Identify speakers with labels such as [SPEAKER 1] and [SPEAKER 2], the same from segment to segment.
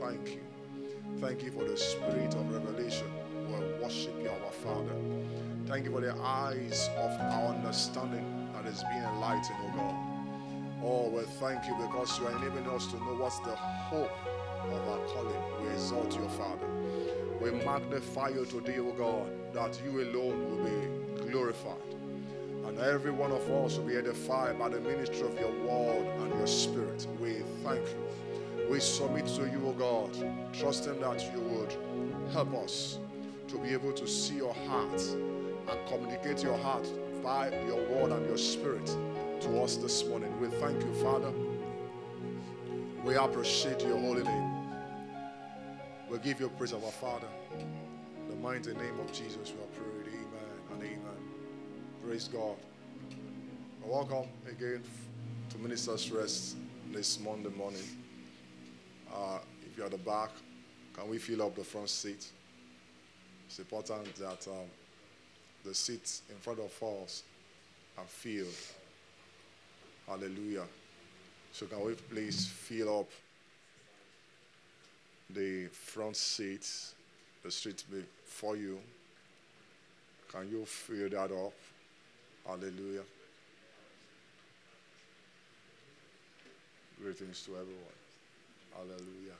[SPEAKER 1] thank you Thank you for the spirit of revelation. We worship you, our Father. Thank you for the eyes of our understanding that is being enlightened, O God. Oh, we thank you because you are enabling us to know what's the hope of our calling. We exalt you, Father. We magnify you today, O God, that you alone will be glorified. And every one of us will be edified by the ministry of your word and your spirit. We thank you. We submit to you, O God, trusting that you would help us to be able to see your heart and communicate your heart by your word and your spirit to us this morning. We thank you, Father. We appreciate your holy name. We give you praise, our Father. In the mighty name of Jesus, we Praise God. Welcome again to Minister's Rest this Monday morning. Uh, if you're at the back, can we fill up the front seat? It's important that um, the seats in front of us are filled Hallelujah. So can we please fill up the front seats, the seat before you? Can you fill that up? Hallelujah. Greetings to everyone. Hallelujah.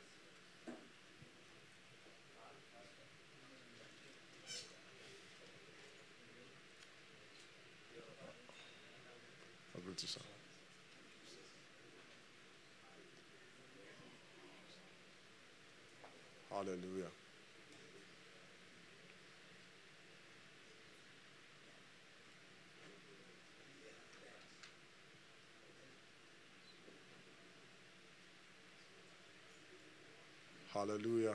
[SPEAKER 1] Hallelujah. Hallelujah.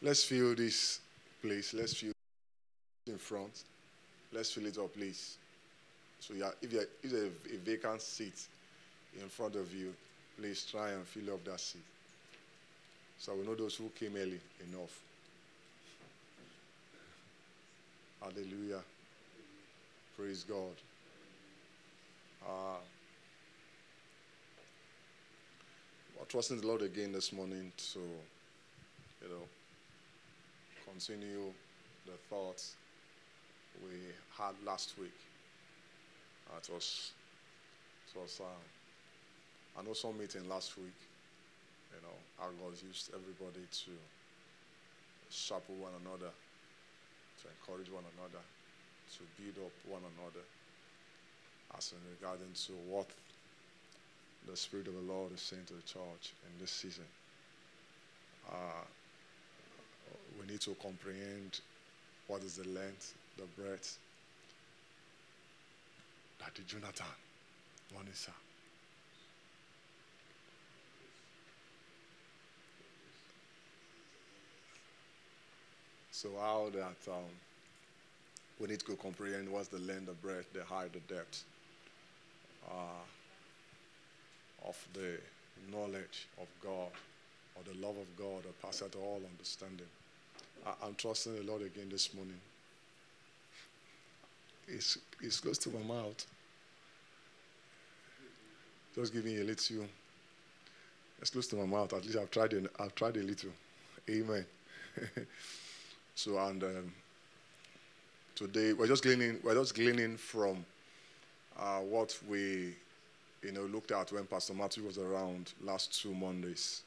[SPEAKER 1] Let's fill this place. Let's fill in front. Let's fill it up, please. So yeah, if, you if there's a vacant seat in front of you, please try and fill up that seat. So we know those who came early enough. Hallelujah. Praise God. Uh, we're trusting the Lord again this morning to, you know, continue the thoughts we had last week. Uh, it was So um, I know some meeting last week, you know, how God used everybody to sharpen one another, to encourage one another, to build up one another, as in regarding to what the Spirit of the Lord is saying to the church in this season. Uh, we need to comprehend what is the length, the breadth. Daddy Jonathan, morning, sir. So how that um, we need to comprehend what's the length, the breadth, the height, the depth uh, of the knowledge of God or the love of God that passes all understanding. I, am trusting the Lord again this morning. It's, it's close to my mouth. Just give me a little. It's close to my mouth. At least I've tried. A, I've tried a little. Amen. so and um, today we're just gleaning. We're just gleaning from uh, what we, you know, looked at when Pastor Matthew was around last two Mondays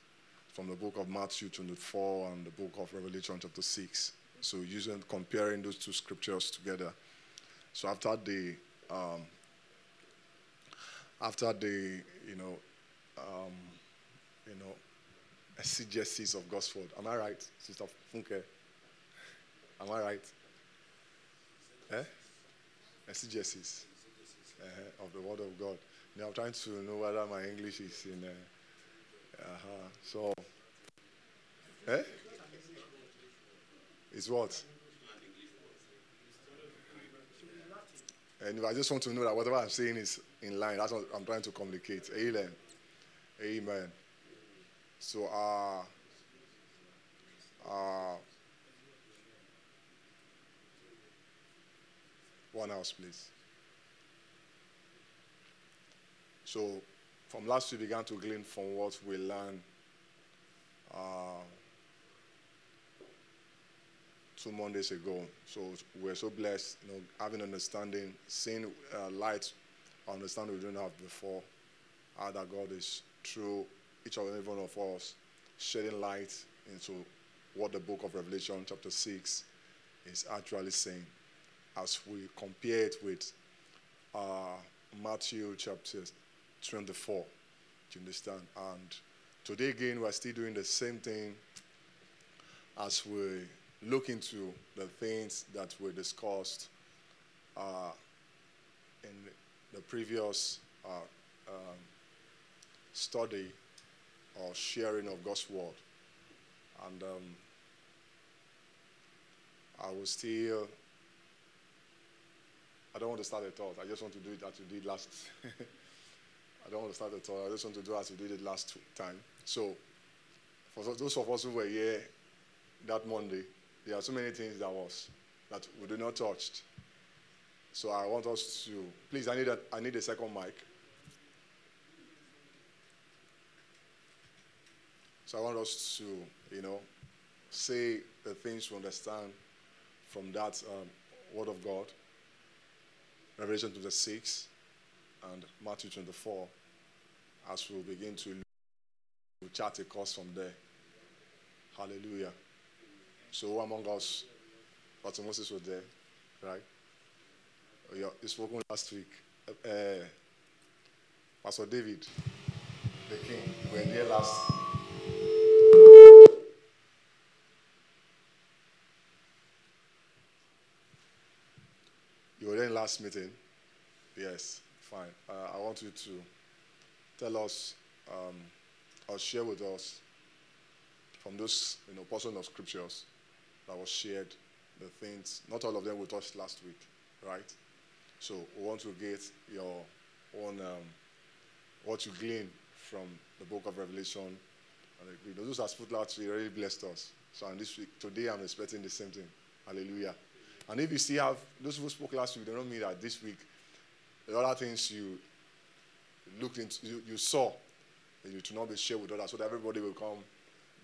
[SPEAKER 1] from the book of Matthew 24 and the book of Revelation chapter 6. So using comparing those two scriptures together. So after the um, after the you know um, you know exegesis of God's word. Am I right, Sister Funke? Am I right? Eh? Exegesis uh, of the word of God. Now I'm trying to know whether my English is in. Uh, uh-huh. So, eh? It's what? And I just want to know that whatever I'm saying is in line. That's what I'm trying to communicate. Amen. Amen. So, uh, uh, one house, please. So, from last we began to glean from what we learned uh, two Mondays ago. So we're so blessed, you know, having understanding, seeing uh, light, understanding we didn't have before. How that God is through each and every one of us, shedding light into what the book of Revelation, chapter 6, is actually saying as we compare it with uh, Matthew chapter 24. Do you understand? And today again, we're still doing the same thing as we look into the things that were discussed uh, in the previous uh, um, study or sharing of God's word. And um, I will still, I don't want to start a thought. I just want to do it as you did last. I don't want to start at all. I just want to do as we did it last time. So, for those of us who were here that Monday, there are so many things that was that we did not touch. So I want us to please. I need a, I need a second mic. So I want us to, you know, say the things we understand from that um, word of God. Revelation 26 and Matthew 24 as we'll begin to chart a course from there. Hallelujah. So among us, Pastor Moses was there, right? Oh, yeah, he spoke last week. Uh, Pastor David, the king, you were there last. You were there in last meeting? Yes. Fine. Uh, I want you to tell us um, or share with us from those you know portion of scriptures that was shared the things. Not all of them we touched last week, right? So we want to get your own um, what you glean from the book of Revelation. And those are footnotes really blessed us. So on this week, today I'm expecting the same thing. Hallelujah. And if you see have those who spoke last week, they don't mean that this week the other things you looked into, you, you saw, and you to not be shared with others, so that everybody will come,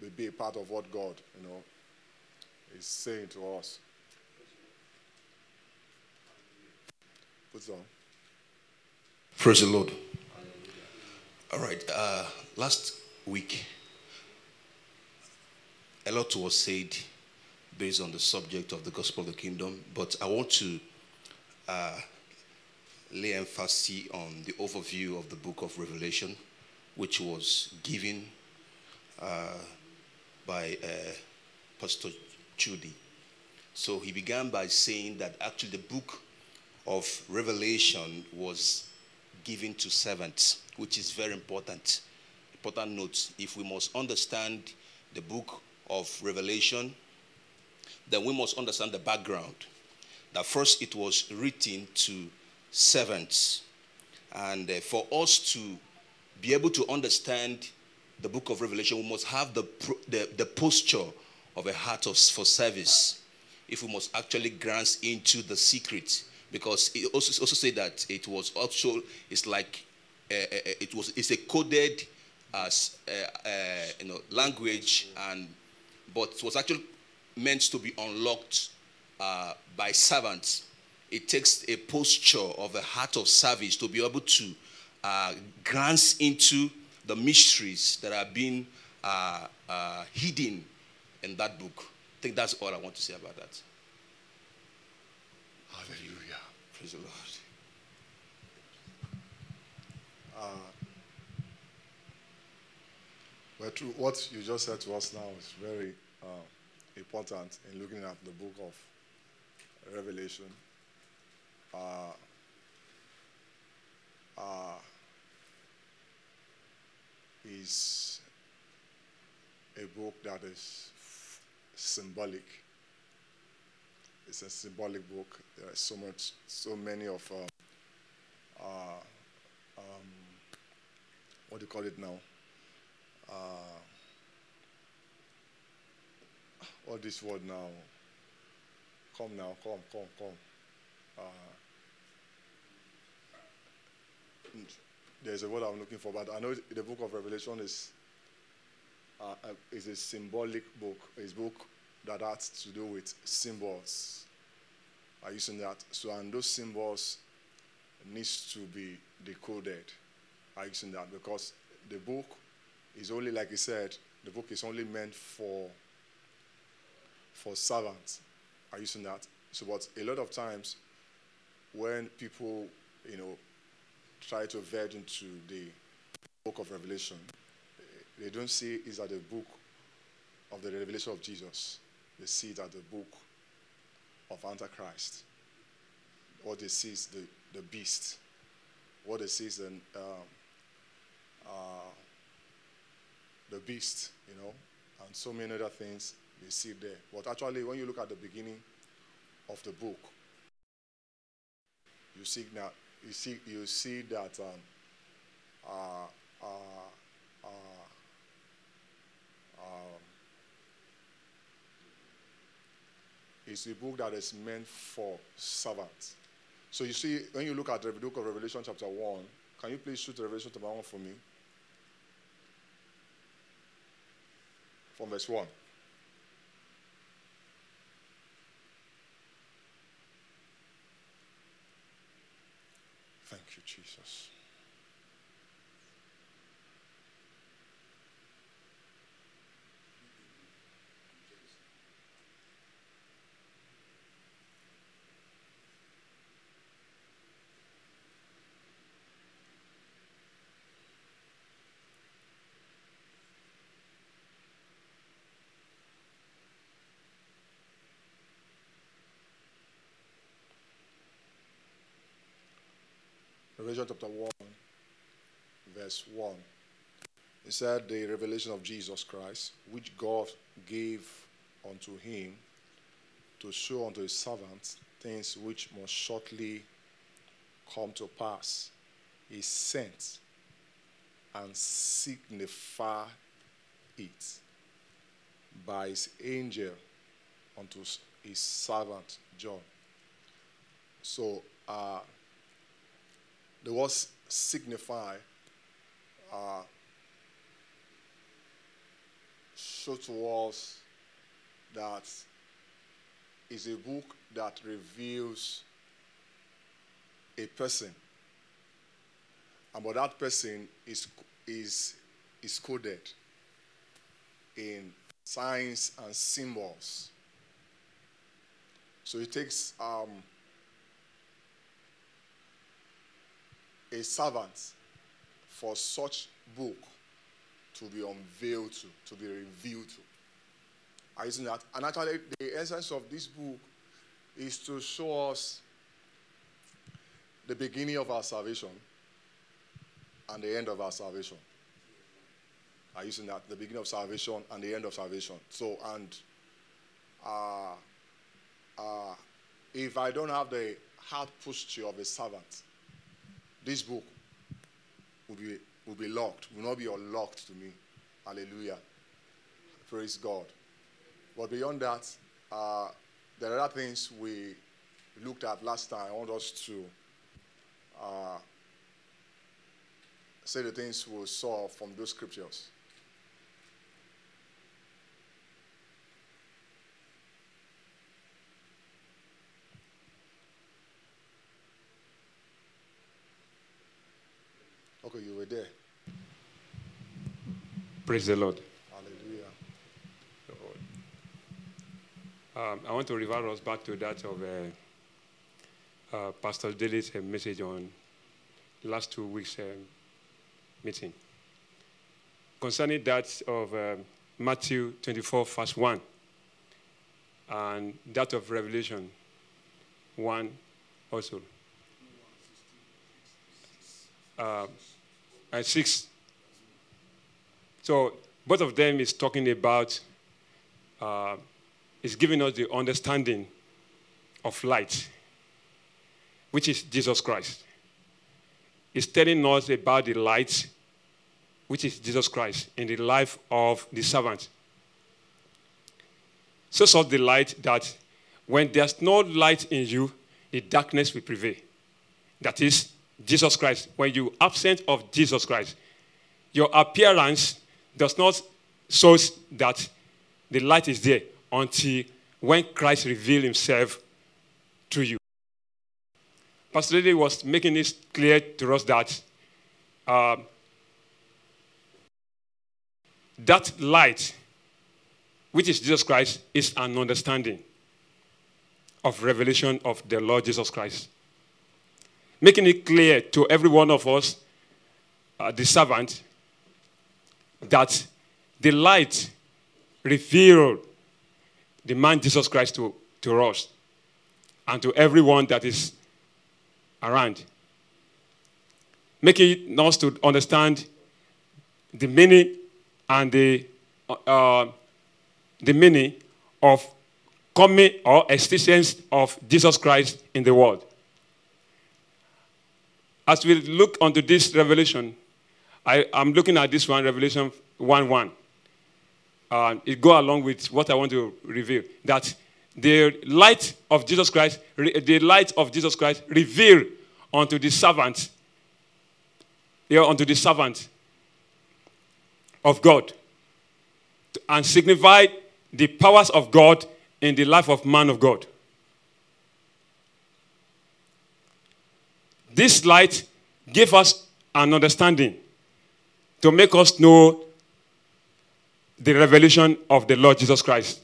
[SPEAKER 1] will be a part of what God, you know, is saying to us. Put on.
[SPEAKER 2] Praise the Lord.
[SPEAKER 3] All right. Uh, last week, a lot was said based on the subject of the gospel of the kingdom, but I want to uh, lay emphasis on the overview of the book of Revelation, which was given uh, by uh, Pastor Judy. So he began by saying that actually the book of Revelation was given to servants, which is very important. Important note if we must understand the book of Revelation, then we must understand the background. That first it was written to servants. And uh, for us to be able to understand the book of Revelation, we must have the, the, the posture of a heart of, for service. If we must actually glance into the secret, because it also also say that it was also it's like uh, uh, it was it's a coded as uh, uh, you know language and but it was actually meant to be unlocked uh, by servants. It takes a posture of a heart of service to be able to uh, glance into the mysteries that are being uh, uh, hidden in that book. I think that's all I want to say about that.
[SPEAKER 1] Hallelujah.
[SPEAKER 3] Praise the Lord.
[SPEAKER 1] But true, what you just said to us now is very uh, important in looking at the book of Revelation. Uh, uh, is a book that is symbolic. It's a symbolic book. There are so much, so many of, um, uh, um, what do you call it now? Uh, what this word now? Come now, come, come, come. Uh, there's a word I'm looking for, but I know the book of Revelation is uh, uh, is a symbolic book. It's a book that has to do with symbols. Are using that? So, and those symbols needs to be decoded. Are using that? Because the book is only, like I said, the book is only meant for for servants. Are using that? So, but a lot of times when people, you know, try to verge into the book of Revelation, they don't see it as the book of the revelation of Jesus. They see it as the book of Antichrist. What they see is the, the beast. What they see is the, um, uh, the beast, you know, and so many other things they see there. But actually, when you look at the beginning of the book, you see that you see you see that um, uh, uh, uh, um, it's a book that is meant for servants. So you see, when you look at the book of Revelation chapter 1, can you please shoot Revelation chapter 1 for me? From verse 1. Thank you, Jesus. Revelation chapter 1, verse 1. It said, The revelation of Jesus Christ, which God gave unto him to show unto his servants things which must shortly come to pass. He sent and signified it by his angel unto his servant John. So, uh, the word signify uh, show to us that is a book that reveals a person. And but that person is is, is coded in signs and symbols. So it takes um, a servant for such book to be unveiled to, to be revealed to. Are you seeing that? And actually, the essence of this book is to show us the beginning of our salvation and the end of our salvation. Are you seeing that? The beginning of salvation and the end of salvation. So, and uh, uh, if I don't have the heart posture of a servant, this book will be, will be locked, will not be unlocked to me. Hallelujah. Praise God. But beyond that, uh, there are other things we looked at last time. I want us to uh, say the things we saw from those scriptures. Okay, you were there.
[SPEAKER 4] Praise the Lord.
[SPEAKER 1] Hallelujah.
[SPEAKER 4] Um, I want to refer us back to that of uh, uh, Pastor Dele's uh, message on the last two weeks' um, meeting concerning that of um, Matthew 24, verse 1, and that of Revelation 1 also. Uh, and 6. So both of them is talking about, uh, is giving us the understanding of light, which is Jesus Christ. It's telling us about the light, which is Jesus Christ, in the life of the servant. So saw the light that when there's no light in you, the darkness will prevail. That is Jesus Christ. When you absent of Jesus Christ, your appearance does not show that the light is there until when Christ revealed himself to you. Pastor Lady was making this clear to us that uh, that light, which is Jesus Christ, is an understanding of revelation of the Lord Jesus Christ. Making it clear to every one of us, uh, the servant, that the light revealed the man Jesus Christ to, to us and to everyone that is around. Making us to understand the meaning and the, uh, the meaning of coming or existence of Jesus Christ in the world. As we look onto this revelation, I, am looking at this one, Revelation 1 1. Uh, it go along with what I want to reveal. That the light of Jesus Christ, the light of Jesus Christ revealed unto the servant, yeah, unto the servant of God, and signified the powers of God in the life of man of God. This light gave us an understanding to make us know the revelation of the Lord Jesus Christ.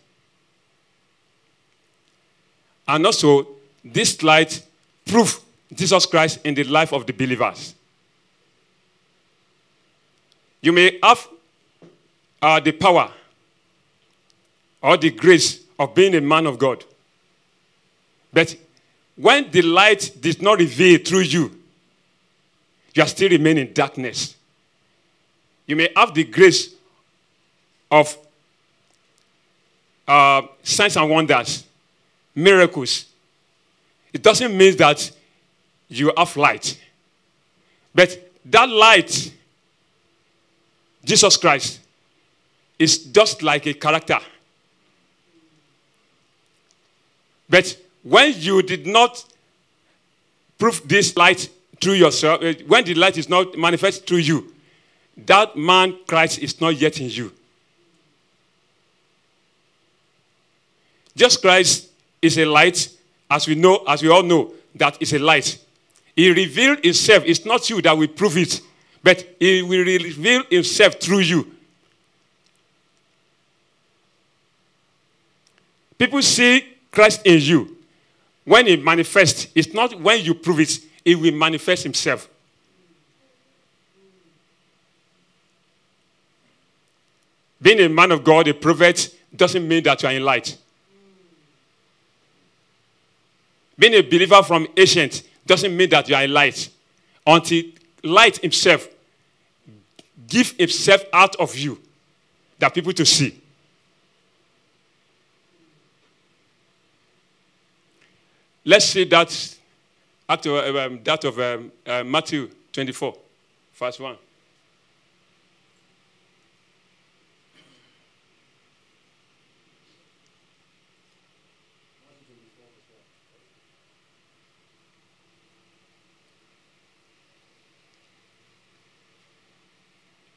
[SPEAKER 4] And also, this light proof Jesus Christ in the life of the believers. You may have uh, the power or the grace of being a man of God. But when the light did not reveal through you, you are still remaining in darkness. You may have the grace of uh, signs and wonders, miracles. It doesn't mean that you have light. But that light, Jesus Christ, is just like a character. But when you did not prove this light through yourself, uh, when the light is not manifest through you, that man Christ is not yet in you. Just Christ is a light, as we know, as we all know, that is a light. He revealed himself. It's not you that will prove it, but He will reveal Himself through you. People see Christ in you. When it manifests, it's not when you prove it, it will manifest Himself. Being a man of God, a prophet, doesn't mean that you are in light. Being a believer from ancient doesn't mean that you are in light. Until light himself give himself out of you that people to see. Let's see that, act of, um, that of um, uh, Matthew 24, verse 1.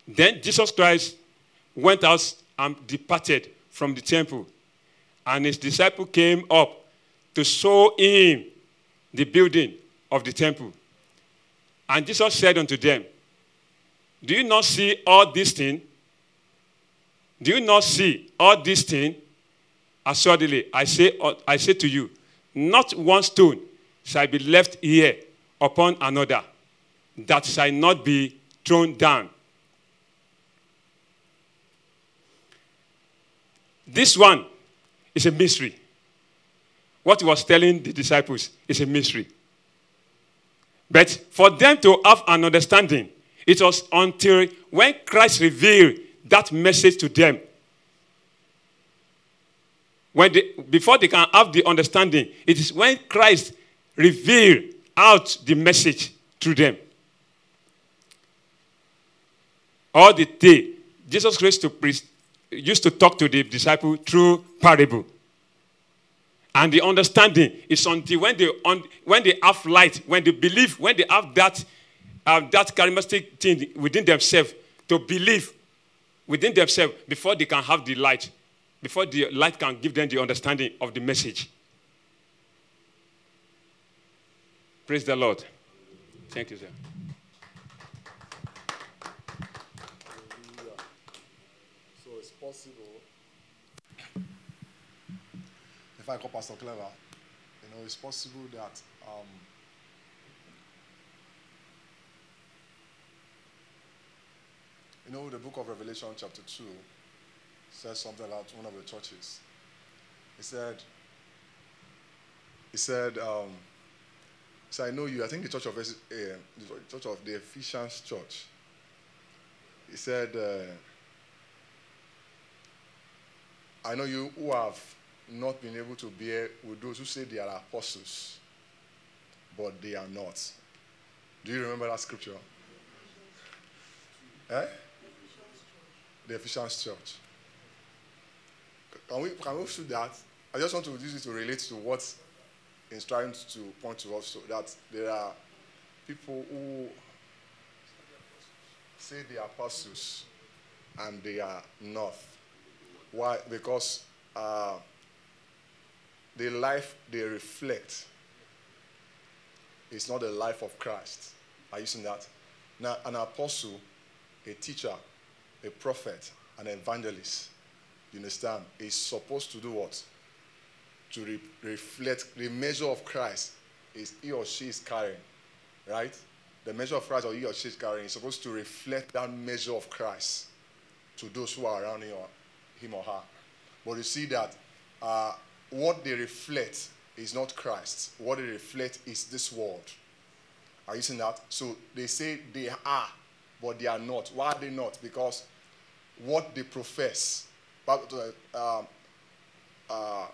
[SPEAKER 4] Then Jesus Christ went out and departed from the temple, and his disciple came up to show him the building of the temple. And Jesus said unto them, Do you not see all these things? Do you not see all these things? Assuredly, I say, I say to you, not one stone shall be left here upon another that shall not be thrown down. This one is a mystery. What he was telling the disciples is a mystery. But for them to have an understanding, it was until when Christ revealed that message to them. When they, before they can have the understanding, it is when Christ revealed out the message to them. All the day, Jesus Christ to preach used to talk to the disciple through parable. And the understanding is until when they, on, when they have light, when they believe, when they have that, uh, that charismatic thing within themselves to believe within themselves before they can have the light, before the light can give them the understanding of the message. Praise the Lord. Thank you, sir.
[SPEAKER 1] I call Pastor Clever, you know, it's possible that um, you know the book of Revelation chapter 2 says something about one of the churches. He said, he said, um, so I know you, I think the church of uh, the church of the Ephesians church. He said, uh, I know you who have not been able to bear with those who say they are apostles, but they are not. Do you remember that scripture? Eh? The Ephesians church. Can we can we do that? I just want to use it to relate to what is trying to point to us so that there are people who say they are apostles and they are not. Why? Because uh, the life they reflect is not the life of Christ. Are you seeing that? Now, an apostle, a teacher, a prophet, an evangelist, you understand, is supposed to do what? To re- reflect the measure of Christ is he or she is carrying, right? The measure of Christ or he or she is carrying is supposed to reflect that measure of Christ to those who are around him or, him or her. But you see that uh, what they reflect is not Christ. What they reflect is this world. Are you seeing that? So they say they are, but they are not. Why are they not? Because what they profess. Um, uh,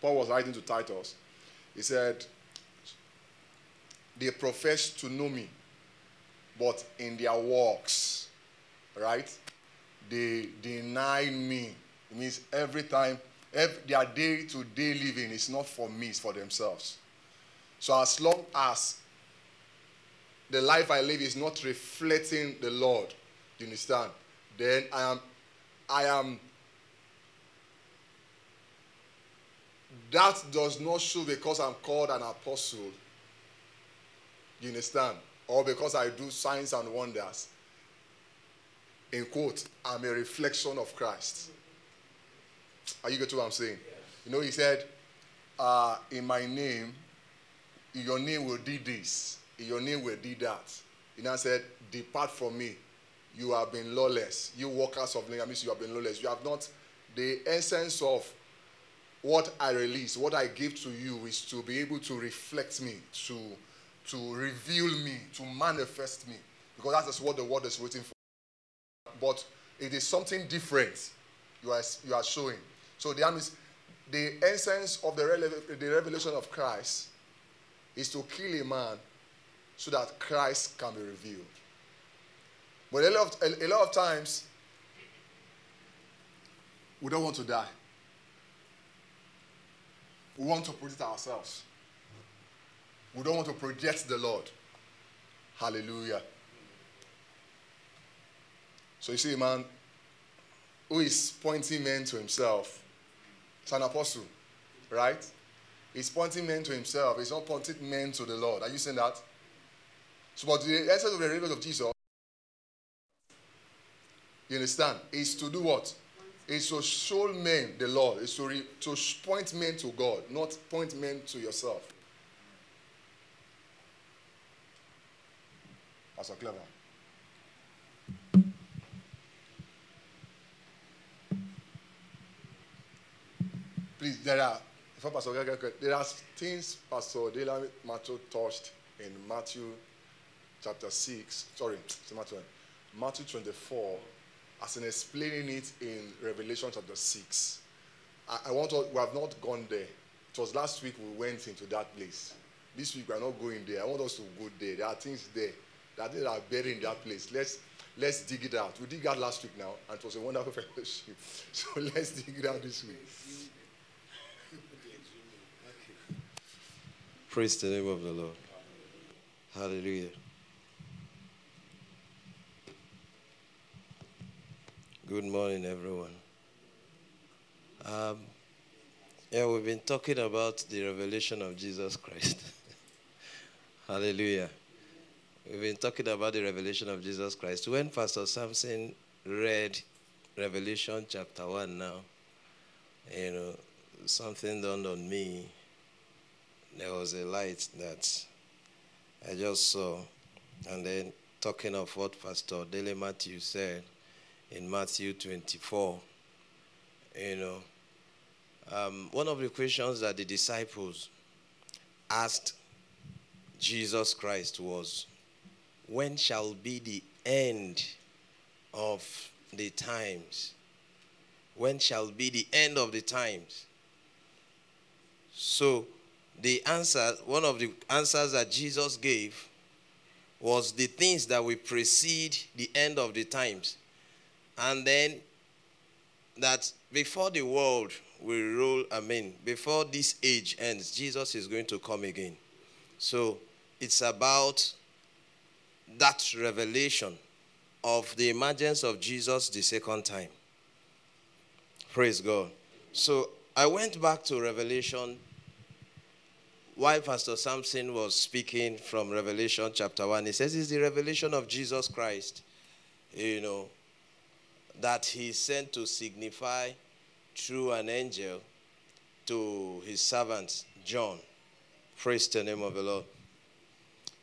[SPEAKER 1] Paul was writing to Titus. He said, They profess to know me, but in their works, right? They deny me. It means every time Their day to day living is not for me, it's for themselves. So as long as the life I live is not reflecting the Lord, you understand? Then I am I am that does not show because I'm called an apostle. You understand? Or because I do signs and wonders. in quote, I'm a reflection of Christ. Are you getting what I'm saying? You know, he said, uh, in my name, in your name will do this, in your name will do that. He now said, Depart from me. You have been lawless. You workers of means you have been lawless. You have not the essence of what I release, what I give to you is to be able to reflect me, to, to reveal me, to manifest me. Because that is what the word is waiting for. But it is something different you are, you are showing. So the means the essence of the, the revelation of Christ is to kill a man so that Christ can be revealed. But a lot of, a, a lot of times, we don't want to die. We want to protect ourselves. We don't want to project the Lord. Hallelujah. So you see, man, who is pointing men to himself? It's an apostle, right? He's pointing men to himself. He's not pointing men to the Lord. Are you saying that? So, but the essence of the revelation of Jesus, you understand, is to do what? Is to show men the Lord. Is to, re, to point men to God, not point men to yourself. That's Pastor Clever. Please, there are, before Pastor there are things Pastor Dele Matthew touched in Matthew chapter 6, sorry, Matthew, Matthew 24, as in explaining it in Revelation chapter 6. I, I want to, we have not gone there. It was last week we went into that place. This week we are not going there. I want us to go there. There are things there that they are buried in that place. Let's let's dig it out. We dig out last week now, and it was a wonderful fellowship. So let's dig it out this week.
[SPEAKER 5] Praise the name of the Lord. Hallelujah. Good morning, everyone. Um, yeah, we've been talking about the revelation of Jesus Christ. Hallelujah. We've been talking about the revelation of Jesus Christ. When Pastor Samson read Revelation chapter 1 now, you know, something dawned on me there was a light that I just saw. And then, talking of what Pastor Dele Matthew said in Matthew 24, you know, um, one of the questions that the disciples asked Jesus Christ was, When shall be the end of the times? When shall be the end of the times? So, the answer, one of the answers that Jesus gave was the things that will precede the end of the times. And then that before the world will rule, I mean, before this age ends, Jesus is going to come again. So it's about that revelation of the emergence of Jesus the second time. Praise God. So I went back to Revelation while Pastor Samson was speaking from Revelation chapter 1, he says it's the revelation of Jesus Christ, you know, that he sent to signify through an angel to his servant John. Praise the name of the Lord.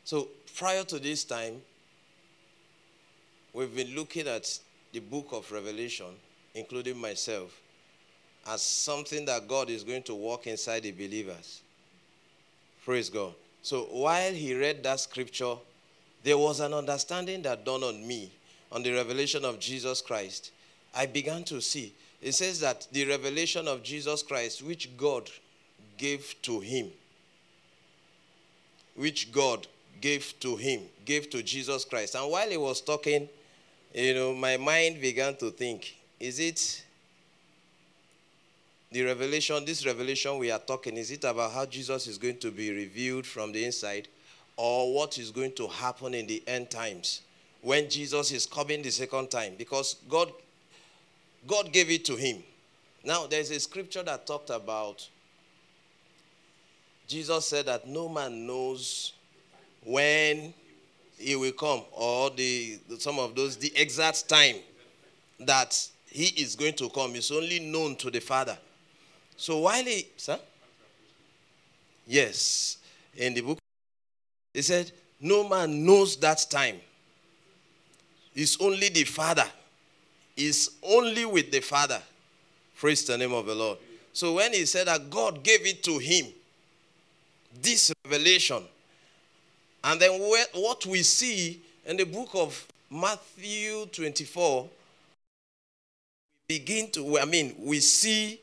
[SPEAKER 5] So prior to this time, we've been looking at the book of Revelation, including myself, as something that God is going to work inside the believers. Praise God. So while he read that scripture, there was an understanding that dawned on me on the revelation of Jesus Christ. I began to see. It says that the revelation of Jesus Christ, which God gave to him, which God gave to him, gave to Jesus Christ. And while he was talking, you know, my mind began to think, is it the revelation, this revelation we are talking, is it about how Jesus is going to be revealed from the inside or what is going to happen in the end times when Jesus is coming the second time? Because God, God gave it to him. Now, there's a scripture that talked about Jesus said that no man knows when he will come or the some of those the exact time that he is going to come is only known to the Father. So while he, sir? Yes, in the book, he said, No man knows that time. It's only the Father. It's only with the Father. Praise the name of the Lord. So when he said that God gave it to him, this revelation, and then what we see in the book of Matthew 24, begin to, I mean, we see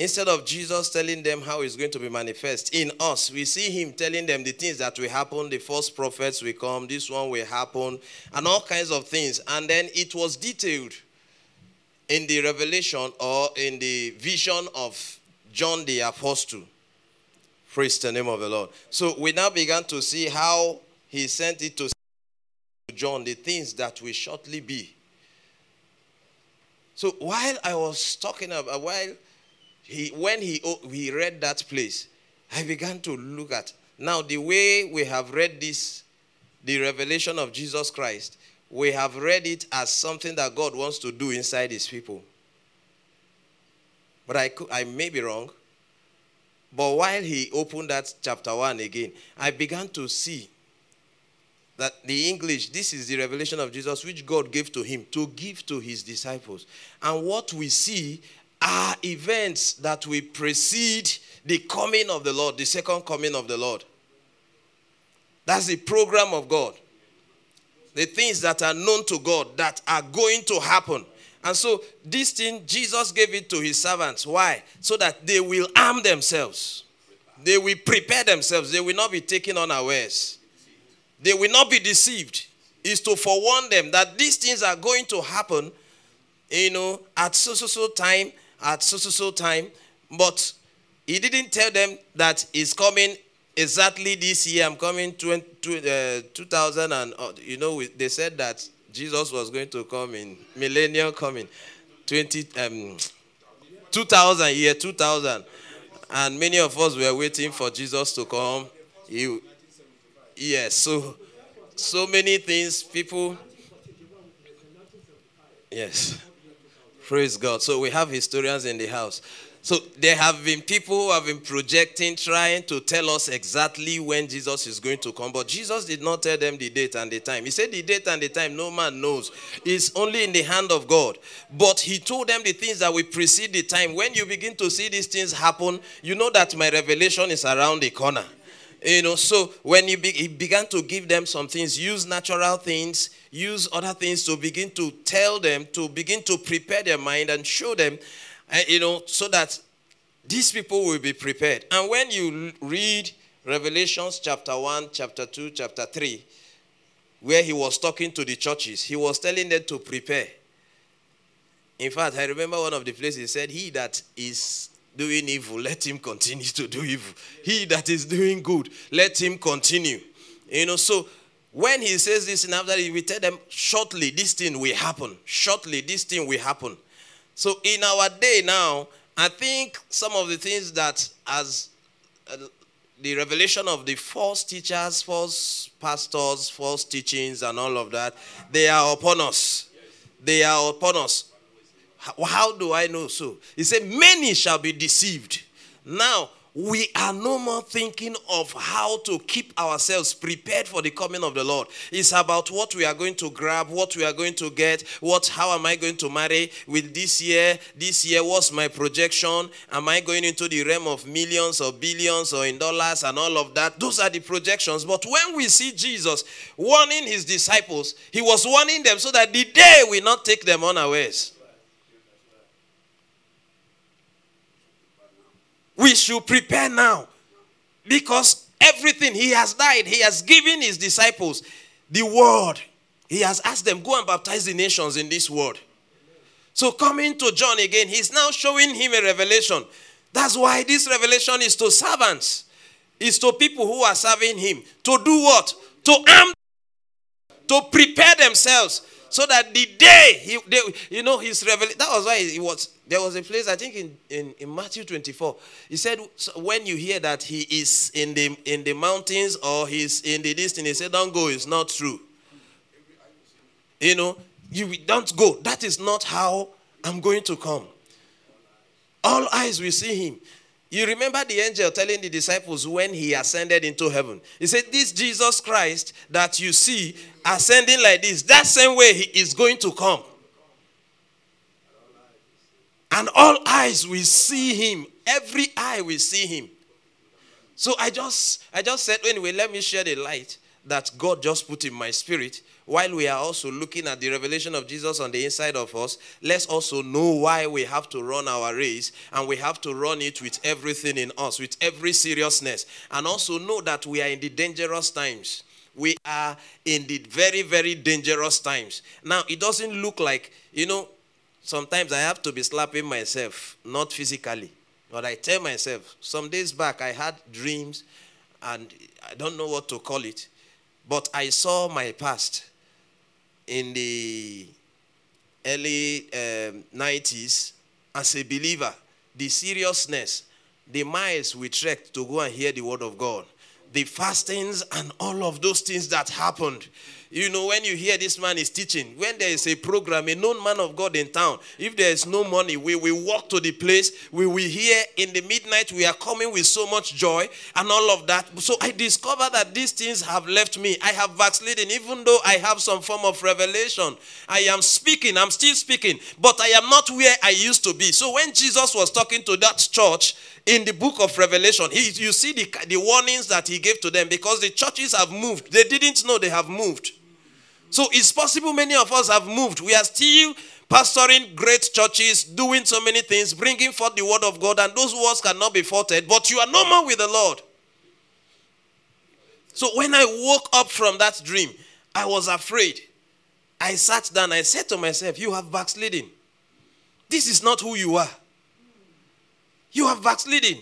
[SPEAKER 5] instead of Jesus telling them how it's going to be manifest in us, we see him telling them the things that will happen. The false prophets will come, this one will happen, and all kinds of things. And then it was detailed in the revelation or in the vision of John the Apostle. Praise the name of the Lord. So we now began to see how he sent it to John, the things that will shortly be. So while I was talking about, while he, when he, he read that place, I began to look at, now the way we have read this, the revelation of Jesus Christ, we have read it as something that God wants to do inside his people. But I, could, I may be wrong. But while he opened that chapter 1 again, I began to see that the English, this is the revelation of Jesus which God gave to him to give to his disciples. And what we see are events that will precede the coming of the Lord, the second coming of the Lord. That's the program of God. The things that are known to God that are going to happen. And so, this thing, Jesus gave it to his servants. Why? So that they will arm themselves, they will prepare themselves, they will not be taken unawares. They will not be deceived. Is to forewarn them that these things are going to happen, you know, at so so so time, at so so so time. But he didn't tell them that he's coming exactly this year. I'm coming 20, uh, 2000 and uh, you know they said that Jesus was going to come in millennium coming 20 um, 2000 year 2000 and many of us were waiting for Jesus to come. He, Yes, so so many things people Yes. Praise God. So we have historians in the house. So there have been people who have been projecting, trying to tell us exactly when Jesus is going to come. But Jesus did not tell them the date and the time. He said the date and the time no man knows. It's only in the hand of God. But he told them the things that will precede the time. When you begin to see these things happen, you know that my revelation is around the corner. You know, so when he, be, he began to give them some things, use natural things, use other things to begin to tell them, to begin to prepare their mind and show them, uh, you know, so that these people will be prepared. And when you read Revelations chapter 1, chapter 2, chapter 3, where he was talking to the churches, he was telling them to prepare. In fact, I remember one of the places he said, He that is doing evil, let him continue to do evil. He that is doing good, let him continue. You know, so when he says this and after he we tell them shortly this thing will happen. Shortly this thing will happen. So in our day now, I think some of the things that as uh, the revelation of the false teachers, false pastors, false teachings, and all of that, they are upon us. They are upon us. How do I know so? He said, Many shall be deceived. Now, we are no more thinking of how to keep ourselves prepared for the coming of the Lord. It's about what we are going to grab, what we are going to get, what how am I going to marry with this year? This year, what's my projection? Am I going into the realm of millions or billions or in dollars and all of that? Those are the projections. But when we see Jesus warning his disciples, he was warning them so that the day will not take them unawares. We should prepare now because everything he has died, he has given his disciples the word. He has asked them, Go and baptize the nations in this word. So, coming to John again, he's now showing him a revelation. That's why this revelation is to servants, is to people who are serving him. To do what? To arm, to prepare themselves so that the day he, they, you know, his revelation. That was why he was there was a place, I think in, in, in Matthew 24, he said, when you hear that he is in the, in the mountains or he's in the distance, he said, don't go, it's not true. You know, You don't go. That is not how I'm going to come. All eyes will see him. You remember the angel telling the disciples when he ascended into heaven? He said, This Jesus Christ that you see ascending like this, that same way he is going to come. And all eyes will see him. Every eye will see him. So I just I just said, anyway, let me share the light that God just put in my spirit while we are also looking at the revelation of Jesus on the inside of us, let's also know why we have to run our race and we have to run it with everything in us, with every seriousness, and also know that we are in the dangerous times. We are in the very, very dangerous times. Now, it doesn't look like, you know, sometimes I have to be slapping myself, not physically, but I tell myself, some days back I had dreams and I don't know what to call it, but I saw my past in the early um, 90s as a believer, the seriousness, the miles we trekked to go and hear the word of God, the fastings and all of those things that happened you know, when you hear this man is teaching, when there is a program, a known man of God in town, if there is no money, we will walk to the place. We will hear in the midnight, we are coming with so much joy and all of that. So I discover that these things have left me. I have backslidden, even though I have some form of revelation. I am speaking, I'm still speaking, but I am not where I used to be. So when Jesus was talking to that church, in the book of Revelation, he, you see the, the warnings that he gave to them because the churches have moved. They didn't know they have moved. So it's possible many of us have moved. We are still pastoring great churches, doing so many things, bringing forth the word of God, and those words cannot be faulted, but you are no more with the Lord. So when I woke up from that dream, I was afraid. I sat down, I said to myself, You have backslidden. This is not who you are. You have backslidden.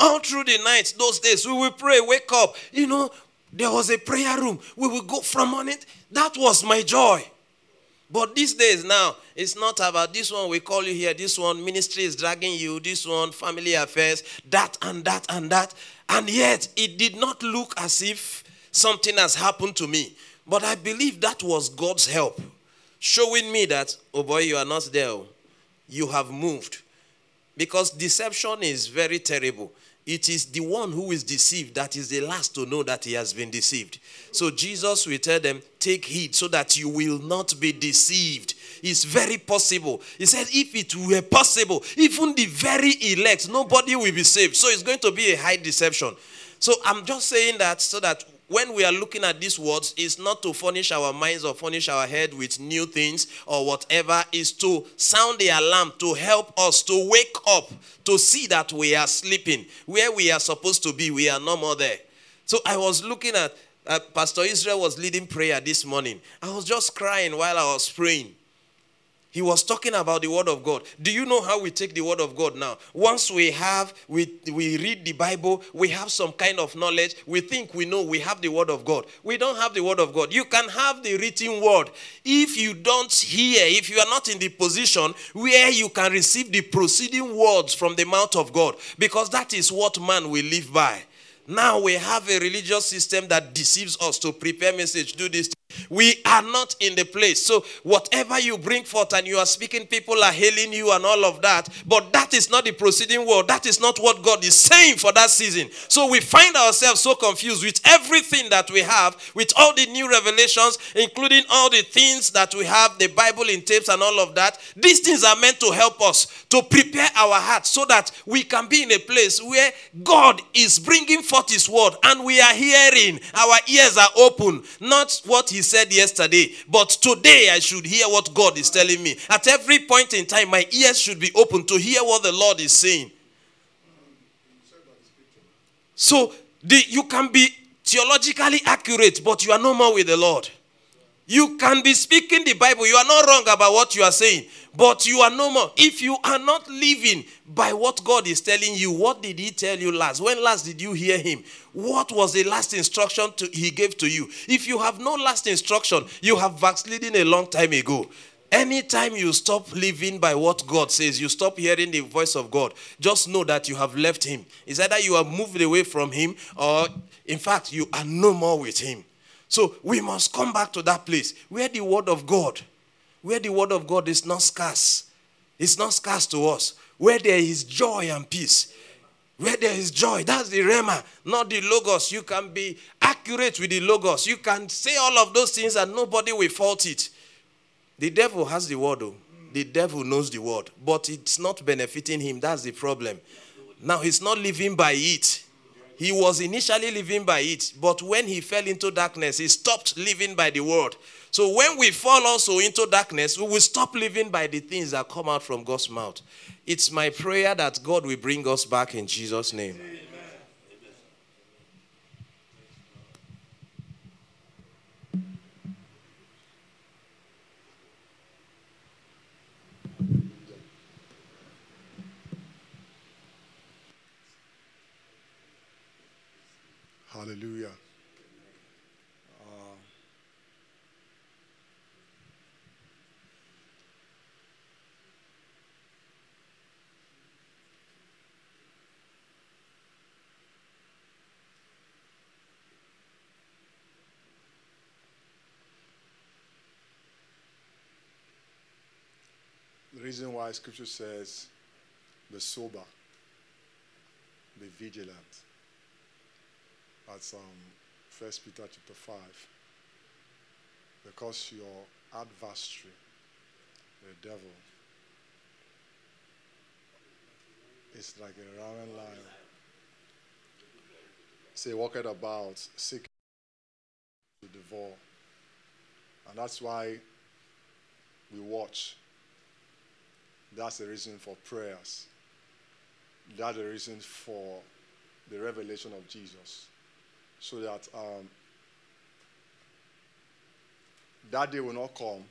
[SPEAKER 5] All through the night, those days, we will pray, wake up. You know, there was a prayer room. We will go from on it. That was my joy. But these days now, it's not about this one, we call you here, this one, ministry is dragging you, this one, family affairs, that and that and that. And yet, it did not look as if something has happened to me. But I believe that was God's help, showing me that, oh boy, you are not there. You have moved. Because deception is very terrible it is the one who is deceived that is the last to know that he has been deceived. So Jesus will tell them, Take heed so that you will not be deceived. It's very possible. He said, If it were possible, even the very elect, nobody will be saved. So it's going to be a high deception. So I'm just saying that so that when we are looking at these words, is not to furnish our minds or furnish our head with new things or whatever, is to sound the alarm, to help us to wake up, to see that we are sleeping. Where we are supposed to be, we are no more there. So I was looking at uh, Pastor Israel was leading prayer this morning. I was just crying while I was praying. He was talking about the word of God. Do you know how we take the word of God now? Once we have, we, we read the Bible, we have some kind of knowledge, we think we know we have the word of God. We don't have the word of God. You can have the written word. If you don't hear, if you are not in the position where you can receive the proceeding words from the mouth of God, because that is what man will live by. Now we have a religious system that deceives us to prepare message, do this. We are not in the place. So, whatever you bring forth and you are speaking, people are hailing you and all of that. But that is not the proceeding word. That is not what God is saying for that season. So, we find ourselves so confused with everything that we have, with all the new revelations, including all the things that we have, the Bible in tapes and all of that. These things are meant to help us to prepare our hearts so that we can be in a place where God is bringing forth His word and we are hearing. Our ears are open, not what He he said yesterday, but today I should hear what God is telling me. At every point in time, my ears should be open to hear what the Lord is saying. So the, you can be theologically accurate, but you are no more with the Lord. You can be speaking the Bible. You are not wrong about what you are saying, but you are no more. If you are not living by what God is telling you, what did He tell you last? When last did you hear Him? What was the last instruction to, He gave to you? If you have no last instruction, you have backslidden a long time ago. Anytime you stop living by what God says, you stop hearing the voice of God, just know that you have left Him. It's either you have moved away from Him or, in fact, you are no more with Him. So we must come back to that place where the Word of God where the word of God is not scarce. It's not scarce to us. Where there is joy and peace. Where there is joy, that's the Rhema, not the Logos. You can be accurate with the Logos. You can say all of those things and nobody will fault it. The devil has the word, though. The devil knows the word, but it's not benefiting him. That's the problem. Now he's not living by it. He was initially living by it, but when he fell into darkness, he stopped living by the word. So when we fall also into darkness, we will stop living by the things that come out from God's mouth. It's my prayer that God will bring us back in Jesus' name.
[SPEAKER 1] Hallelujah. Uh, the reason why scripture says be sober, be vigilant. That's um, First Peter chapter five. Because your adversary, the devil, is like a roaring lion. Say, walketh about, seeking to devour. And that's why we watch. That's the reason for prayers. That's the reason for the revelation of Jesus so that um, that day will not come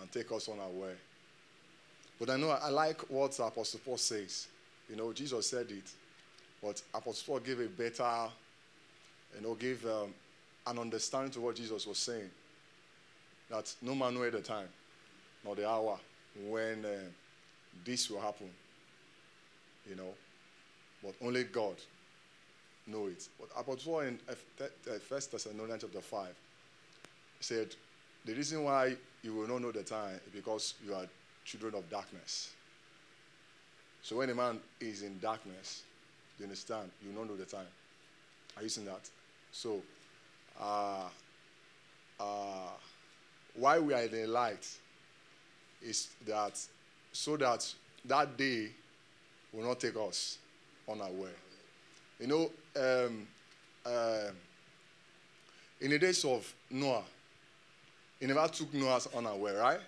[SPEAKER 1] and take us on our way. But I know I like what Apostle Paul says. You know, Jesus said it, but Apostle Paul gave a better, you know, gave um, an understanding to what Jesus was saying. That no man knew the time, nor the hour when uh, this will happen. You know, but only God know it. But Apostle Paul in First Thessalonians chapter five said, the reason why you will not know the time is because you are children of darkness. So when a man is in darkness, you understand, you not know the time. Are you seeing that? So, uh, uh, why we are in the light is that so that that day will not take us unaware. You know, um, uh, in the days of Noah, he never took Noah unaware, right?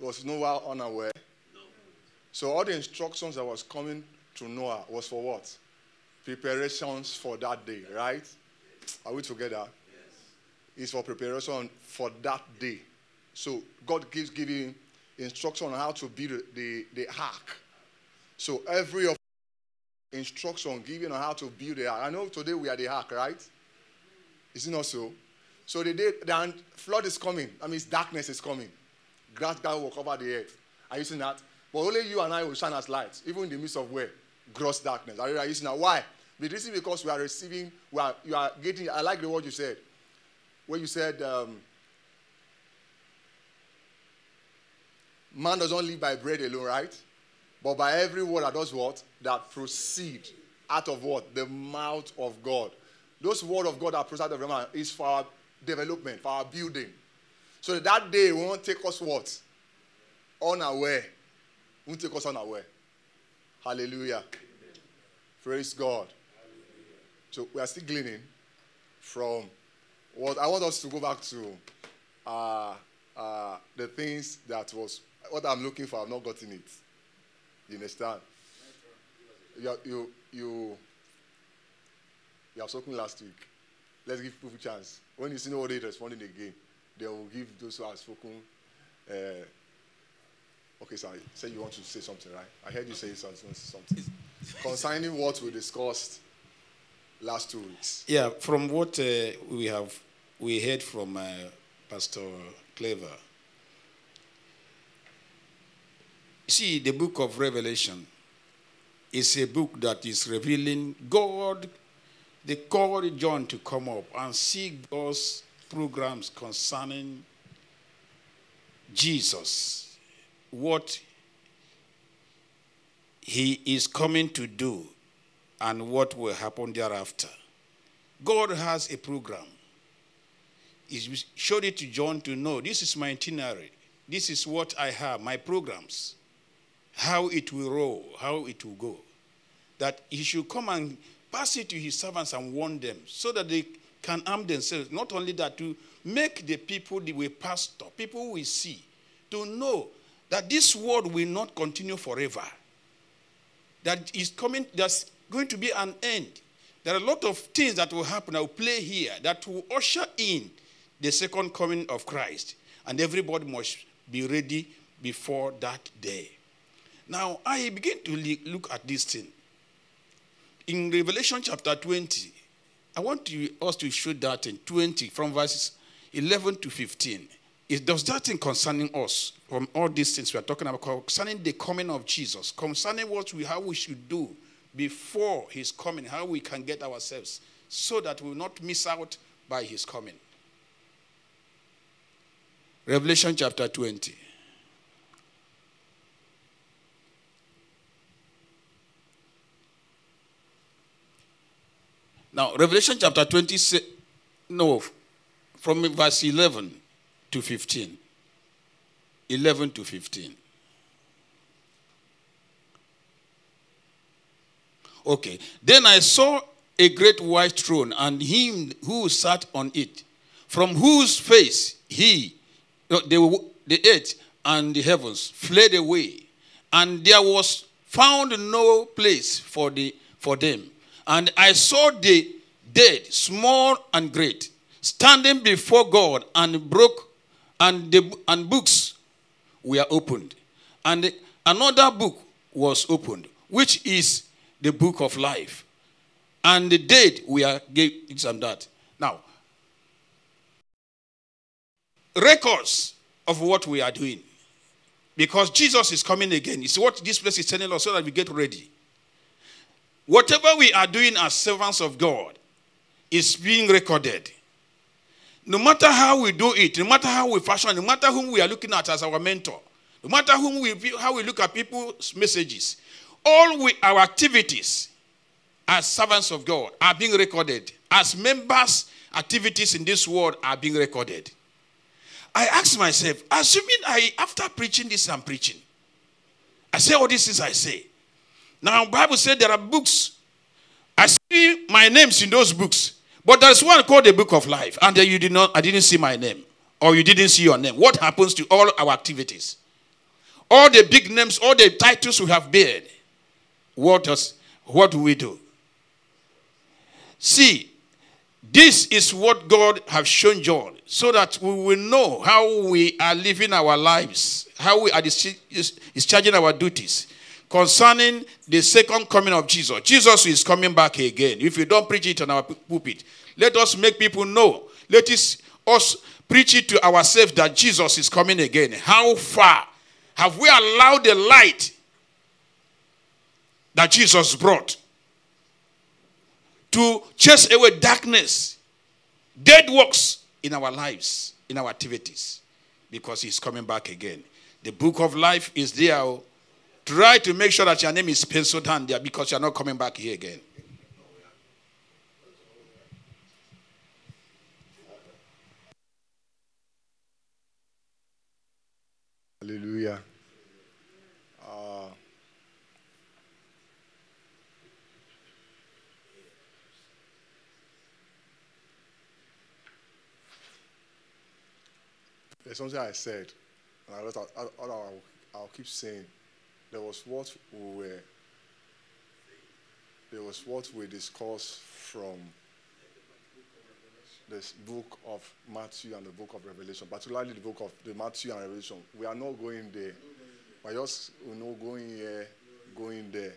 [SPEAKER 1] Was Noah unaware? No. So all the instructions that was coming to Noah was for what? Preparations for that day, right? Are we together? Yes. It's for preparation for that day. So God gives giving instruction on how to build the, the ark. So every of instruction given on how to build the ark. I know today we are the ark, right? Is it not so? So the day the flood is coming, I mean darkness is coming. Grass God will cover the earth. Are you seeing that? But only you and I will shine as lights, even in the midst of where? Gross darkness. Are you seeing that? Why? Because we are receiving, we are, you are getting, I like the word you said. Where you said, um, man doesn't live by bread alone, right? But by every word that does what? That proceed out of what? The mouth of God. Those word of God that proceed out of the mouth is for our development, for our building. So that day won't take us what? Unaware. Won't take us unaware. Hallelujah. Praise God. So we are still gleaning from what I want us to go back to uh, uh, the things that was what I'm looking for. I've not gotten it. You understand? You, you, you, you have spoken last week. Let's give people a chance. When you see nobody responding again, they will give those who have spoken. Uh, okay, sorry. Say you want to say something, right? I heard you say something. Concerning what we discussed last two weeks.
[SPEAKER 6] Yeah, from what uh, we have we heard from uh, Pastor Clever See, the book of Revelation is a book that is revealing God. They called John to come up and see God's programs concerning Jesus what he is coming to do and what will happen thereafter. God has a program. He showed it to John to know this is my itinerary. This is what I have, my programs, how it will roll, how it will go. That he should come and pass it to his servants and warn them so that they can arm themselves. Not only that, to make the people the way pastor, people we see, to know that this world will not continue forever. That is coming, there's going to be an end. There are a lot of things that will happen, that will play here, that will usher in the second coming of Christ. And everybody must be ready before that day. Now, I begin to look at this thing. In Revelation chapter 20, I want us to show that in 20 from verses 11 to 15. It does that thing concerning us from all these things we are talking about, concerning the coming of Jesus, concerning what we how we should do before his coming, how we can get ourselves so that we will not miss out by his coming. Revelation chapter 20. Now, Revelation chapter 20, no, from verse 11 to 15. 11 to 15. Okay. Then I saw a great white throne and him who sat on it, from whose face he, the, the earth and the heavens fled away, and there was found no place for, the, for them. And I saw the dead, small and great, standing before God, and broke, and the and books were opened, and another book was opened, which is the book of life, and the dead were gave this and that. Now, records of what we are doing, because Jesus is coming again. It's what this place is telling us, so that we get ready. Whatever we are doing as servants of God is being recorded. No matter how we do it, no matter how we fashion, no matter whom we are looking at as our mentor, no matter whom we how we look at people's messages, all we, our activities as servants of God are being recorded. As members, activities in this world are being recorded. I ask myself, assuming I after preaching this, I'm preaching. I say all these things I say. Now, Bible said there are books. I see my names in those books. But there's one called the book of life. And you did not, I didn't see my name. Or you didn't see your name. What happens to all our activities? All the big names, all the titles we have beared. What does what do we do? See, this is what God has shown John, so that we will know how we are living our lives, how we are discharging our duties concerning the second coming of Jesus. Jesus is coming back again. If you don't preach it on our pulpit, let us make people know. Let us, us preach it to ourselves that Jesus is coming again. How far have we allowed the light that Jesus brought to chase away darkness, dead works in our lives, in our activities, because He's coming back again? The book of life is there oh. Try to make sure that your name is penciled down there because you're not coming back here again.
[SPEAKER 1] Hallelujah. Uh, there's something I said, and I, I'll, I'll, I'll keep saying there was what we were, there was what we discussed from this book of Matthew and the book of Revelation, particularly the book of the Matthew and Revelation. We are not going there. We're just you know going here, going there.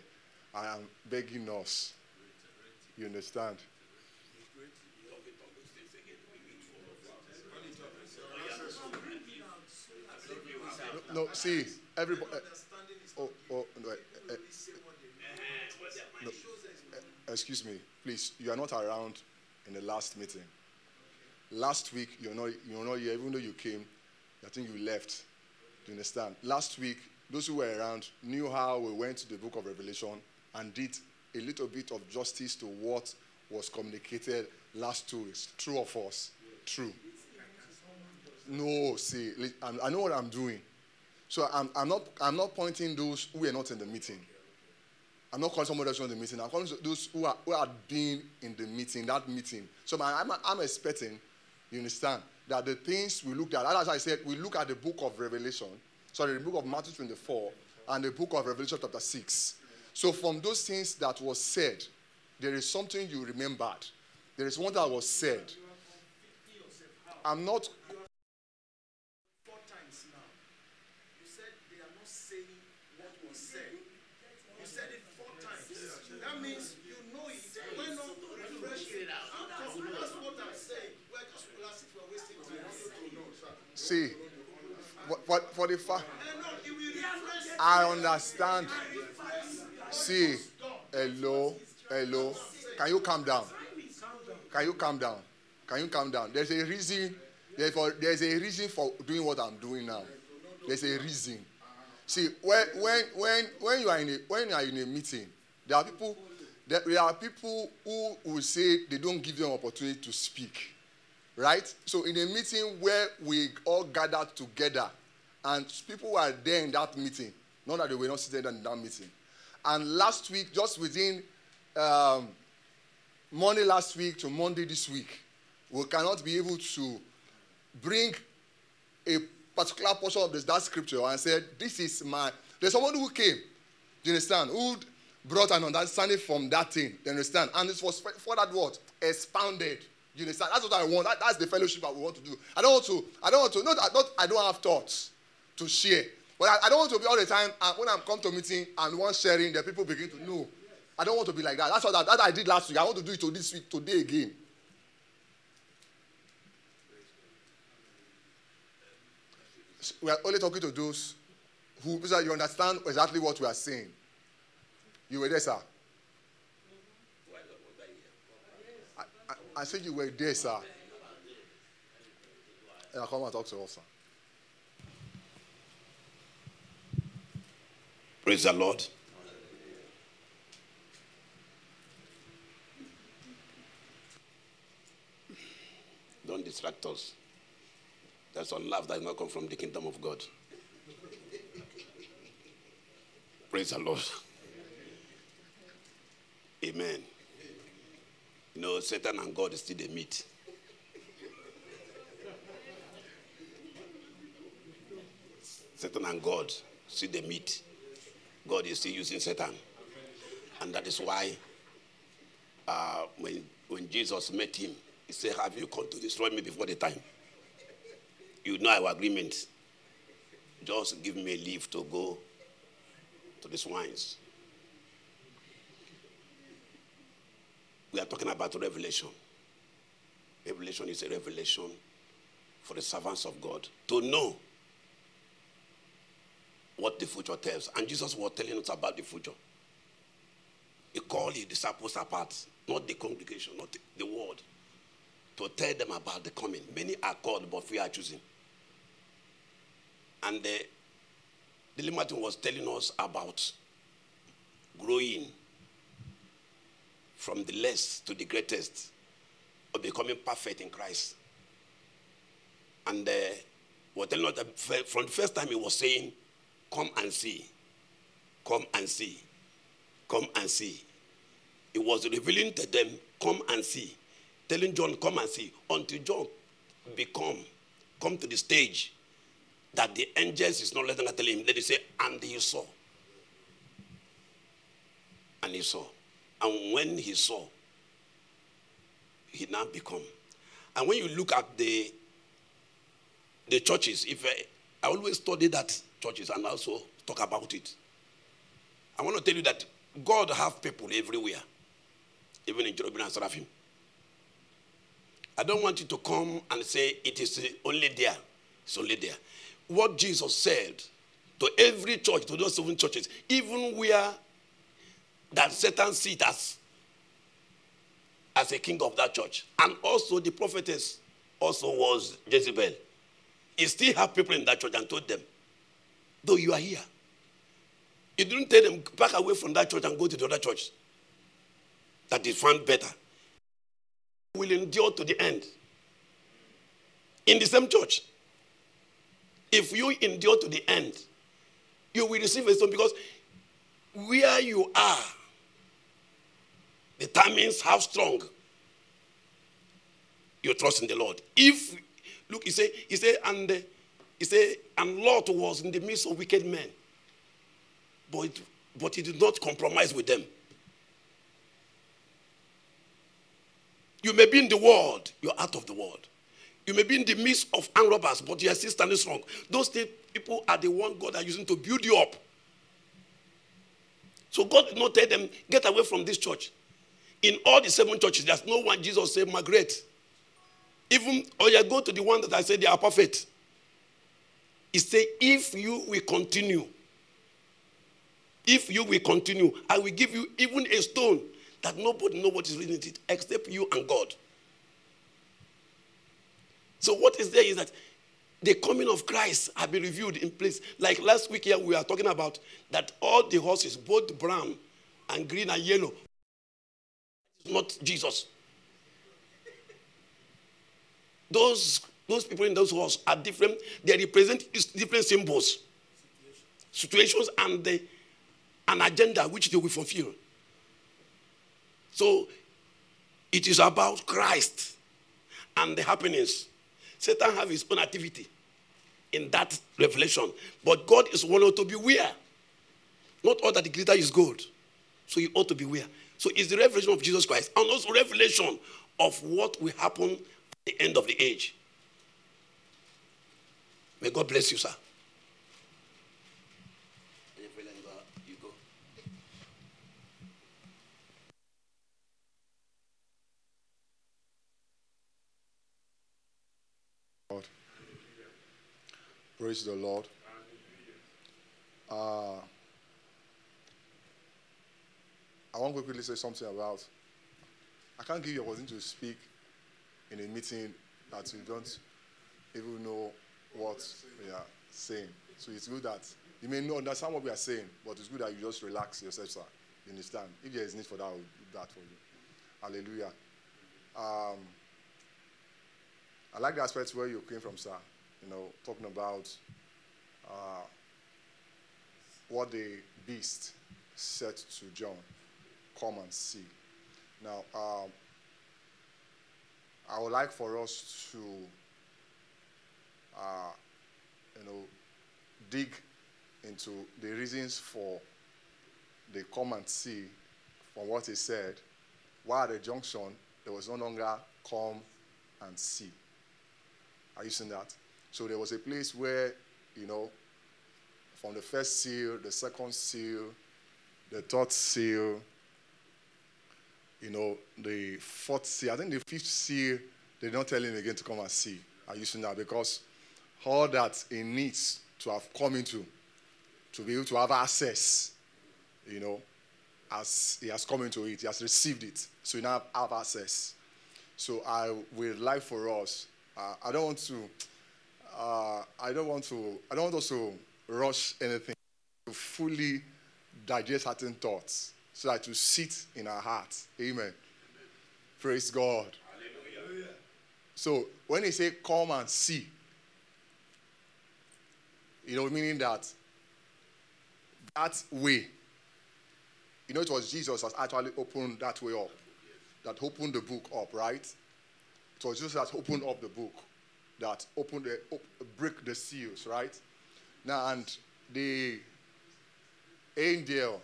[SPEAKER 1] I am begging us. You understand? No see, everybody. Oh, oh, no, uh, no, uh, excuse me, please. You are not around in the last meeting. Last week, you're not, you're not here, even though you came. I think you left. Do you understand? Last week, those who were around knew how we went to the book of Revelation and did a little bit of justice to what was communicated last two weeks. True or false? True. No, see, I know what I'm doing. So I'm, I'm, not, I'm not pointing those who are not in the meeting. I'm not calling somebody else in the meeting. I'm calling those who, are, who had been in the meeting, that meeting. So I'm, I'm, I'm expecting, you understand, that the things we looked at, as I said, we look at the book of Revelation, sorry, the book of Matthew 24 and the book of Revelation chapter 6. So from those things that was said, there is something you remembered. There is one that was said. I'm not
[SPEAKER 7] four times now. You said they are not saying what was said. You said it four times. That means you know it. Why not refresh it? How come? That's what I'm saying. We're just relaxing. We're wasting time.
[SPEAKER 1] See for, for, the fact. I understand. See, hello, hello. Can you calm down? Can you calm down? Can you calm down? There's a reason. There's a reason for doing what I'm doing now. There's a reason. See, when when when when you are in a when you are in a meeting, there are people. There, there are people who will say they don't give them opportunity to speak right? So in a meeting where we all gathered together, and people were there in that meeting, not that they were not seated in that meeting. And last week, just within um, Monday last week to Monday this week, we cannot be able to bring a particular portion of this, that scripture and said, "This is my." There's someone who came, do you understand? Who brought an understanding from that thing, do you understand? And this was for that what expounded. You understand? That's what I want. That, that's the fellowship that we want to do. I don't want to. I don't want to. Not, not. I don't have thoughts to share. But I, I don't want to be all the time. And when I come to meeting and one sharing, the people begin to know. I don't want to be like that. That's what I, that I did last week. I want to do it to this week, today again. We are only talking to those who you understand exactly what we are saying. You were there, sir. I, said you were there, sir. Yeah, come and talk to us, sir.
[SPEAKER 8] Praise the Lord. Don't distract us. There's some love that does not come from the kingdom of God. Praise the Lord. Amen. You know, Satan and God still they meet. Satan and God still they meet. God is still using Satan. And that is why uh, when, when Jesus met him, he said, Have you come to destroy me before the time? You know our agreement. Just give me leave to go to the swines. We are talking about revelation. Revelation is a revelation for the servants of God to know what the future tells. And Jesus was telling us about the future. He called his disciples apart, not the congregation, not the, world, to tell them about the coming. Many are called, but few are choosing. And the, the Martin was telling us about growing from the less to the greatest, of becoming perfect in Christ. And uh, was telling us that from the first time he was saying, Come and see, come and see, come and see. He was revealing to them, Come and see, telling John, Come and see, until John become, come to the stage that the angels is not letting us tell him. Then he say, and he saw. And he saw. And when he saw, he now become. And when you look at the the churches, if I, I always study that churches and also talk about it. I want to tell you that God have people everywhere, even in Cherubim and Seraphim. I don't want you to come and say it is only there. It's only there. What Jesus said to every church, to those seven churches, even where that Satan sit as, as a king of that church, and also the prophetess also was Jezebel. He still have people in that church and told them, though you are here. You didn't tell them, back away from that church and go to the other church that is found better. Will endure to the end. In the same church. If you endure to the end, you will receive a stone because where you are determines how strong you trust in the Lord. If look, he said, he said, and he said, and Lot was in the midst of wicked men, but but he did not compromise with them. You may be in the world, you're out of the world. You may be in the midst of armed robbers, but you are still standing strong. Those people are the one God are using to build you up. So God did not tell them, get away from this church. In all the seven churches, there's no one Jesus said, Margaret. Even, or you go to the one that I said they are perfect. He said, if you will continue, if you will continue, I will give you even a stone that nobody what is in it except you and God. So what is there is that the coming of Christ have been revealed in place. Like last week here, we are talking about that all the horses, both brown and green and yellow, not Jesus. Those, those people in those horses are different. They represent different symbols, situations, and the, an agenda which they will fulfill. So it is about Christ and the happenings. Satan have his own activity in that revelation. But God is one to be aware. Not all that the glitter is gold. So you ought to be aware. So it's the revelation of Jesus Christ and also revelation of what will happen at the end of the age. May God bless you, sir.
[SPEAKER 1] Praise the Lord. Uh, I want to quickly say something about. I can't give you a opportunity to speak in a meeting that you don't even know what we are saying. So it's good that you may not understand what we are saying, but it's good that you just relax yourself, sir. You understand? If there is need for that, I will do that for you. Hallelujah. Um, I like the aspect where you came from, sir you know, talking about uh, what the beast said to John, come and see. Now, um, I would like for us to, uh, you know, dig into the reasons for the come and see from what he said. While at the junction, there was no longer come and see. Are you seeing that? So there was a place where, you know, from the first seal, the second seal, the third seal, you know, the fourth seal, I think the fifth seal, they don't tell him again to come and see. Are you seeing that? Because all that he needs to have come into, to be able to have access, you know, as he has come into it, he has received it. So he now have access. So I would like for us, uh, I don't want to uh, I don't want to, I don't want us to rush anything, to fully digest certain thoughts so that to sit in our hearts. Amen. Amen. Praise God. Hallelujah. So when he say come and see, you know, meaning that that way, you know, it was Jesus that actually opened that way up, that opened the book up, right? It was Jesus that opened up the book that open the op, break the seals, right? Now and the angel,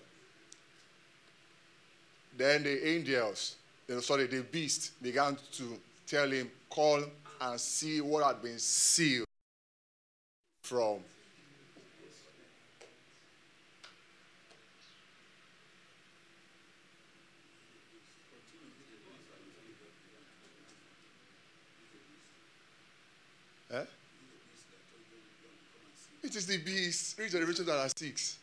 [SPEAKER 1] then the angels, sorry, the beast began to tell him, call and see what had been sealed from Eh? It is the beast. Read Revelation chapter 6.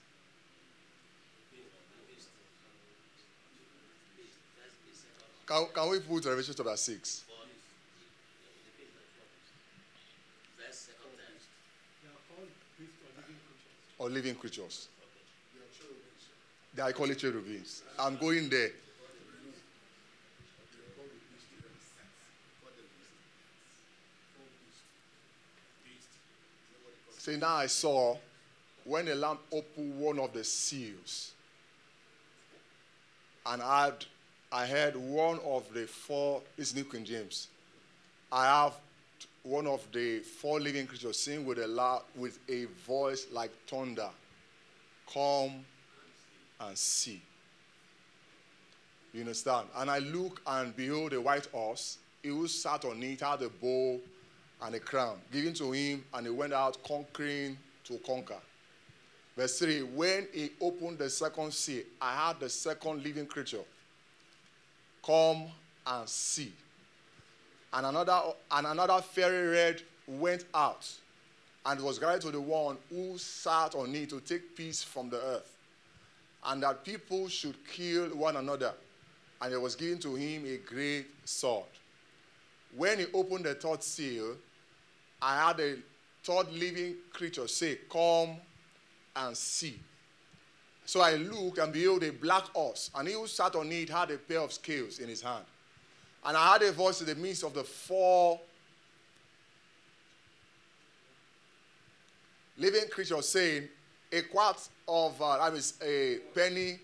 [SPEAKER 1] Can, can we put Revelation chapter 6? or living creatures? They are called cherubims. I'm going there. See, now I saw when the lamb opened one of the seals, and had, I had one of the four, is New King James. I have one of the four living creatures sing with a loud, with a voice like thunder, come and see. You understand? And I look and behold a white horse. He who sat on it had a bow and a crown given to him, and he went out conquering to conquer. Verse 3 When he opened the second seal, I had the second living creature come and see. And another, and another fairy red went out and was guided to the one who sat on it to take peace from the earth, and that people should kill one another. And it was given to him a great sword. When he opened the third seal, I had a third living creature say, Come and see. So I looked, and behold, a black horse, and he who sat on it had a pair of scales in his hand. And I heard a voice in the midst of the four living creatures saying, A quart of, uh, that is a penny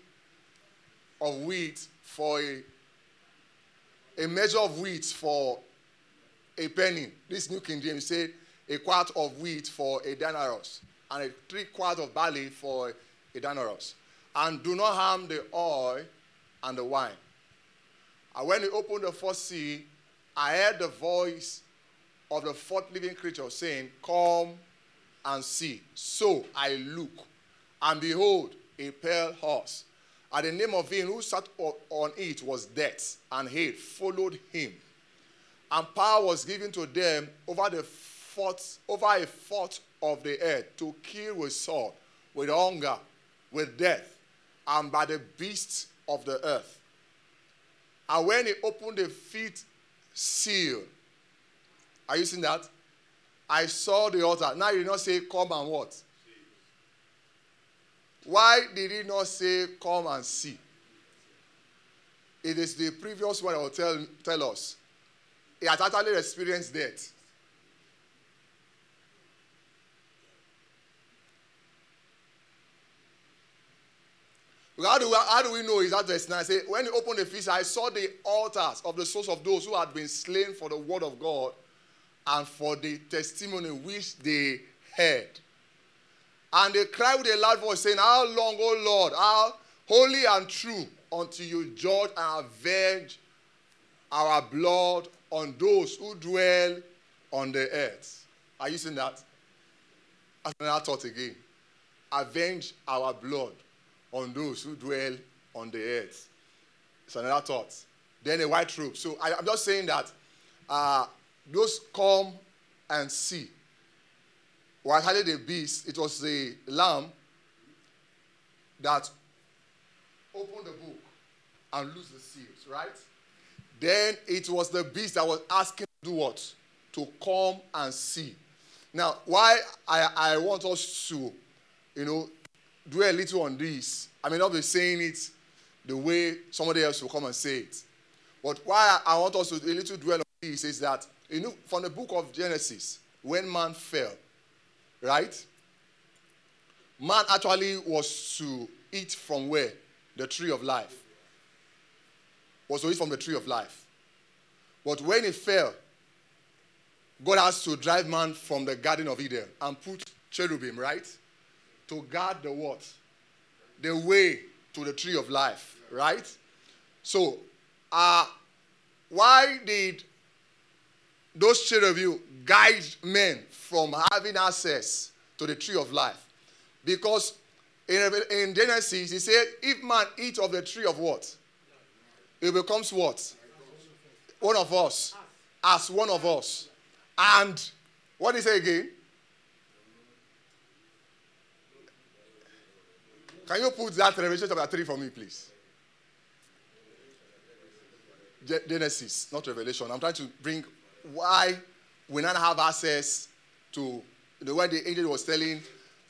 [SPEAKER 1] of wheat for a, a measure of wheat for a penny. This New King James said, A quart of wheat for a denarius, and a three quart of barley for a denarius. And do not harm the oil and the wine. And when he opened the fourth seal, I heard the voice of the fourth living creature saying, Come and see. So I look, and behold, a pale horse. And the name of him who sat on it was Death, and hate followed him. And power was given to them over the fourth, over a fourth of the earth to kill with sword, with hunger, with death, and by the beasts of the earth. And when he opened the fifth seal, are you seeing that? I saw the altar. Now you did not say, Come and what? Why did he not say, Come and see? It is the previous one I will tell, tell us. He had actually experienced death. How do, we, how do we know? Is that verse 9? Say, when he opened the feast, I saw the altars of the souls of those who had been slain for the word of God and for the testimony which they heard. And they cried with a loud voice, saying, How long, O Lord, how holy and true until you judge and avenge our blood on those who dwell on the earth. Are you seeing that? That's another thought again. Avenge our blood on those who dwell on the earth. It's another thought. Then a white robe. So I, am just saying that uh, those come and see. While I had the beast, it was the lamb that opened the book and loosed the seals, right? Then it was the beast that was asking to do what? To come and see. Now, why I, I want us to, you know, dwell a little on this. I may not be saying it the way somebody else will come and say it. But why I want us to a little dwell on this is that, you know, from the book of Genesis, when man fell, right? Man actually was to eat from where? The tree of life. Was to eat from the tree of life. But when he fell, God has to drive man from the Garden of Eden and put cherubim, right? To guard the what? The way to the tree of life, right? So, uh, why did those children of you guide men from having access to the tree of life? Because in, in Genesis, he said, if man eat of the tree of what? It becomes what? One of us. As one of us. And what did he say again? Can you put that Revelation chapter 3 for me, please? Genesis, not Revelation. I'm trying to bring why we not have access to the way the angel was telling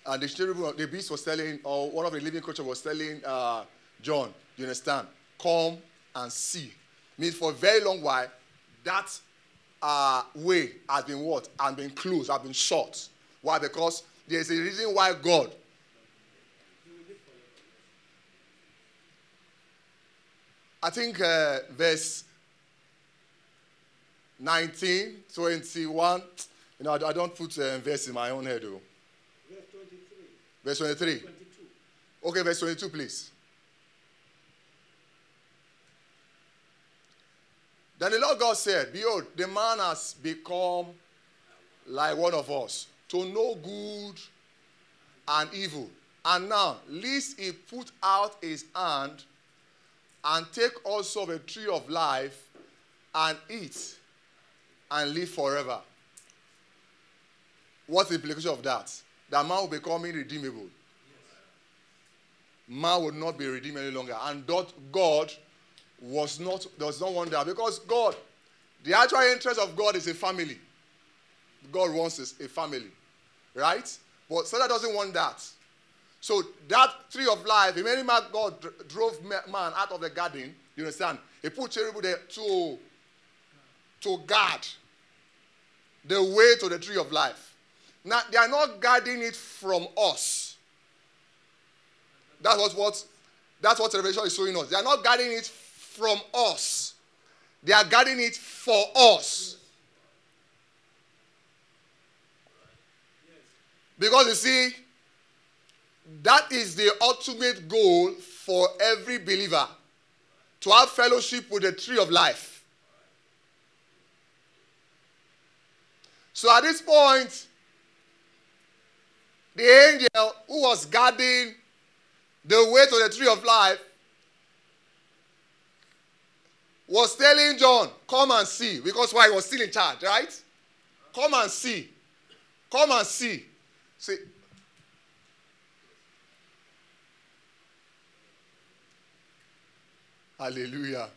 [SPEAKER 1] And the the beast was telling, or one of the living creatures was telling uh, John, you understand? Come and see. Means for a very long while, that uh, way has been what? Has been closed, has been shut. Why? Because there's a reason why God I think uh, verse 19, 21. You know, I, I don't put uh, verse in my own head, though. Verse 23. verse 22. Okay, verse 22, please. Then the Lord God said, Behold, the man has become like one of us, to know good and evil. And now, lest he put out his hand and take also the tree of life and eat and live forever. What's the implication of that? That man will become irredeemable. Man will not be redeemed any longer. And that God was not, does not want that. Because God, the actual interest of God is a family. God wants a family. Right? But Satan doesn't want that. So that tree of life, man God drove man out of the garden, you understand? He put cherubim there to, to guard the way to the tree of life. Now they are not guarding it from us. That's what, what that's what Revelation is showing us. They are not guarding it from us. They are guarding it for us. Because you see, that is the ultimate goal for every believer to have fellowship with the tree of life. So at this point, the angel who was guarding the way to the tree of life was telling John, Come and see, because why he was still in charge, right? Come and see. Come and see. See, Hallelujah.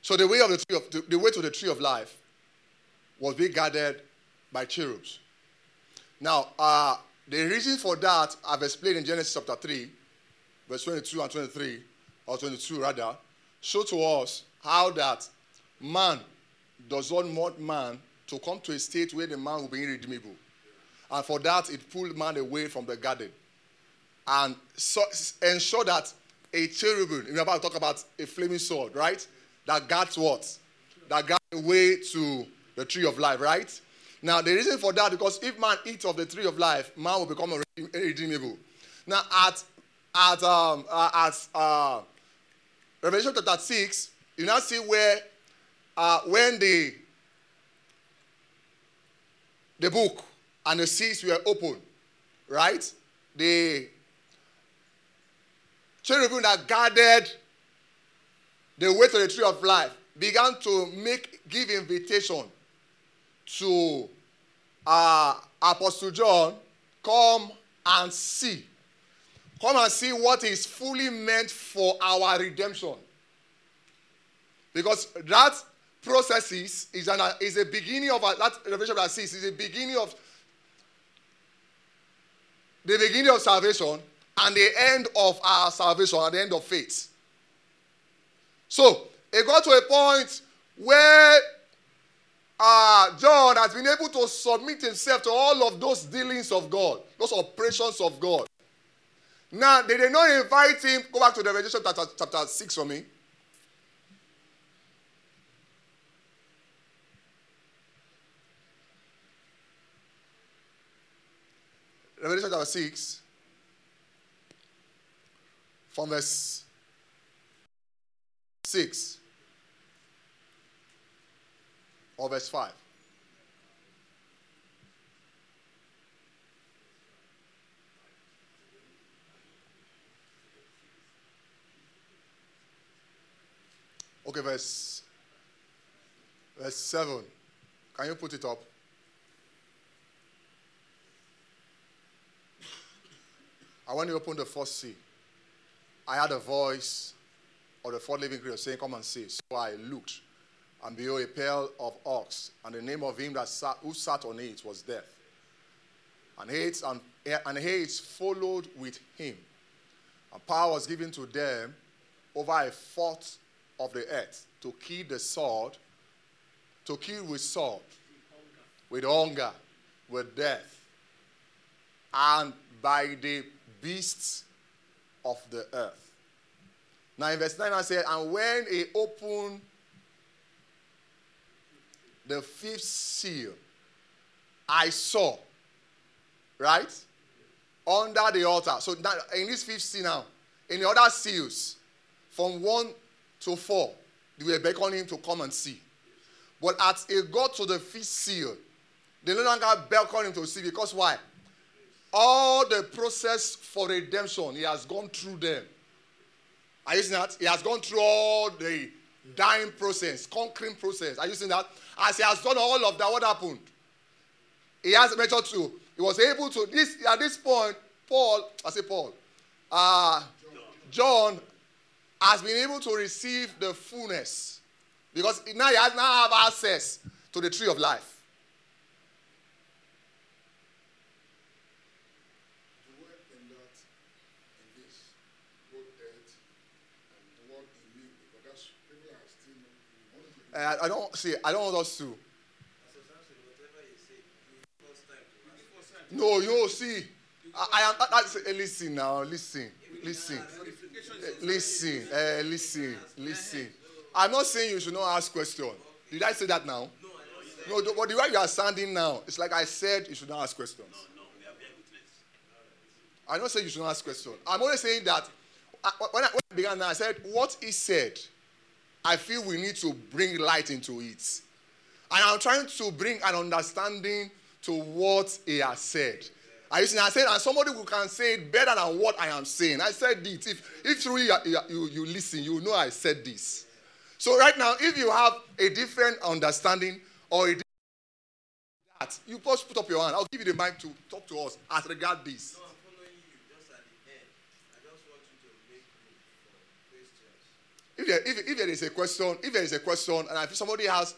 [SPEAKER 1] So the way of the tree of the, the way to the tree of life was being guarded by cherubs. Now, uh, the reason for that I've explained in Genesis chapter 3 verse 22 and 23, or 22 rather, show to us how that man does not want man to come to a state where the man will be irredeemable. And for that, it pulled man away from the garden. And so, ensure that a cherubim, about to talk about a flaming sword, right? That guards what? That guards the way to the tree of life, right? Now, the reason for that, because if man eats of the tree of life, man will become irredeemable. Now, at at, um, uh, uh, Revelation chapter 6, you now see where uh, when the, the book and the seals were open, right? The cherubim that guarded the way to the tree of life began to make give invitation to uh, Apostle John, come and see. Come and see what is fully meant for our redemption. Because that process is, is, an, is a beginning of that revelation that sees is a beginning of the beginning of salvation and the end of our salvation and the end of faith. So it got to a point where uh, John has been able to submit himself to all of those dealings of God, those operations of God. Now, they did not invite him. Go back to the Revelation chapter, chapter 6 for me. Revelation chapter 6, from verse 6 or verse 5. Okay, verse, verse 7. Can you put it up? And when he open the first sea. I had a voice of the fourth living creature saying, Come and see. So I looked, and behold, a pair of ox, and the name of him that sat, who sat on it was Death. And hate, and, and followed with him. And power was given to them over a fourth of the earth to kill the sword, to kill with sword, with hunger, with death, and by the beasts of the earth. Now in verse 9 I said, and when he opened the fifth seal, I saw, right? Under the altar. So now, in this fifth seal now, in the other seals, from one to four, they were beckoning him to come and see. But as he got to the fifth seal, they no longer beckoned him to see because why? All the process for redemption, he has gone through them. Are you seeing that? He has gone through all the dying process, conquering process. Are you seeing that? As he has done all of that, what happened? He has mentioned to. He was able to this at this point. Paul, I say Paul, uh, John has been able to receive the fullness because now he has now have access to the tree of life.
[SPEAKER 7] dwell in that, in this, both earth and dwell in me, because that's, people are still wanting to
[SPEAKER 1] Uh, I don't see. I don't want us to. No, you see. I, I am. I, I say, eh, listen now. Listen. Listen. Listen. Uh, listen. Listen. I'm not saying you should not ask questions. Did I say that now? No, but the way you are standing now, it's like I said you should not ask questions. I'm not saying you should not ask questions. I'm only saying that uh, when I, when I began I said what he said. I feel we need to bring light into it. And I'm trying to bring an understanding to what he has said. Are you seeing? I said, and somebody who can say it better than what I am saying. I said it. If, if truly you, you, you, you listen, you know I said this. So right now, if you have a different understanding or a different that, you just put up your hand. I'll give you the mic to talk to us as regard this.
[SPEAKER 5] No, I'm following you just at the end. I just want you to make room for questions.
[SPEAKER 1] If there, if, if there is a question, if there is a question, and if somebody has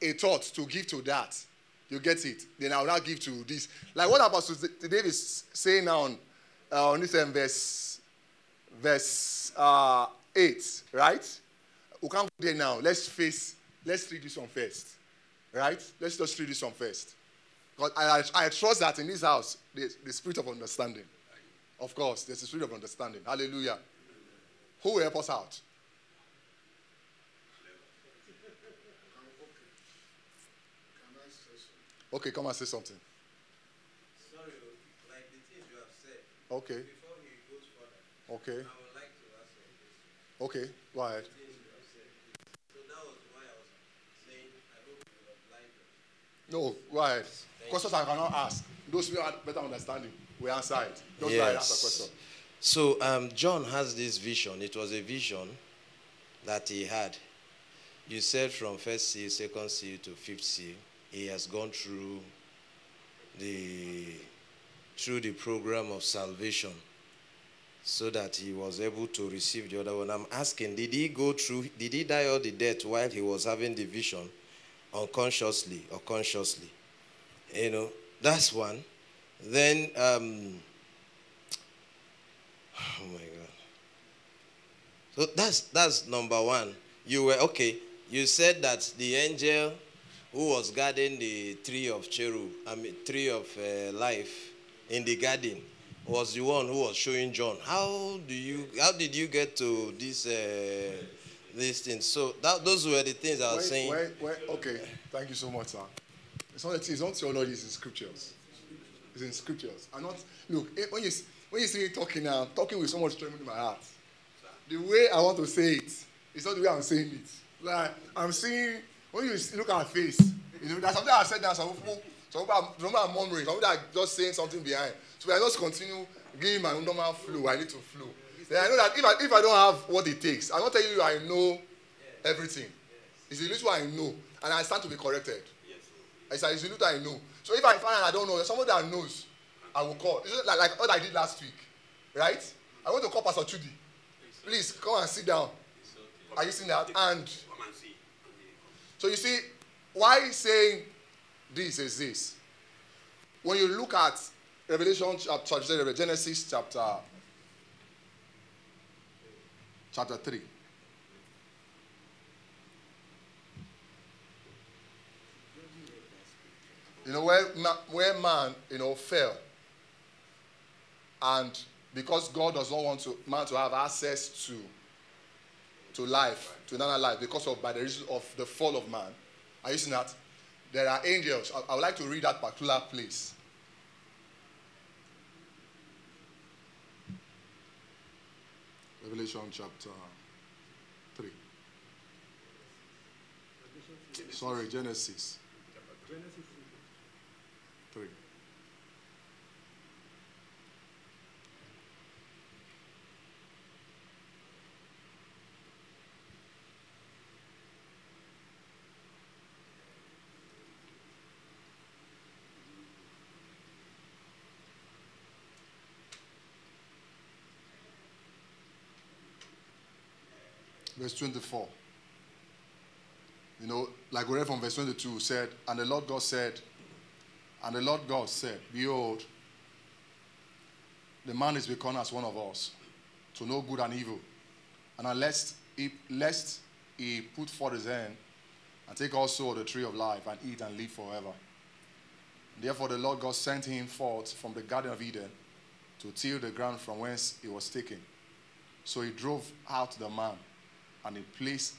[SPEAKER 1] a thought to give to that, you get it. Then I will now give to this. Like what Apostle David is saying now on, uh, on this um, verse, verse uh, eight, right? We can't go there now. Let's face. Let's read this one first, right? Let's just read this one first. Because I, I, I trust that in this house, the, the spirit of understanding. Of course, there's a spirit of understanding. Hallelujah. Who will help us out?
[SPEAKER 7] Can I say something?
[SPEAKER 1] Okay, come and say something.
[SPEAKER 5] Sorry, like the things you have said.
[SPEAKER 1] Okay,
[SPEAKER 5] Before he goes further,
[SPEAKER 1] okay,
[SPEAKER 5] I would like to ask a question.
[SPEAKER 1] okay. Go ahead.
[SPEAKER 5] You have. So that was why I was saying I hope you oblige us.
[SPEAKER 1] No, go ahead. Questions I cannot ask. Those who have better understanding will answer it. Just ahead, ask a
[SPEAKER 5] Yes.
[SPEAKER 1] question.
[SPEAKER 5] So um, John has this vision. It was a vision that he had. You said from first seal, second seal to fifth seal, he has gone through the through the program of salvation, so that he was able to receive the other one. I'm asking, did he go through? Did he die all the death while he was having the vision, unconsciously or consciously? You know, that's one. Then. Um, Oh my God. So that's that's number one. You were okay. You said that the angel who was guarding the tree of cherub, I mean tree of uh, life in the garden, was the one who was showing John. How do you? How did you get to this? Uh, these things. So that, those were the things I was
[SPEAKER 1] Wait,
[SPEAKER 5] saying.
[SPEAKER 1] wait, wait. Okay, thank you so much, sir. It's not, it's not theology, it's in scriptures. It's in scriptures. And not, look, eh, when you, when you see me talking now, I'm talking with so much trembling in my heart. The way I want to say it, it's not the way I'm saying it. Like, I'm seeing, when you look at her face, you know, there's something I said now, some people, some people are, some people murmuring, some people are just saying something behind. So I just continue giving my normal flow. I need to flow. Then I know that if I, if I don't have what it takes, I'm not telling you I know everything. It's the little I know, and I stand to be corrected. It's, it's the little I know. So if I find out I don't know, there's somebody that knows, I will call. It's like, like what I did last week, right? I want to call Pastor Chudi. Please come and sit down. Are you seeing that? And. So you see, why saying this is this? When you look at Revelation chapter Genesis chapter chapter 3. You know, where, where man, you know, fell. And because God does not want to, man to have access to, to life, to another life, because of by the reason of the fall of man. Are you seeing that? There are angels. I, I would like to read that particular place. Revelation chapter 3. Sorry, Genesis. 3. Verse 24. You know, like we read from verse 22 said, And the Lord God said, And the Lord God said, Behold, the man is become as one of us, to know good and evil. And unless he, lest he put forth his hand and take also the tree of life and eat and live forever. Therefore, the Lord God sent him forth from the Garden of Eden to till the ground from whence he was taken. So he drove out the man and a place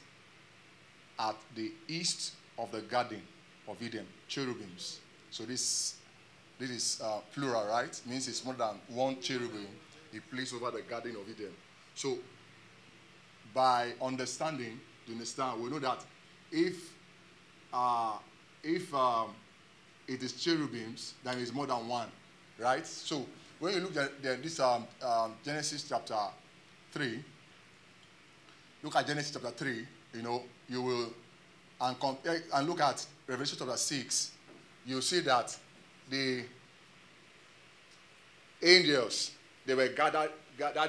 [SPEAKER 1] at the east of the garden of Eden cherubims. So this this is uh, plural, right? Means it's more than one cherubim he placed over the garden of Eden. So by understanding, you understand, we know that if uh, if um, it is cherubims, then it's more than one, right? So when you look at this um, um, Genesis chapter three, look at Genesis chapter 3, you know, you will, and compare, eh, and look at Revelation chapter 6, you'll see that the angels, they were gathered,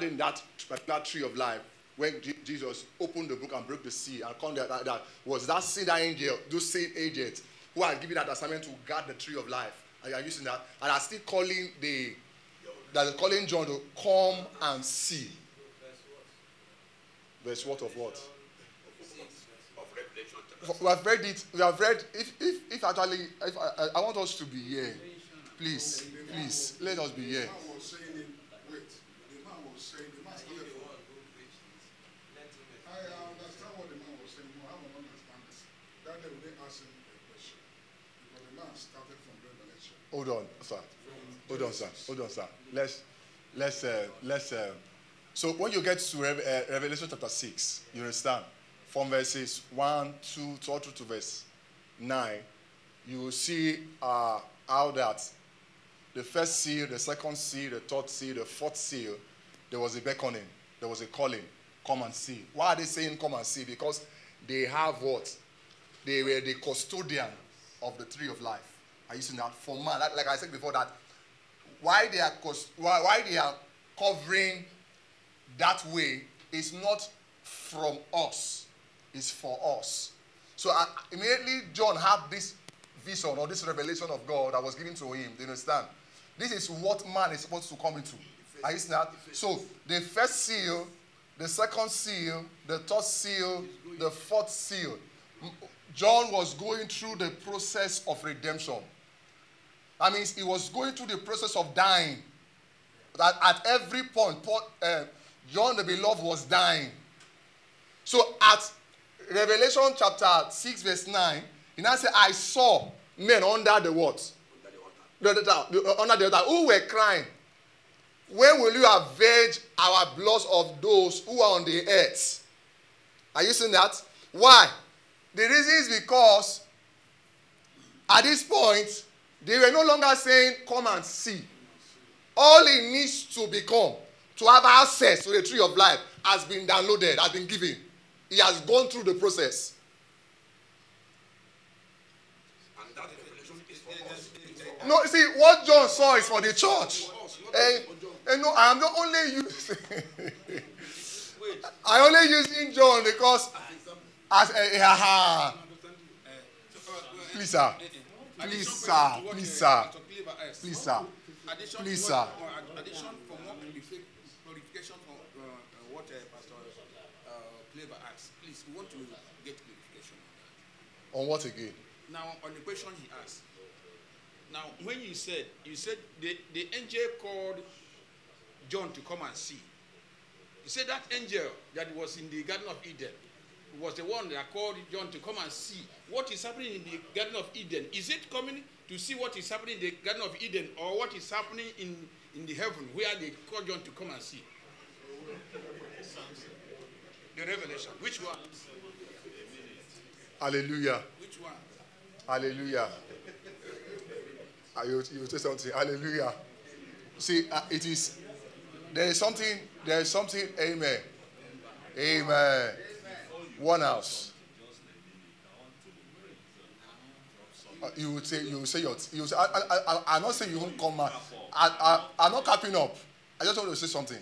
[SPEAKER 1] in that particular tree of life when Jesus opened the book and broke the sea and come there, that, that was that same angel, those same agents who had given that assignment to guard the tree of life. Are you are using that? And are still calling the, that calling John to come and see. Verse what of what?
[SPEAKER 9] Of Revelation chapter
[SPEAKER 1] We have read it. We have read. If if if actually, if I, I, I want us to be here, please, please let us be here.
[SPEAKER 7] The man was saying it, wait, the man was saying, the man started from, I understand what the man was saying, I don't understand this. That day we didn't ask a question. The man started from Revelation.
[SPEAKER 1] Hold on, sir. Hold on, sir. Hold on, sir. Let's let's uh, let's. Uh, so when you get to Rev- uh, Revelation chapter six, you understand from verses one, two, to all through to verse nine, you will see uh, how that the first seal, the second seal, the third seal, the fourth seal, there was a beckoning, there was a calling, come and see. Why are they saying come and see? Because they have what? They were the custodian of the tree of life. Are you seeing that? For man, like, like I said before, that why they are why, why they are covering that way is not from us, it's for us. So uh, immediately John had this vision or this revelation of God that was given to him. Do you understand? This is what man is supposed to come into. Are you that? So the first seal, the second seal, the third seal, the fourth seal. John was going through the process of redemption. That means he was going through the process of dying. That at every point, Paul, uh, John the beloved was dying. So at Revelation chapter 6, verse 9, he now said, I saw men under the what? The, the, the- under the altar who were crying. When will you avenge our blood of those who are on the earth? Are you seeing that? Why? The reason is because at this point, they were no longer saying, Come and see. All he needs to become, to have access to the tree of life, has been downloaded, has been given. He has gone through the process.
[SPEAKER 9] And that revelation is for us. It's for
[SPEAKER 1] No, see, what John saw is for the church. And, and eh, eh, no, I'm not only using. I only using John because as eh, a, uh, please sir, please sir, please sir, please sir, please sir.
[SPEAKER 6] Addition for more clarification from uh, uh, what uh, Pastor uh, Clever. Please, we want to get clarification on that.
[SPEAKER 1] On what again?
[SPEAKER 6] Now, on the question he asked. Now, when you said, you said the, the angel called John to come and see. You said that angel that was in the Garden of Eden was the one that called John to come and see what is happening in the Garden of Eden. Is it coming to see what is happening in the Garden of Eden or what is happening in, in the heaven where they call John to come and see? The revelation. Which one?
[SPEAKER 1] Hallelujah.
[SPEAKER 6] Which one?
[SPEAKER 1] Hallelujah. Ah, You, you say something. Hallelujah. See, uh, it is. There is something. There is something. Amen. Amen. One house. Uh, you would say. You would say your. You would say. I, I, I, I'm not saying you won't come. I, I, I'm not capping up. I just want to say something.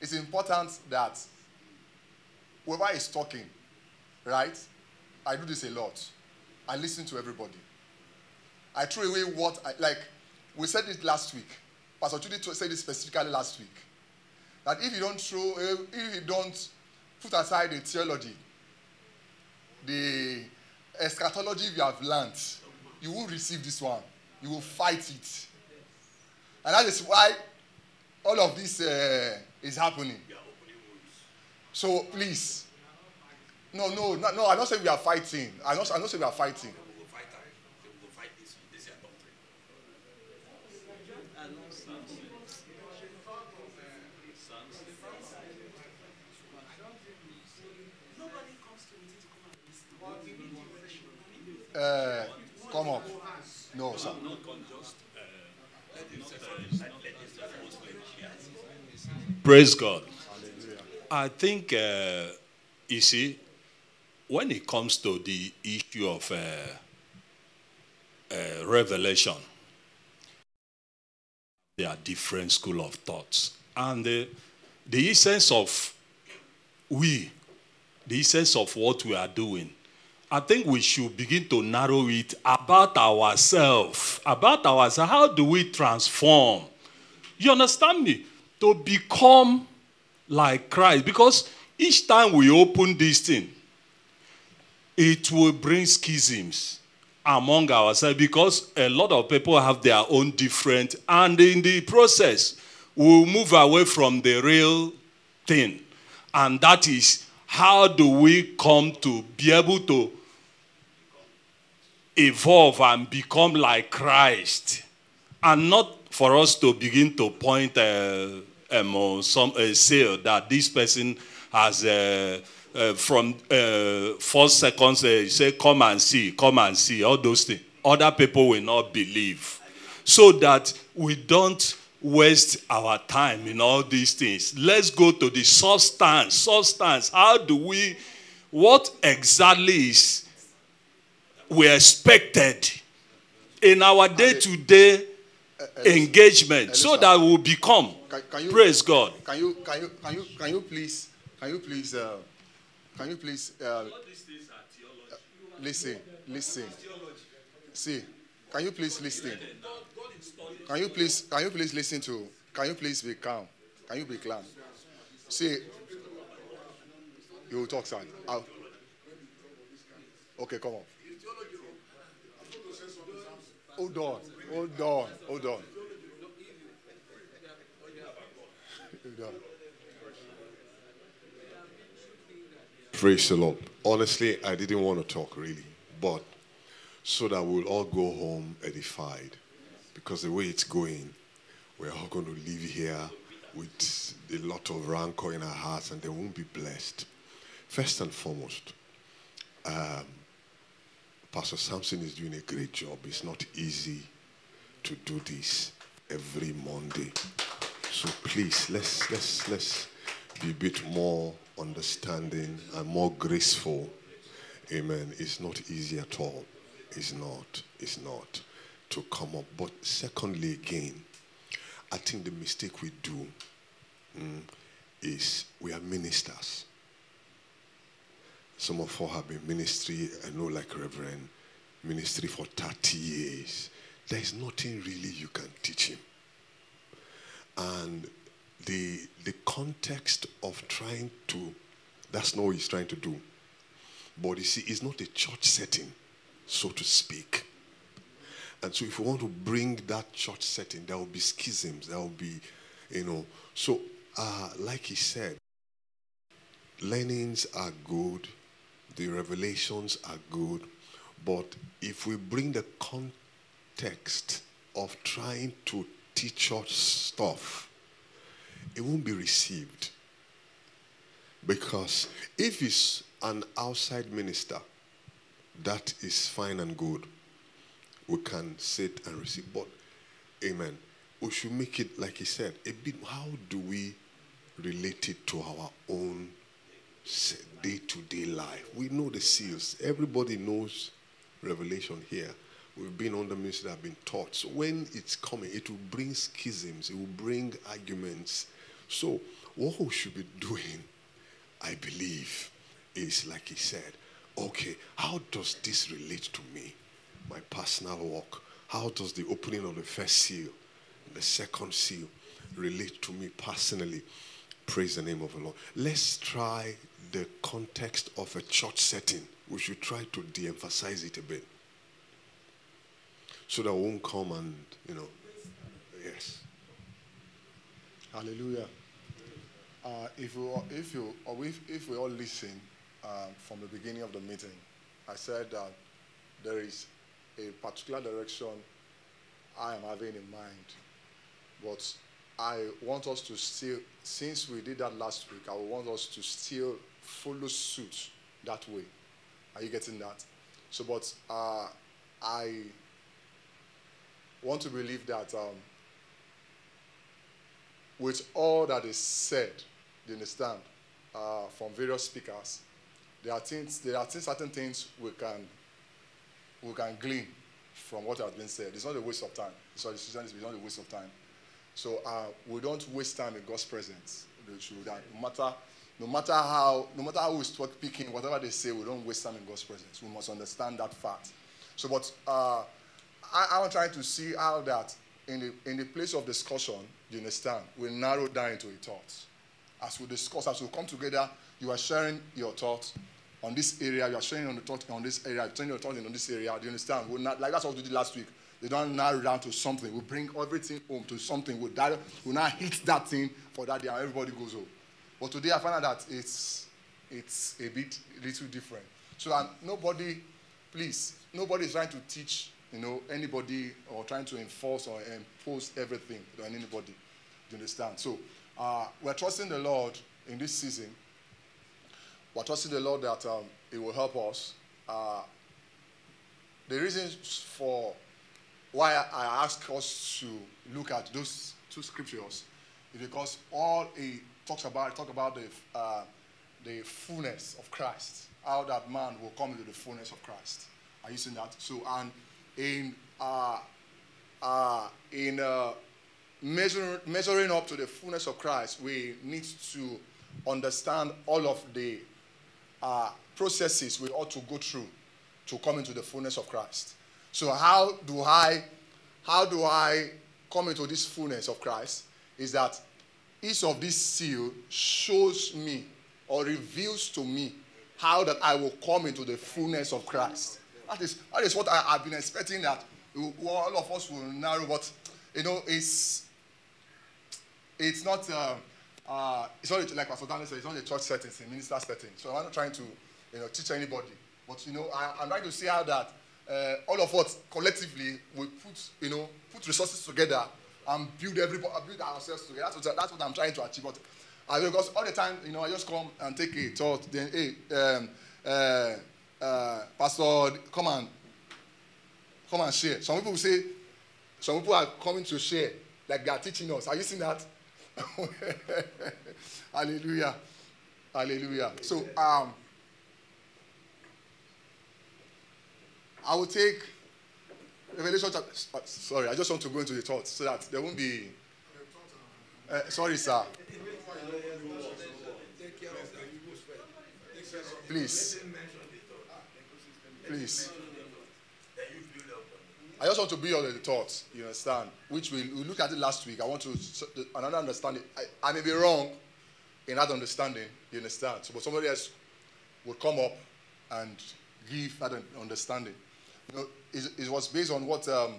[SPEAKER 1] It's important that whoever is talking, right? I do this a lot. I listen to everybody. I throw away what I like. We said it last week. Pastor Chudi said it specifically last week. That if you don't throw, eh, if you don't put aside the theology, the eschatology you have learned, you will receive this one. You will fight it. And that is why all of this uh, is happening. So please, no, no, no, no. I don't say we are fighting. I don't, I'm not saying we are fighting. Uh, come up. No, sir.
[SPEAKER 2] Praise God. I think, uh, you see, when it comes to the issue of uh, uh, revelation, there are different school of thoughts. And the, the essence of we, the essence of what we are doing, I think we should begin to narrow it about ourselves. About ourselves. How do we transform? You understand me? To become like Christ. Because each time we open this thing, it will bring schisms among ourselves because a lot of people have their own different, and in the process, we'll move away from the real thing. And that is how do we come to be able to evolve and become like Christ, and not for us to begin to point uh, um, uh, some uh, say that this person has uh, uh, from uh, four seconds uh, say come and see, come and see all those things. Other people will not believe, so that we don't waste our time in all these things. Let's go to the substance. Substance. How do we? What exactly is we expected in our day-to-day engagement so that we will become
[SPEAKER 1] Can, can you
[SPEAKER 2] praise god.
[SPEAKER 1] Can you can you can you can you please can you please uh, can you please uh, listen listen. See can you please listen? Can you please can you please listen to can you please be calm? Can you be calm? See you will talk son I'll, okay come on. Hold on hold on hold on hold on
[SPEAKER 8] Praise the Lord. Honestly, I didn't want to talk really, but so that we'll all go home edified. Because the way it's going, we're all going to live here with a lot of rancor in our hearts and they won't be blessed. First and foremost, um, Pastor Samson is doing a great job. It's not easy to do this every Monday. So please, let's let's let's be a bit more understanding and more graceful. Amen. It's not easy at all. It's not. It's not. to come up. But secondly, again, I think the mistake we do mm, is we are ministers. Some of us have been ministry, I know, like Reverend, ministry for 30 years. There is nothing really you can teach him. And the, the context of trying to, that's not what he's trying to do. But you see, it's not a church setting, so to speak. And so, if we want to bring that church setting, there will be schisms, there will be, you know. So, uh, like he said, learnings are good, the revelations are good, but if we bring the context of trying to teach us stuff, it won't be received. Because if it's an outside minister, that is fine and good. We can sit and receive. But, amen. We should make it, like he said, a bit. How do we relate it to our own day to day life? We know the seals. Everybody knows revelation here. We've been on the ministry that have been taught. So when it's coming, it will bring schisms, it will bring arguments. So, what we should be doing, I believe, is like he said, okay, how does this relate to me? My personal walk. How does the opening of the first seal, the second seal, relate to me personally? Praise the name of the Lord. Let's try the context of a church setting. We should try to de emphasize it a bit so that we won't come and, you know, yes.
[SPEAKER 1] Hallelujah. Uh, if, we, if, you, if, if we all listen um, from the beginning of the meeting, I said that there is a particular direction I am having in mind. But I want us to still, since we did that last week, I want us to still follow suit that way. Are you getting that? So, but uh, I want to believe that um, with all that is said, you understand, uh, from various speakers, there are things, there are certain things we can, we can glean from what has been said. It's not a waste of time. Sorry, Susan, it's not a waste of time. So uh, we don't waste time in God's presence. That no matter, no matter how, no matter how we start whatever they say, we don't waste time in God's presence. We must understand that fact. So, but uh, I, I'm trying to see how that in the in the place of discussion, you understand, we narrow down into a thought. As we discuss, as we come together, you are sharing your thoughts on this area, you are sharing on the thought on this area, you're sharing your thoughts on this area. Do you understand? We're not like that's what we did last week. They don't narrow down to something. We bring everything home to something. We direct, we now hit that thing for that day, and everybody goes home. But today I find out that it's it's a bit little different. So and nobody, please, nobody is trying to teach, you know, anybody or trying to enforce or impose everything on anybody. Do you understand? So uh, we're trusting the Lord in this season. We're trusting the Lord that um, it will help us. Uh, the reasons for why I ask us to look at those two scriptures is because all he talks about, talk about the, uh, the fullness of Christ, how that man will come into the fullness of Christ. Are you seeing that? So, and in uh, uh, in uh, measure, measuring up to the fullness of Christ, we need to understand all of the uh, processes we ought to go through to come into the fullness of Christ. So how do I how do I come into this fullness of Christ? Is that each of these seal shows me or reveals to me how that I will come into the fullness of Christ. That is that is what I have been expecting that all of us will narrow, but you know it's it's not uh, uh, it's not like Pastor Daniel said, it's not a church setting, it's a minister setting. So I'm not trying to you know teach anybody, but you know I, I'm trying to see how that uh, all of us collectively we put you know put resources together and build everybody build ourselves together. That's what, that's what I'm trying to achieve. But because all the time you know I just come and take a thought, then hey um, uh, Pastor, come and come and share. Some people say, some people are coming to share, like they are teaching us. Are you seeing that? Hallelujah. Hallelujah. So um I will take Revelation chapter. uh, Sorry, I just want to go into the thoughts so that there won't be. Uh, sorry, sir. Please. Please. I just want to build on the thoughts, you understand? Which we, we looked at it last week. I want to another understanding. I, I may be wrong in that understanding, you understand? So, but somebody else would come up and give that understanding. You know, it, it was based on what um,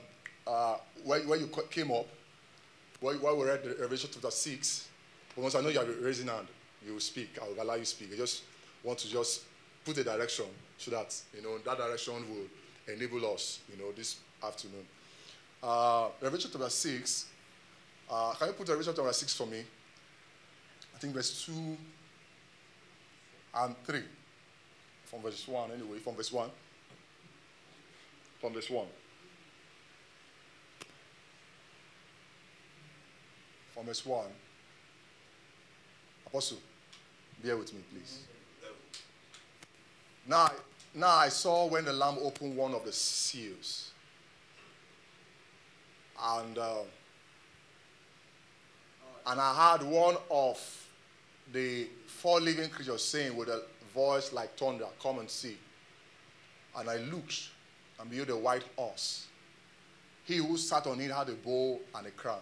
[SPEAKER 1] uh, where, where you came up, where, where we read the Revelation chapter six. But once I know you are raising hand, you will speak. I will allow you to speak. I just want to just put a direction so that you know that direction will enable us, you know, this afternoon. Uh, Revelation chapter six. Uh, can you put Revelation chapter six for me? I think verse two and three. From verse one, anyway. From verse one. From verse one. From verse one. Apostle, bear with me, please. Now, now I saw when the Lamb opened one of the seals. And, uh, and I heard one of the four living creatures saying with a voice like thunder, Come and see. And I looked, and behold, a white horse. He who sat on it had a bow and a crown.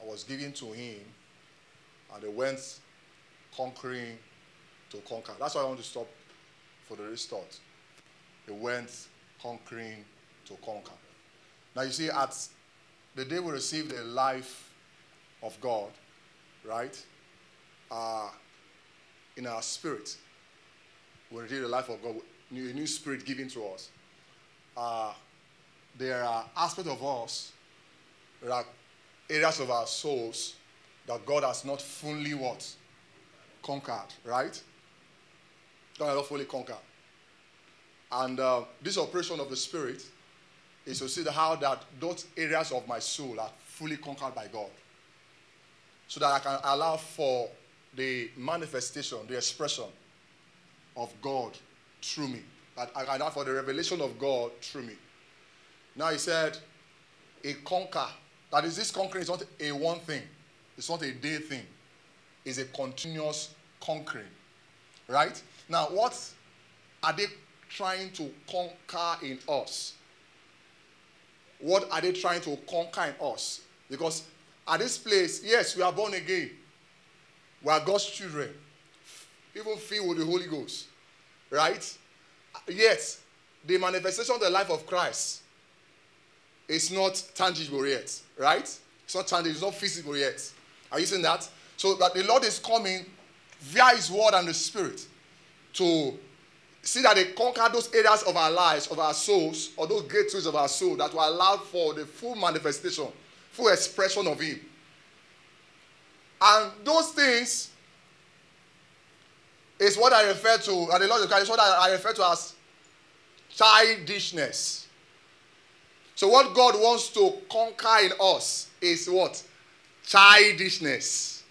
[SPEAKER 1] I was given to him, and they went conquering to conquer. That's why I want to stop for the restored. They went conquering to conquer. Now you see, at the day we receive the life of God, right? Uh, in our spirit, we receive the life of God, a new spirit given to us. Uh, there are aspects of us, there are areas of our souls that God has not fully what? Conquered, right? Has not fully conquered. And uh, this operation of the Spirit is to see how that those areas of my soul are fully conquered by God. So that I can allow for the manifestation, the expression of God through me. That I can allow for the revelation of God through me. Now he said, a conquer. That is, this conquering is not a one thing. It's not a day thing. It's a continuous conquering. Right? Now, what are they trying to conquer in us? What are they trying to conquer in us? Because at this place, yes, we are born again. We are God's children, even filled with the Holy Ghost. Right? Yet, the manifestation of the life of Christ is not tangible yet. Right? It's not tangible, it's not physical yet. Are you seeing that? So that the Lord is coming via His word and the Spirit to see that they conquer those areas of our lives, of our souls, or those gateways of our soul that will allow for the full manifestation, full expression of Him. And those things is what I refer to, and the Lord is what I refer to as childishness. So, what God wants to conquer in us is what? Childishness.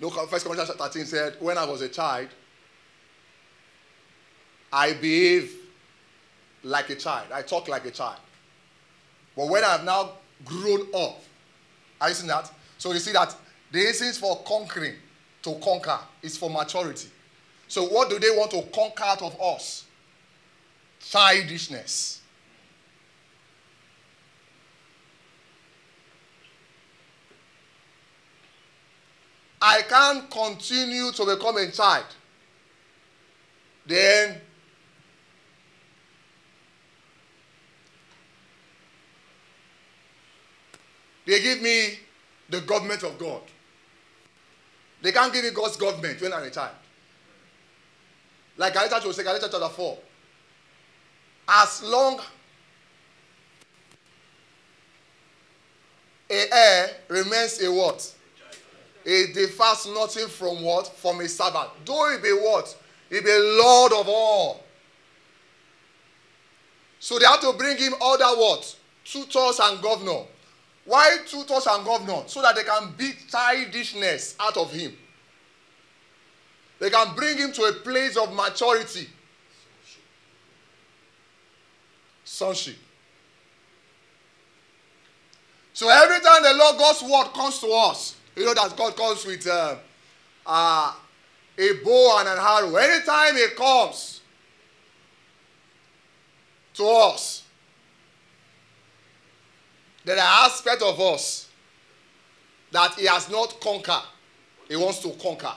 [SPEAKER 1] Look, uh, First Corinthians 13 said, When I was a child, I behaved like a child. I talk like a child. But when I have now grown up, are you seeing that? So you see that the essence for conquering, to conquer, is for maturity. So what do they want to conquer out of us? Childishness. I can't continue to become a child. Then they give me the government of God. They can't give me God's government when I'm a child. Like Galatians will say, Galatians chapter 4. As long a heir remains a what? It differs nothing from what? From a servant. Though he be what? He be Lord of all. So they have to bring him other what? Tutors and governor. Why tutors and governor? So that they can beat childishness out of him. They can bring him to a place of maturity. Sonship. So every time the Lord God's word comes to us, you know that God comes with uh, uh, a bow and an arrow. Anytime He comes to us, there are aspects of us that he has not conquered. He wants to conquer.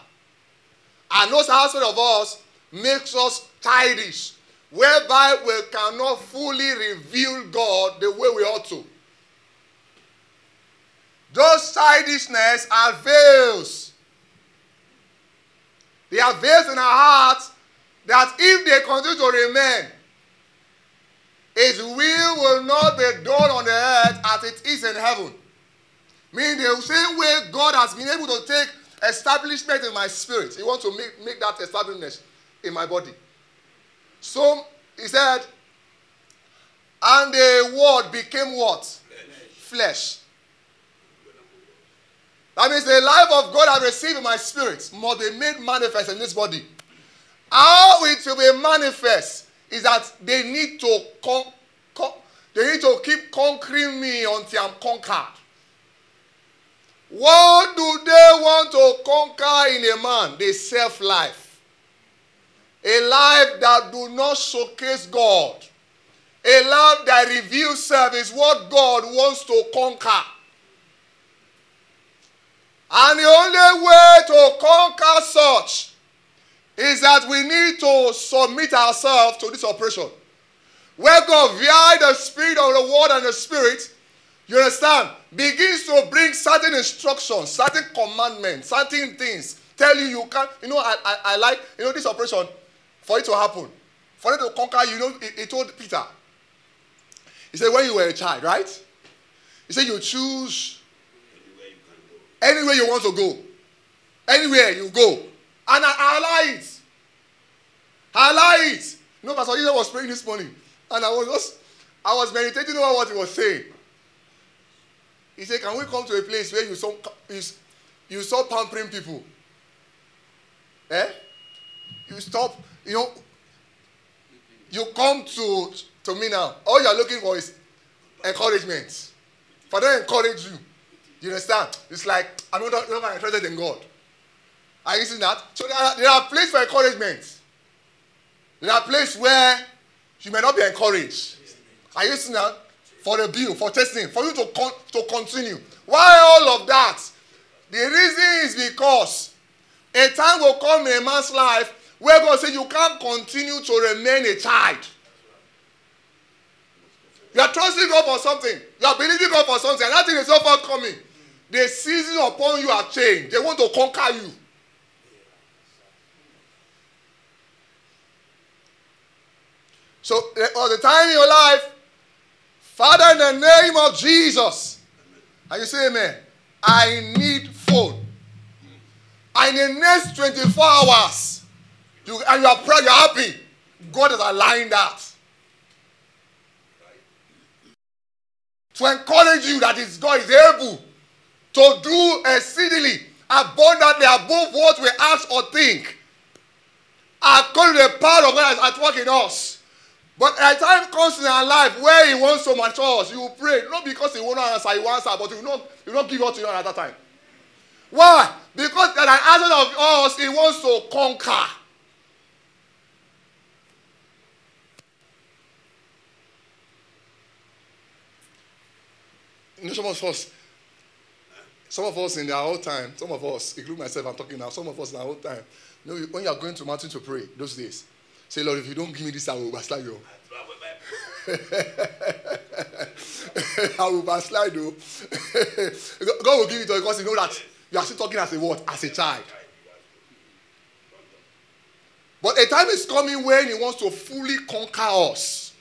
[SPEAKER 1] And those aspects of us makes us childish, whereby we cannot fully reveal God the way we ought to. Those childishness are veils. They are veils in our hearts that if they continue to remain, his will will not be done on the earth as it is in heaven. Meaning the same way God has been able to take establishment in my spirit, He wants to make, make that establishment in my body. So he said, and the word became what? Flesh. That means the life of God I received in my spirit must be made manifest in this body. How it will be manifest is that they need to con- con- they need to keep conquering me until I'm conquered. What do they want to conquer in a man? The self life. A life that do not showcase God. A life that reveals self is what God wants to conquer. And the only way to conquer such is that we need to submit ourselves to this operation. Where God, via the Spirit of the Word and the Spirit, you understand, begins to bring certain instructions, certain commandments, certain things. Tell you you can't, you know, I, I, I like, you know, this operation, for it to happen, for it to conquer, you know, he, he told Peter, he said, when you were a child, right? He said, you choose anywhere you want to go. Anywhere you go. And I, allow it. I allow it. You know, Pastor Jesus was praying this morning. And I was just, I was meditating over what he was saying. He said, Can we come to a place where you saw, you, you stop pampering people? Eh? You stop, you know, you come to, to me now. All you're looking for is encouragement. Father, encourage you. You understand? It's like, I'm not, no longer interested in God. Are you seeing that? So there are, there are places for encouragement. There are places where you may not be encouraged. Are you seeing that? For bill, for testing, for you to, con- to continue. Why all of that? The reason is because a time will come in a man's life where God says you can't continue to remain a child. You are trusting God for something. You are believing God for something. And that thing is so far coming. The season upon you are changed. They want to conquer you. So, eh, all the time in your life, Father, in the name of Jesus, and you say, Amen, I need phone. And in the next 24 hours, you, and you are proud, you're happy. God has aligned that. To encourage you that is God is able to do exceedingly abundantly above what we ask or think. According to the power of God that's at work in us. But a time comes in our life where He wants to mature us, you pray. Not because He won't answer, He will answer, but He will not, he will not give up to you at that time. Why? Because at an aspect of us, He wants to conquer. You some some of us in our old time, some of us, including myself, I'm talking now, some of us in our old time, you know, when you are going to mountain to pray those days, say, Lord, if you don't give me this, I will backslide you. Oh. I will backslide you. Oh. God will give it to you because you know that you are still talking as a what? As a child. But a time is coming when he wants to fully conquer us.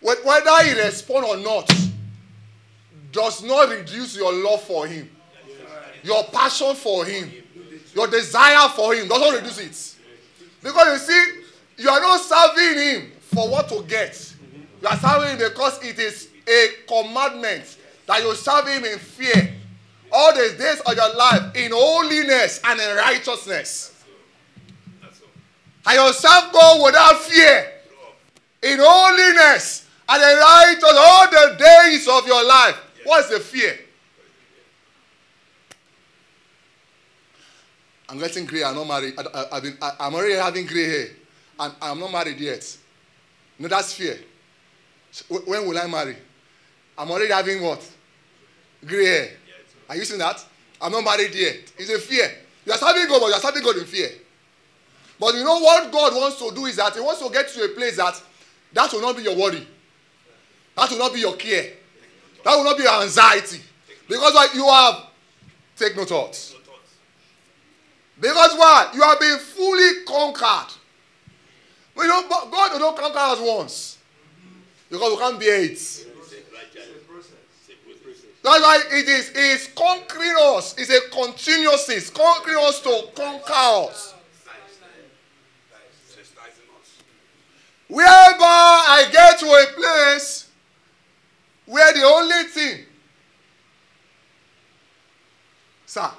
[SPEAKER 1] Whether he responds or not does not reduce your love for him. Your passion for him. Your desire for him doesn't reduce it. Because you see, you are not serving him for what to get. You are serving him because it is a commandment that you serve him in fear all the days of your life in holiness and in righteousness. And you serve God without fear. In holiness. And the righteous all the days of your life. What's the fear? I'm getting gray. I'm not married. I, I've been, I, I'm already having gray hair. And I'm not married yet. No, that's fear. So wh- when will I marry? I'm already having what? Gray hair. Are you seeing that? I'm not married yet. It's a fear. You are serving God, but you are serving God in fear. But you know what God wants to do is that He wants to get to a place that that will not be your worry. That will not be your care. That will not be your anxiety. Because what you have, take no thoughts. Because what? You have been fully conquered. We don't, God will not conquer us once. Because we can't bear it. That's why it is, it is conquering us. It's a continuous thing. Conquering us to conquer us. Whereby I get to a place where the only thing, sir,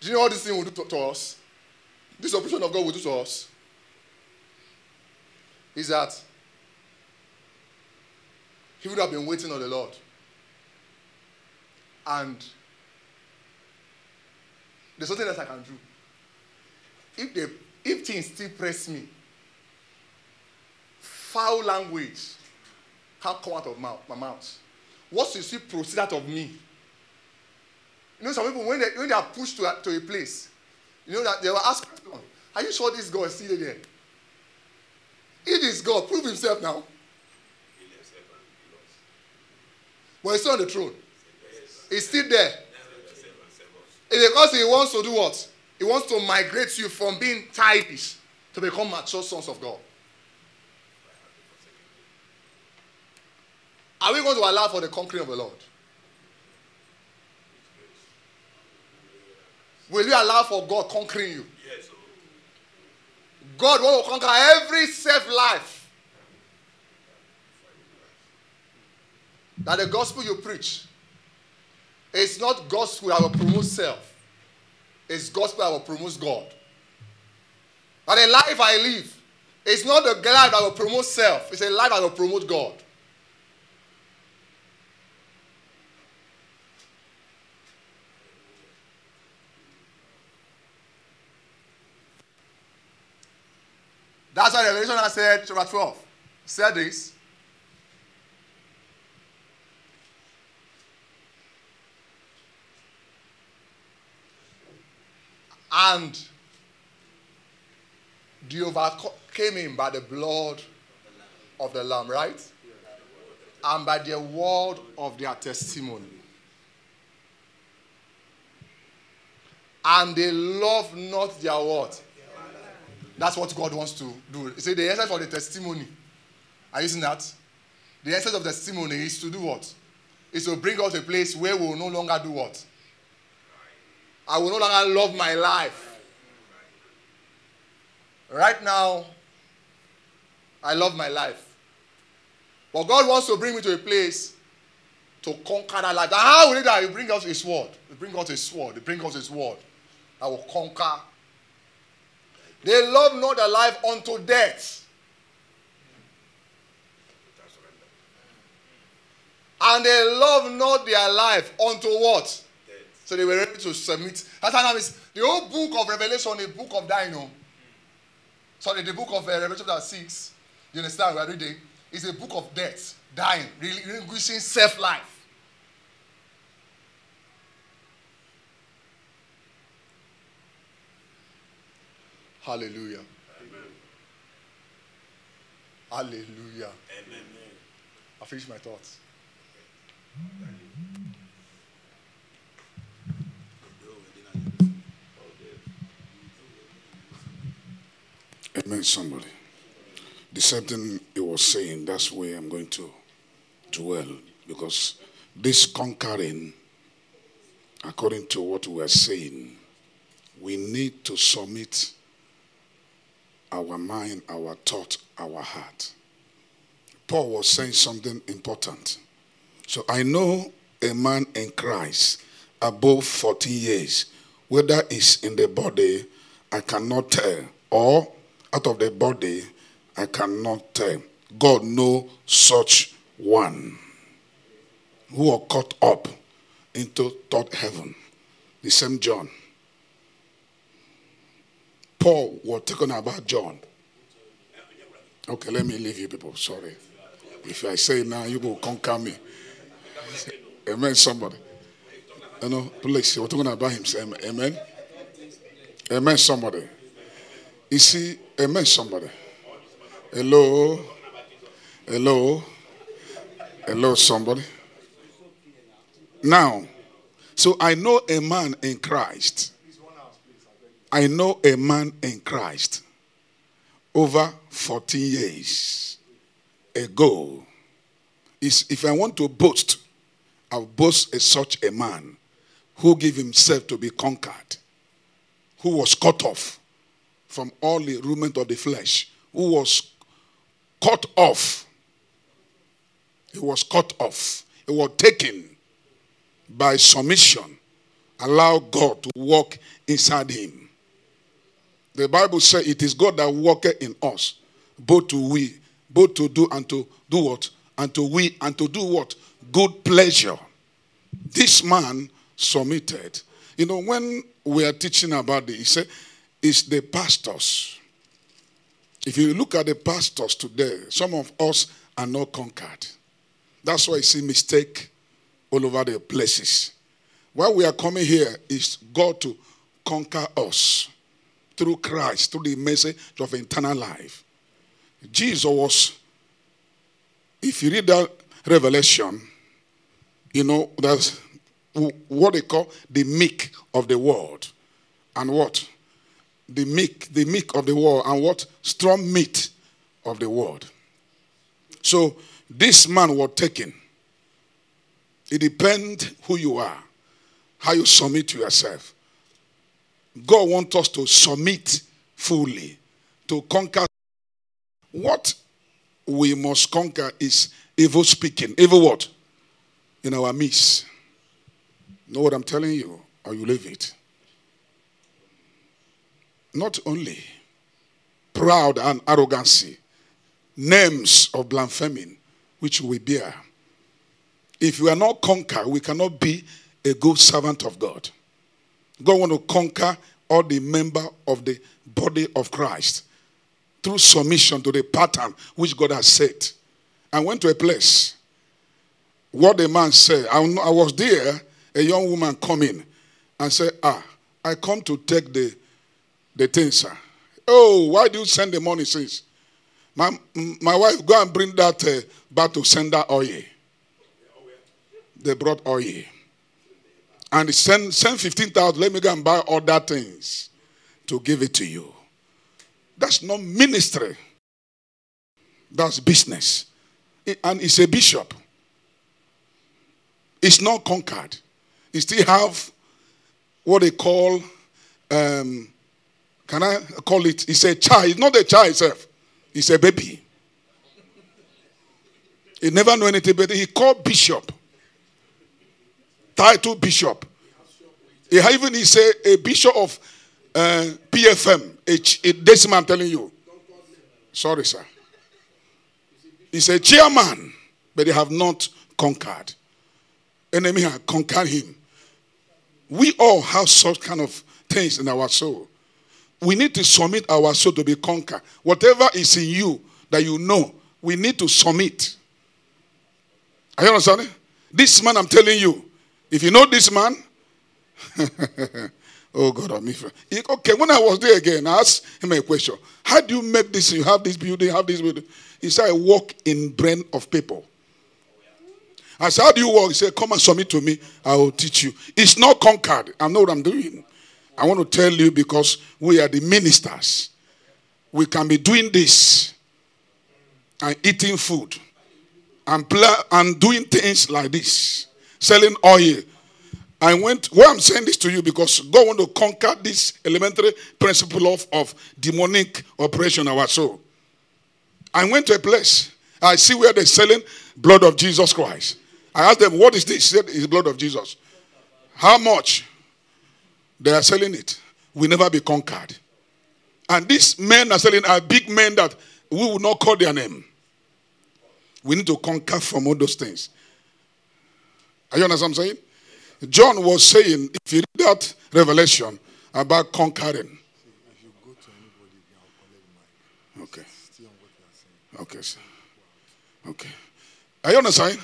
[SPEAKER 1] do you know what this thing will do to, to us? This operation of God will do to us. Is that he would have been waiting on the Lord. And there's something else I can do. If they if things still press me, foul language can't come out of my mouth. What you see proceed out of me. You know, some people when they when they are pushed to a, to a place, you know that they will ask, "Are you sure this God is still there?" It's God, prove Himself now. But He's still on the throne. He's still there. It's because He wants to do what? He wants to migrate you from being childish to become mature sons of God. Are we going to allow for the conquering of the Lord? Will you allow for God conquering you? Yes. God will conquer every self life. That the gospel you preach is not gospel that will promote self, it's gospel that will promote God. That the life I live is not the life that will promote self, it's a life that will promote God. That's why Revelation said, chapter 12, said this. And they overcame him by the blood of the Lamb, right? And by the word of their testimony. And they love not their what? That's what God wants to do. You see, the essence of the testimony. Are you seeing that? The essence of the testimony is to do what? Is to bring us a place where we will no longer do what? I will no longer love my life. Right now, I love my life. But God wants to bring me to a place to conquer that life. How will he that? He bring us his word. He bring us his word. He bring us his word. I will conquer they love not their life unto death. And they love not their life unto what? So they were ready to submit. That's how is the whole book of Revelation, the book of Dino. Sorry, the book of uh, Revelation chapter 6. You understand? We are reading. It's a book of death, dying, relinquishing self life. Hallelujah. Amen. Hallelujah. Amen. I finished my thoughts.
[SPEAKER 10] Amen, somebody. The same thing he was saying, that's where I'm going to dwell. Because this conquering, according to what we are saying, we need to submit our mind, our thought, our heart. Paul was saying something important. So I know a man in Christ above 40 years, whether it's in the body I cannot tell. Or out of the body, I cannot tell. God know such one who are caught up into third heaven. The same John. Paul was talking about John. Okay, let me leave you people. Sorry. If I say now, you will conquer me. Amen, somebody. You know, please, we're talking about himself. Amen. Amen, somebody. You see, amen, somebody. Hello. Hello. Hello, somebody. Now, so I know a man in Christ. I know a man in Christ over 14 years ago. Is if I want to boast, I'll boast as such a man who gave himself to be conquered, who was cut off from all the rudiment of the flesh, who was cut off. He was cut off. He was taken by submission. Allow God to walk inside him. The Bible says it is God that worketh in us, both to we, both to do and to do what? And to we and to do what? Good pleasure. This man submitted. You know, when we are teaching about this, he said, it's the pastors. If you look at the pastors today, some of us are not conquered. That's why you see mistake all over the places. Why we are coming here is God to conquer us through Christ, through the message of eternal life. Jesus was, if you read that revelation, you know, that's what they call the meek of the world. And what? The meek, the meek of the world, and what? Strong meat of the world. So this man was taken. It depends who you are, how you submit to yourself. God wants us to submit fully, to conquer. What we must conquer is evil speaking. Evil what? In our midst. Know what I'm telling you, or you leave it. Not only proud and arrogancy, names of blasphemy, which we bear. If we are not conquered, we cannot be a good servant of God. God want to conquer all the member of the body of Christ through submission to the pattern which God has set. I went to a place. What the man said, I, I was there, a young woman come in and said, Ah, I come to take the, the things, sir. Oh, why do you send the money, sis? My, my wife, go and bring that uh, back to send that oil. They brought oil. And send, send 15,000, let me go and buy other things to give it to you. That's not ministry. That's business. And it's a bishop. It's not conquered. He still have what they call, um, can I call it? It's a child. It's not a child itself. It's a baby. He never know anything, but he called bishop. Title bishop. He even he a bishop of uh, PFM. A decimal, I'm telling you. Sorry, sir. He's a chairman, but they have not conquered. Enemy have conquered him. We all have such kind of things in our soul. We need to submit our soul to be conquered. Whatever is in you that you know, we need to submit. Are you understanding? This man, I'm telling you, if you know this man, oh God, I'm Okay, when I was there again, I asked him a question. How do you make this? You have this building, have this building. He said, I walk in brain of people. I said, How do you walk? He said, Come and submit to me. I will teach you. It's not conquered. I know what I'm doing. I want to tell you because we are the ministers. We can be doing this and eating food and, pl- and doing things like this, selling oil. I went, why I'm saying this to you because God want to conquer this elementary principle of, of demonic operation our soul. I went to a place. I see where they're selling blood of Jesus Christ. I asked them, what is this? He said, it's blood of Jesus. How much? They are selling it. We never be conquered. And these men are selling are big men that we will not call their name. We need to conquer from all those things. Are you understand what I'm saying? John was saying, if you read that revelation about conquering. Okay. Okay, sir. Okay. Are you understand?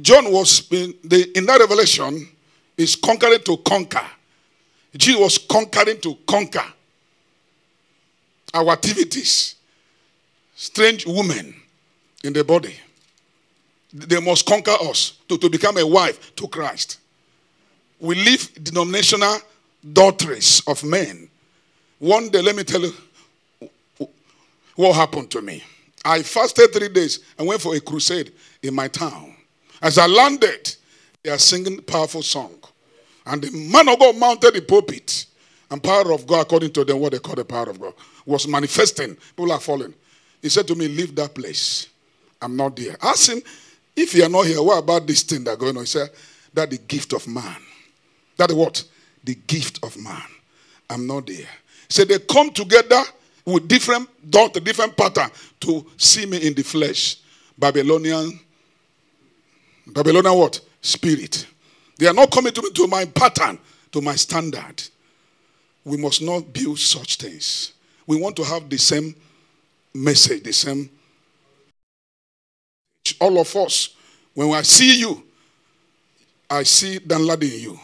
[SPEAKER 10] John was in, the, in that revelation is conquering to conquer. Jesus was conquering to conquer our activities. Strange women in the body. They must conquer us to, to become a wife to Christ. We live denominational daughters of men. One day, let me tell you what happened to me. I fasted three days and went for a crusade in my town. As I landed, they are singing powerful song. And the man of God mounted the pulpit. And power of God, according to them, what they call the power of God, was manifesting. People are falling. He said to me, Leave that place. I'm not there. Ask him, if you are not here, what about this thing that going on? He said, That the gift of man. That the what? The gift of man. I'm not there. He said they come together with different dot, different pattern to see me in the flesh. Babylonian, Babylonian what? Spirit. They are not coming to to my pattern, to my standard. We must not build such things. We want to have the same message, the same. All of us, when I see you, I see Danladi in you.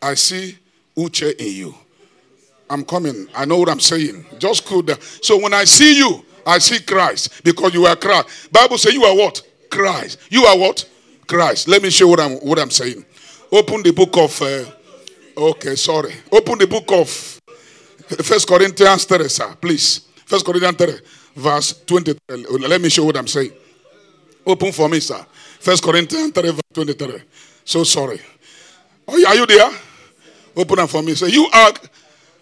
[SPEAKER 10] I see Uche in you. I'm coming. I know what I'm saying. Just cool down. So when I see you, I see Christ because you are Christ. Bible says you are what? Christ. You are what? Christ. Let me show what I'm what I'm saying. Open the book of. Uh, okay, sorry. Open the book of First Corinthians 3, sir, please. First Corinthians 3, verse 20. Let me show what I'm saying. Open for me, sir. First Corinthians 3, verse 23. So sorry. Oh, are you there? Open up for me. Say, you are,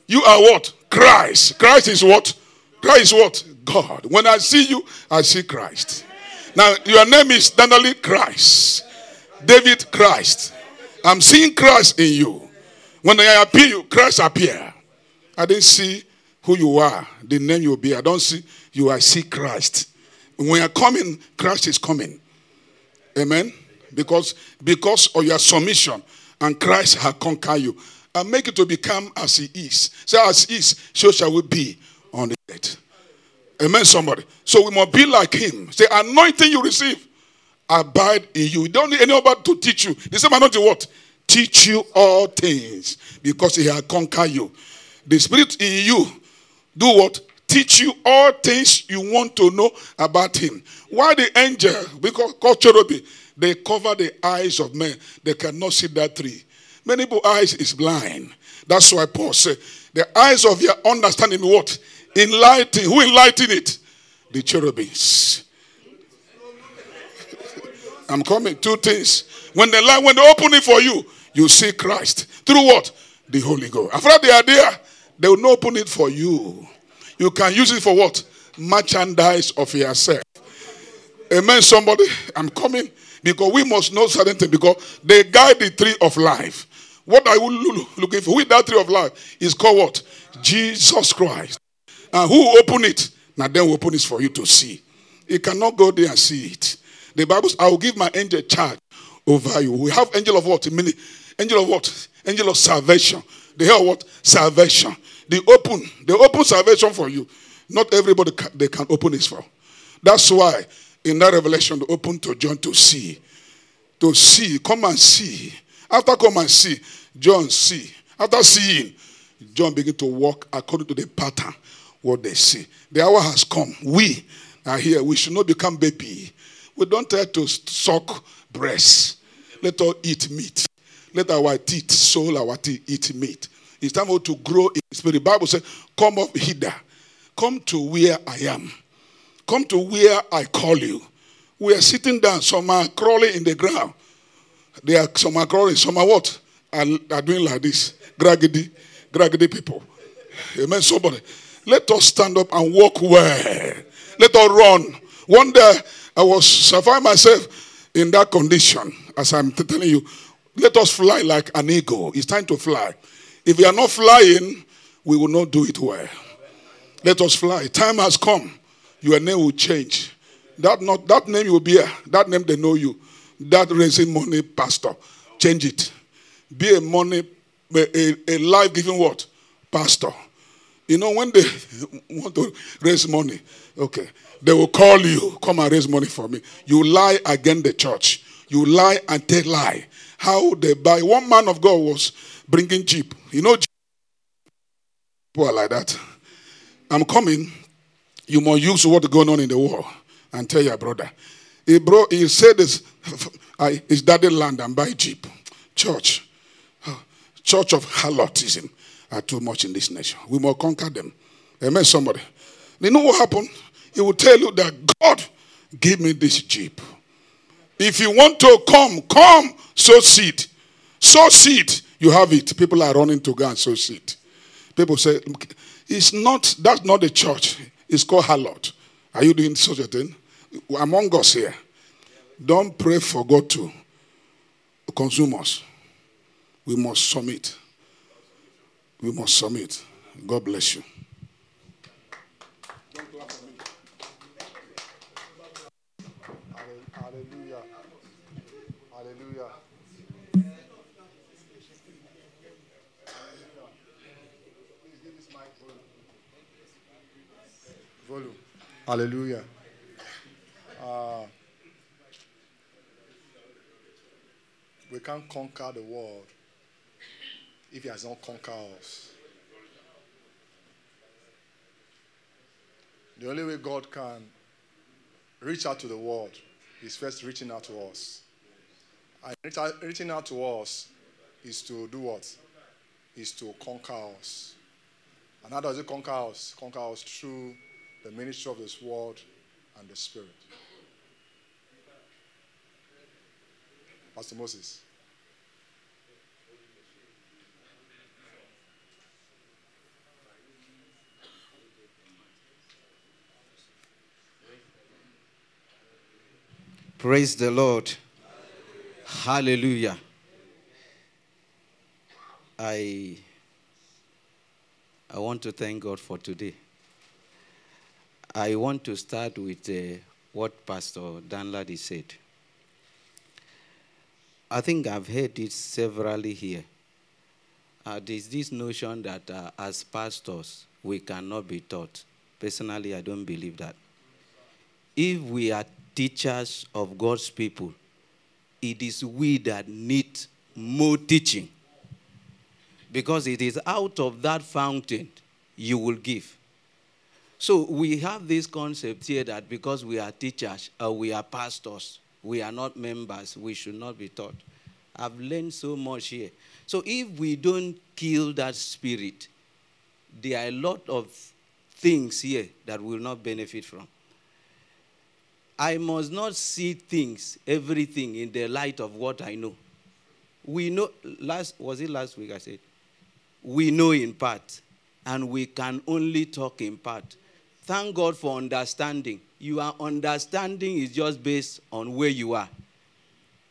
[SPEAKER 10] you are what? Christ. Christ is what? Christ is what? God. When I see you, I see Christ. Now, your name is Daniel Christ. David Christ. I'm seeing Christ in you. When I appear you, Christ appear. I didn't see who you are, the name you be. I don't see you, I see Christ. When you're coming, Christ is coming. Amen. Because because of your submission and Christ has conquered you. And make it to become as he is. Say as he is, so shall we be on the earth. Amen, somebody. So we must be like him. Say, anointing you receive, abide in you. You don't need anybody to teach you. The same anointing what? Teach you all things because he has conquered you. The spirit in you do what? Teach you all things you want to know about him. Why the angel, because cherubim, they cover the eyes of men. They cannot see that tree. Many people's eyes is blind. That's why Paul said, the eyes of your understanding what? Enlighten. Who enlighten it? The cherubims. I'm coming. Two things. When they light, when they open it for you, you see Christ. Through what? The Holy Ghost. After they are there, they will not open it for you. You can use it for what? Merchandise of yourself. Amen, somebody. I'm coming because we must know certain things because they guide the tree of life. What are you looking for? With that tree of life is called what? Jesus Christ. And who open it? Now then we open it for you to see. You cannot go there and see it. The Bible says, I will give my angel charge over you. We have angel of what? Angel of what? Angel of salvation. They have what? Salvation. They open. the open salvation for you. Not everybody can, they can open this for. That's why in that revelation they open to John to see. To see. Come and see. After come and see, John see. After seeing, John begin to walk according to the pattern what they see. The hour has come. We are here. We should not become baby. We don't try to suck breast. Let us eat meat. Let our teeth, soul our teeth, eat meat. It's time to grow in spirit. Bible says, Come up hither. Come to where I am. Come to where I call you. We are sitting down. Some are crawling in the ground. They are some are crawling. Some are what? Are, are doing like this. Graggedy, graggedy people. Amen. Somebody. Let us stand up and walk well. Let us run. One day I was survive myself in that condition. As I'm telling you, let us fly like an eagle. It's time to fly. If we are not flying, we will not do it well. Let us fly. Time has come. Your name will change. That not that name you will be that name they know you. That raising money pastor. Change it. Be a money, a, a life-giving what? Pastor. You know, when they want to raise money, okay, they will call you, come and raise money for me. You lie against the church. You lie and tell lie. How they buy. One man of God was bringing jeep. You know, people are like that. I'm coming. You must use what's going on in the world and tell your brother. He, bro, he said this, I, his daddy land and buy jeep. Church. Church of harlotism are too much in this nation. We must conquer them. Amen, somebody. You know what happened? He will tell you that God gave me this jeep. If you want to come, come, sow seed. Sow seed, you have it. People are running to go and sow seed. People say, it's not, that's not the church. It's called harlot. Are you doing such a thing? Among us here, don't pray for God to consume us. We must submit. We must submit. God bless you.
[SPEAKER 1] Hallelujah. Uh, we can't conquer the world if he has not conquered us. The only way God can reach out to the world is first reaching out to us. And reach reaching out to us is to do what? Is to conquer us. And how does it conquer us? Conquer us through the ministry of this word and the spirit. Pastor Moses.
[SPEAKER 11] Praise the Lord. Hallelujah. I I want to thank God for today. I want to start with uh, what Pastor Danladi said. I think I've heard it severally here. Uh, there's this notion that uh, as pastors, we cannot be taught. Personally, I don't believe that. If we are teachers of God's people, it is we that need more teaching. Because it is out of that fountain you will give. So we have this concept here that because we are teachers, uh, we are pastors, we are not members, we should not be taught. I've learned so much here. So if we don't kill that spirit, there are a lot of things here that we will not benefit from. I must not see things, everything in the light of what I know. We know last was it last week I said we know in part and we can only talk in part. Thank God for understanding. Your understanding is just based on where you are.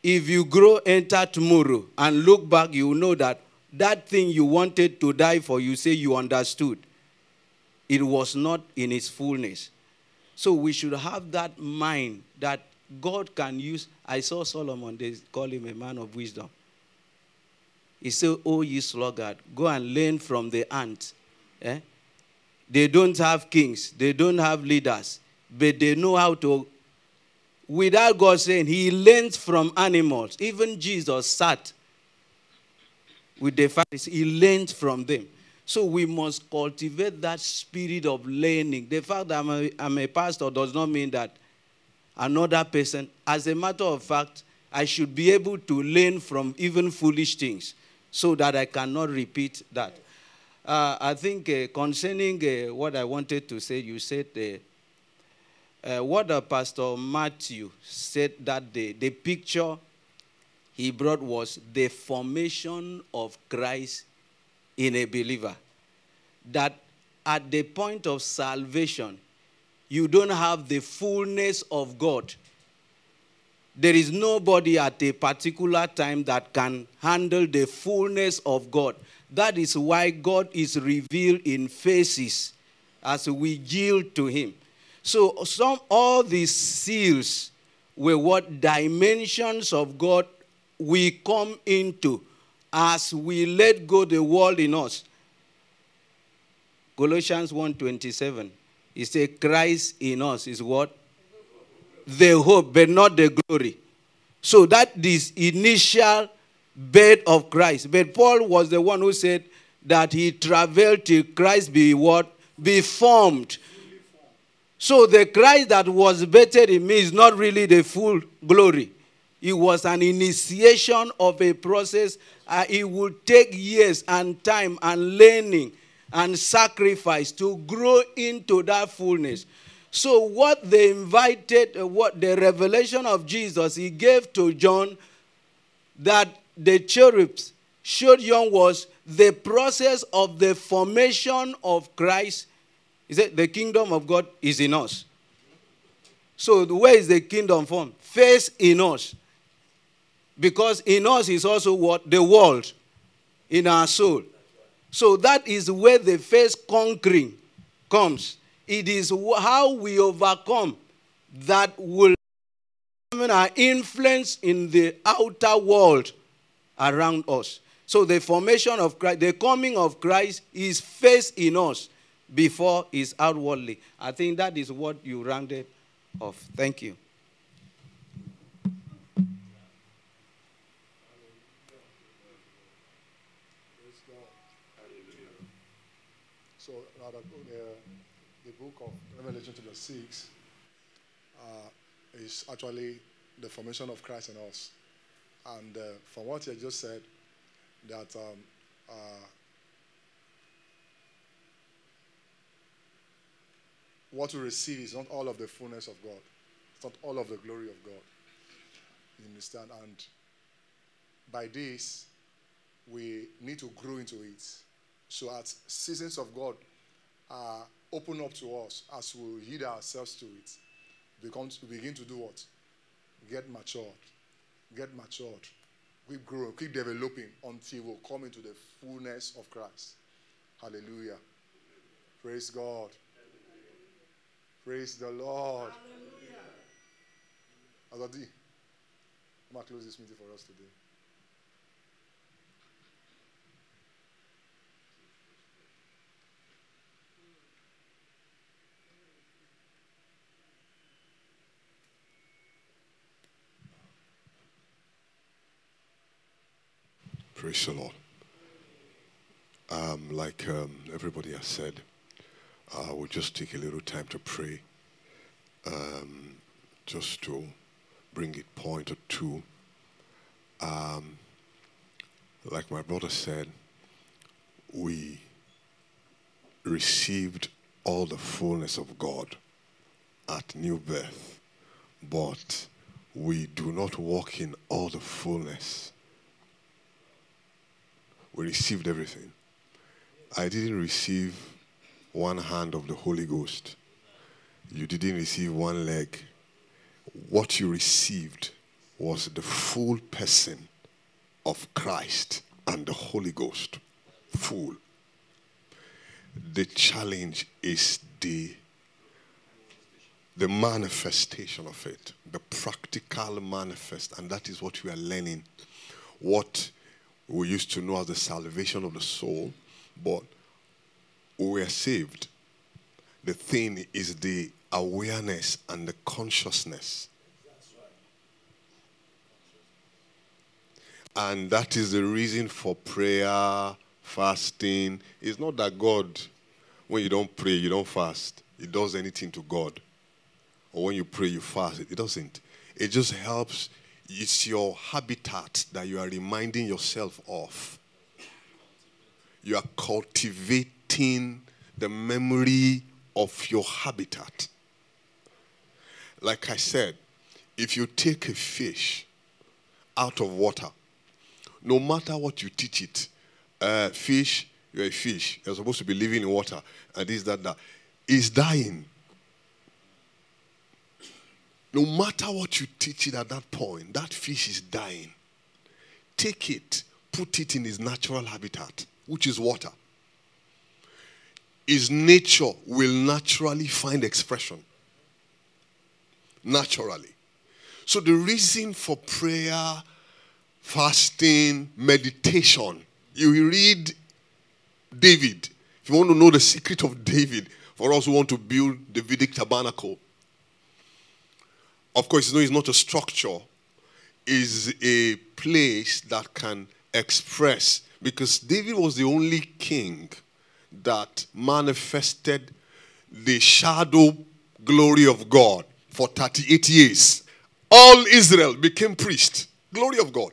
[SPEAKER 11] If you grow, enter tomorrow, and look back, you know that that thing you wanted to die for, you say you understood. It was not in its fullness. So we should have that mind that God can use. I saw Solomon, they call him a man of wisdom. He said, Oh, ye sluggard, go and learn from the ant. Eh? They don't have kings, they don't have leaders, but they know how to. Without God saying, He learns from animals. Even Jesus sat with the Pharisees, He learned from them. So we must cultivate that spirit of learning. The fact that I'm a, I'm a pastor does not mean that another person, as a matter of fact, I should be able to learn from even foolish things so that I cannot repeat that. Uh, I think uh, concerning uh, what I wanted to say, you said uh, uh, what uh, Pastor Matthew said that day, the picture he brought was the formation of Christ in a believer. That at the point of salvation, you don't have the fullness of God. There is nobody at a particular time that can handle the fullness of God. That is why God is revealed in faces as we yield to Him. So some all these seals were what dimensions of God we come into as we let go the world in us. Colossians 1:27. It says Christ in us is what? The hope, but not the glory. So that this initial birth of Christ. But Paul was the one who said that he traveled till Christ be what? Be formed. So the Christ that was birthed in me is not really the full glory. It was an initiation of a process. Uh, it would take years and time and learning and sacrifice to grow into that fullness. So, what they invited, uh, what the revelation of Jesus he gave to John, that the cherubs showed John was the process of the formation of Christ. He said, The kingdom of God is in us. So, where is the kingdom from? First in us. Because in us is also what? The world, in our soul. So that is where the first conquering comes. It is how we overcome that will our influence in the outer world around us. So the formation of Christ, the coming of Christ is first in us before is outwardly. I think that is what you rounded off. Thank you.
[SPEAKER 1] So uh, the, the book of Revelation chapter 6 uh, is actually the formation of Christ in us. And uh, from what you just said, that um, uh, what we receive is not all of the fullness of God. It's not all of the glory of God. You understand? And by this, we need to grow into it. So as seasons of God are open up to us, as we yield ourselves to it, we begin to do what? Get matured. Get matured. Keep growing, keep developing until we'll come into the fullness of Christ. Hallelujah. Praise God. Praise the Lord. Azadi, I'm going to close this meeting for us today.
[SPEAKER 8] Praise the Lord. Um, like um, everybody has said, I will just take a little time to pray, um, just to bring it point or two. Um, like my brother said, we received all the fullness of God at new birth, but we do not walk in all the fullness we received everything. I didn't receive one hand of the Holy Ghost. You didn't receive one leg. What you received was the full person of Christ and the Holy Ghost. Full. The challenge is the the manifestation of it, the practical manifest, and that is what we are learning. What we used to know as the salvation of the soul, but we are saved. The thing is the awareness and the consciousness. And that is the reason for prayer, fasting. It's not that God, when you don't pray, you don't fast, it does anything to God. Or when you pray, you fast. It doesn't. It just helps it's your habitat that you are reminding yourself of. You are cultivating the memory of your habitat. Like I said, if you take a fish out of water, no matter what you teach it, uh, fish, you're a fish, you're supposed to be living in water, and this, that, that, is dying. No matter what you teach it at that point, that fish is dying. Take it, put it in its natural habitat, which is water, his nature will naturally find expression. Naturally. So, the reason for prayer, fasting, meditation, you read David. If you want to know the secret of David, for us who want to build the Davidic tabernacle, of course, know, it's not a structure, is a place that can express because David was the only king that manifested the shadow glory of God for 38 years. All Israel became priests. Glory of God.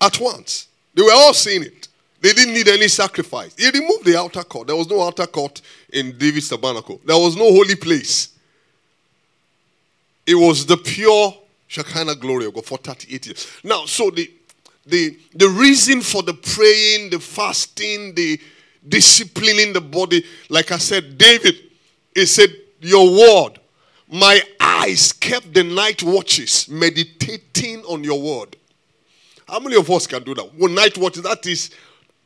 [SPEAKER 8] At once. They were all seeing it. They didn't need any sacrifice. He removed the outer court. There was no outer court in David's tabernacle. There was no holy place. It was the pure Shekinah glory of God for 38 years. Now, so the the the reason for the praying, the fasting, the disciplining the body, like I said, David, he said, Your word, my eyes kept the night watches, meditating on your word. How many of us can do that? One night watches, that is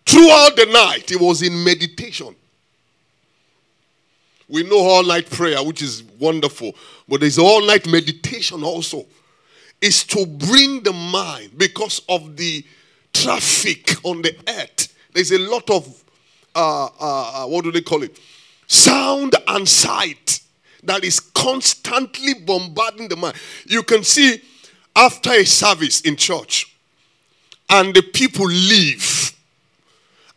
[SPEAKER 8] throughout the night, it was in meditation. We know all night prayer, which is wonderful, but there's all night meditation also. Is to bring the mind because of the traffic on the earth. There's a lot of, uh, uh, what do they call it? Sound and sight that is constantly bombarding the mind. You can see after a service in church and the people leave,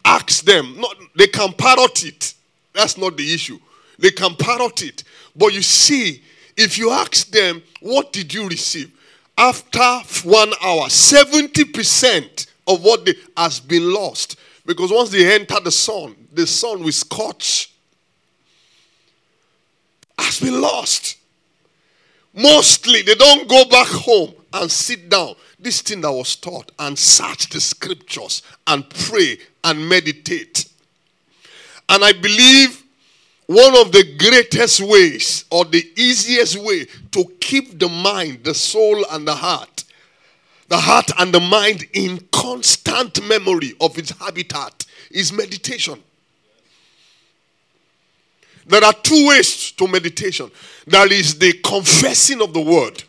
[SPEAKER 8] ask them, not, they can parrot it. That's not the issue. They can parrot it. But you see, if you ask them, what did you receive? After one hour, 70% of what they has been lost. Because once they enter the sun, the sun will scorch. Has been lost. Mostly, they don't go back home and sit down. This thing that was taught and search the scriptures and pray and meditate. And I believe one of the greatest ways or the easiest way to keep the mind, the soul, and the heart, the heart and the mind in constant memory of its habitat is meditation. There are two ways to meditation there is the confessing of the word.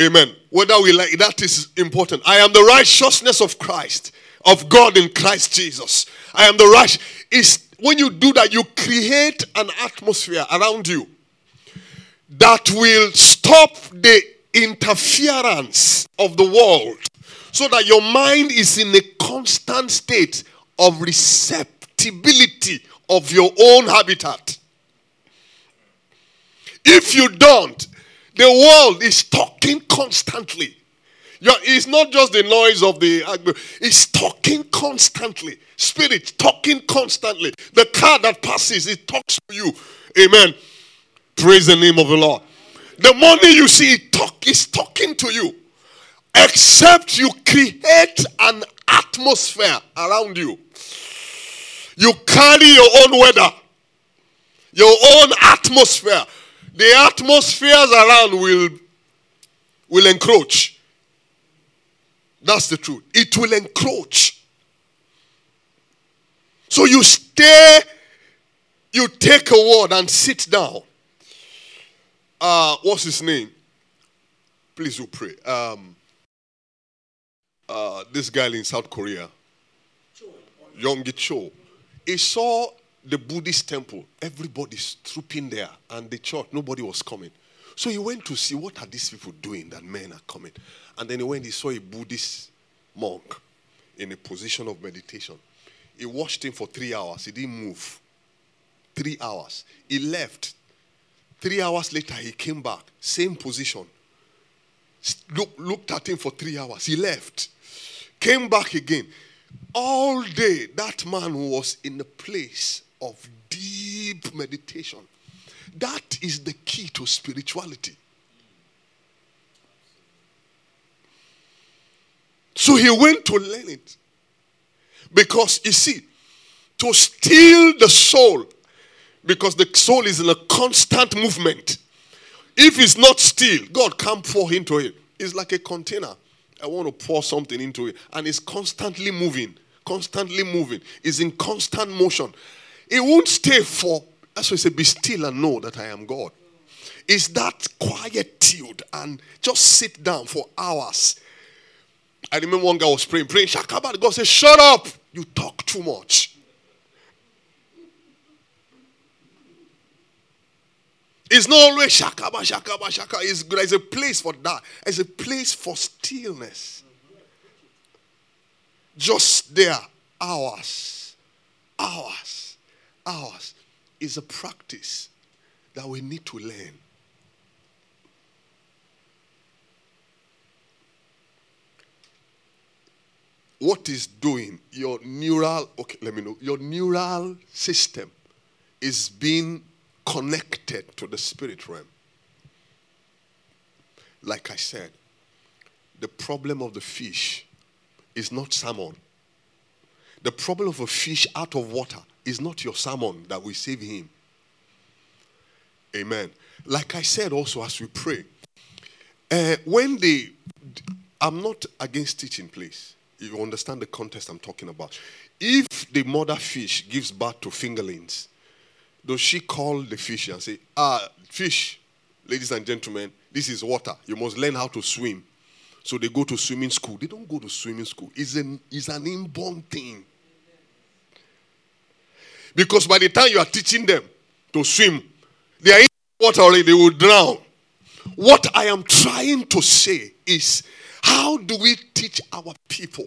[SPEAKER 8] Amen. Whether we like that is important. I am the righteousness of Christ, of God in Christ Jesus. I am the right. Is when you do that, you create an atmosphere around you that will stop the interference of the world so that your mind is in a constant state of receptibility of your own habitat. If you don't, the world is talking constantly. It's not just the noise of the it's talking constantly. Spirit talking constantly. The car that passes, it talks to you. Amen. Praise the name of the Lord. The money you see it talk is talking to you. Except you create an atmosphere around you. You carry your own weather, your own atmosphere. The atmospheres around will, will encroach. That's the truth. It will encroach. So you stay, you take a word and sit down. Uh, what's his name? Please, you pray. Um, uh, this guy in South Korea, Yonggi Cho, he saw the Buddhist temple. Everybody's trooping there, and the church, nobody was coming. So he went to see what are these people doing that men are coming. And then he went, he saw a Buddhist monk in a position of meditation. He watched him for three hours. He didn't move. Three hours. He left. Three hours later, he came back. Same position. Look, looked at him for three hours. He left. Came back again. All day, that man was in a place of deep meditation. That is the key to spirituality. So he went to learn it. Because you see, to steal the soul, because the soul is in a constant movement. If it's not still, God can't pour into it. It's like a container. I want to pour something into it. And it's constantly moving, constantly moving. It's in constant motion. It won't stay for, that's why I say, be still and know that I am God. It's that quietude and just sit down for hours. I remember one guy was praying, praying, Shakaba. God said, Shut up. You talk too much. It's not always shakaba, shakaba, shaka. It's, there's a place for that. There's a place for stillness. Just there, hours, hours, hours is a practice that we need to learn. What is doing your neural, okay, let me know, your neural system is being connected to the spirit realm. Like I said, the problem of the fish is not salmon. The problem of a fish out of water is not your salmon that will save him. Amen. Like I said also as we pray, uh, when they, I'm not against teaching, please. You understand the context I'm talking about. If the mother fish gives birth to fingerlings, does she call the fish and say, Ah, fish, ladies and gentlemen, this is water. You must learn how to swim. So they go to swimming school. They don't go to swimming school. It's an, it's an inborn thing. Because by the time you are teaching them to swim, they are in water already, they will drown. What I am trying to say is how do we teach our people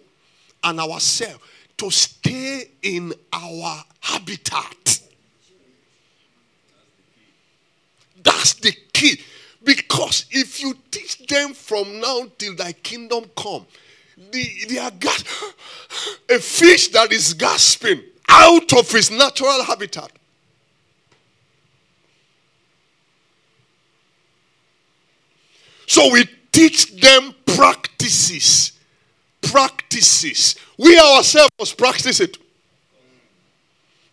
[SPEAKER 8] and ourselves to stay in our habitat? That's the key. Because if you teach them from now till thy kingdom come, the, they are gas- a fish that is gasping out of his natural habitat. So we teach them practices. Practices. We ourselves must practice it.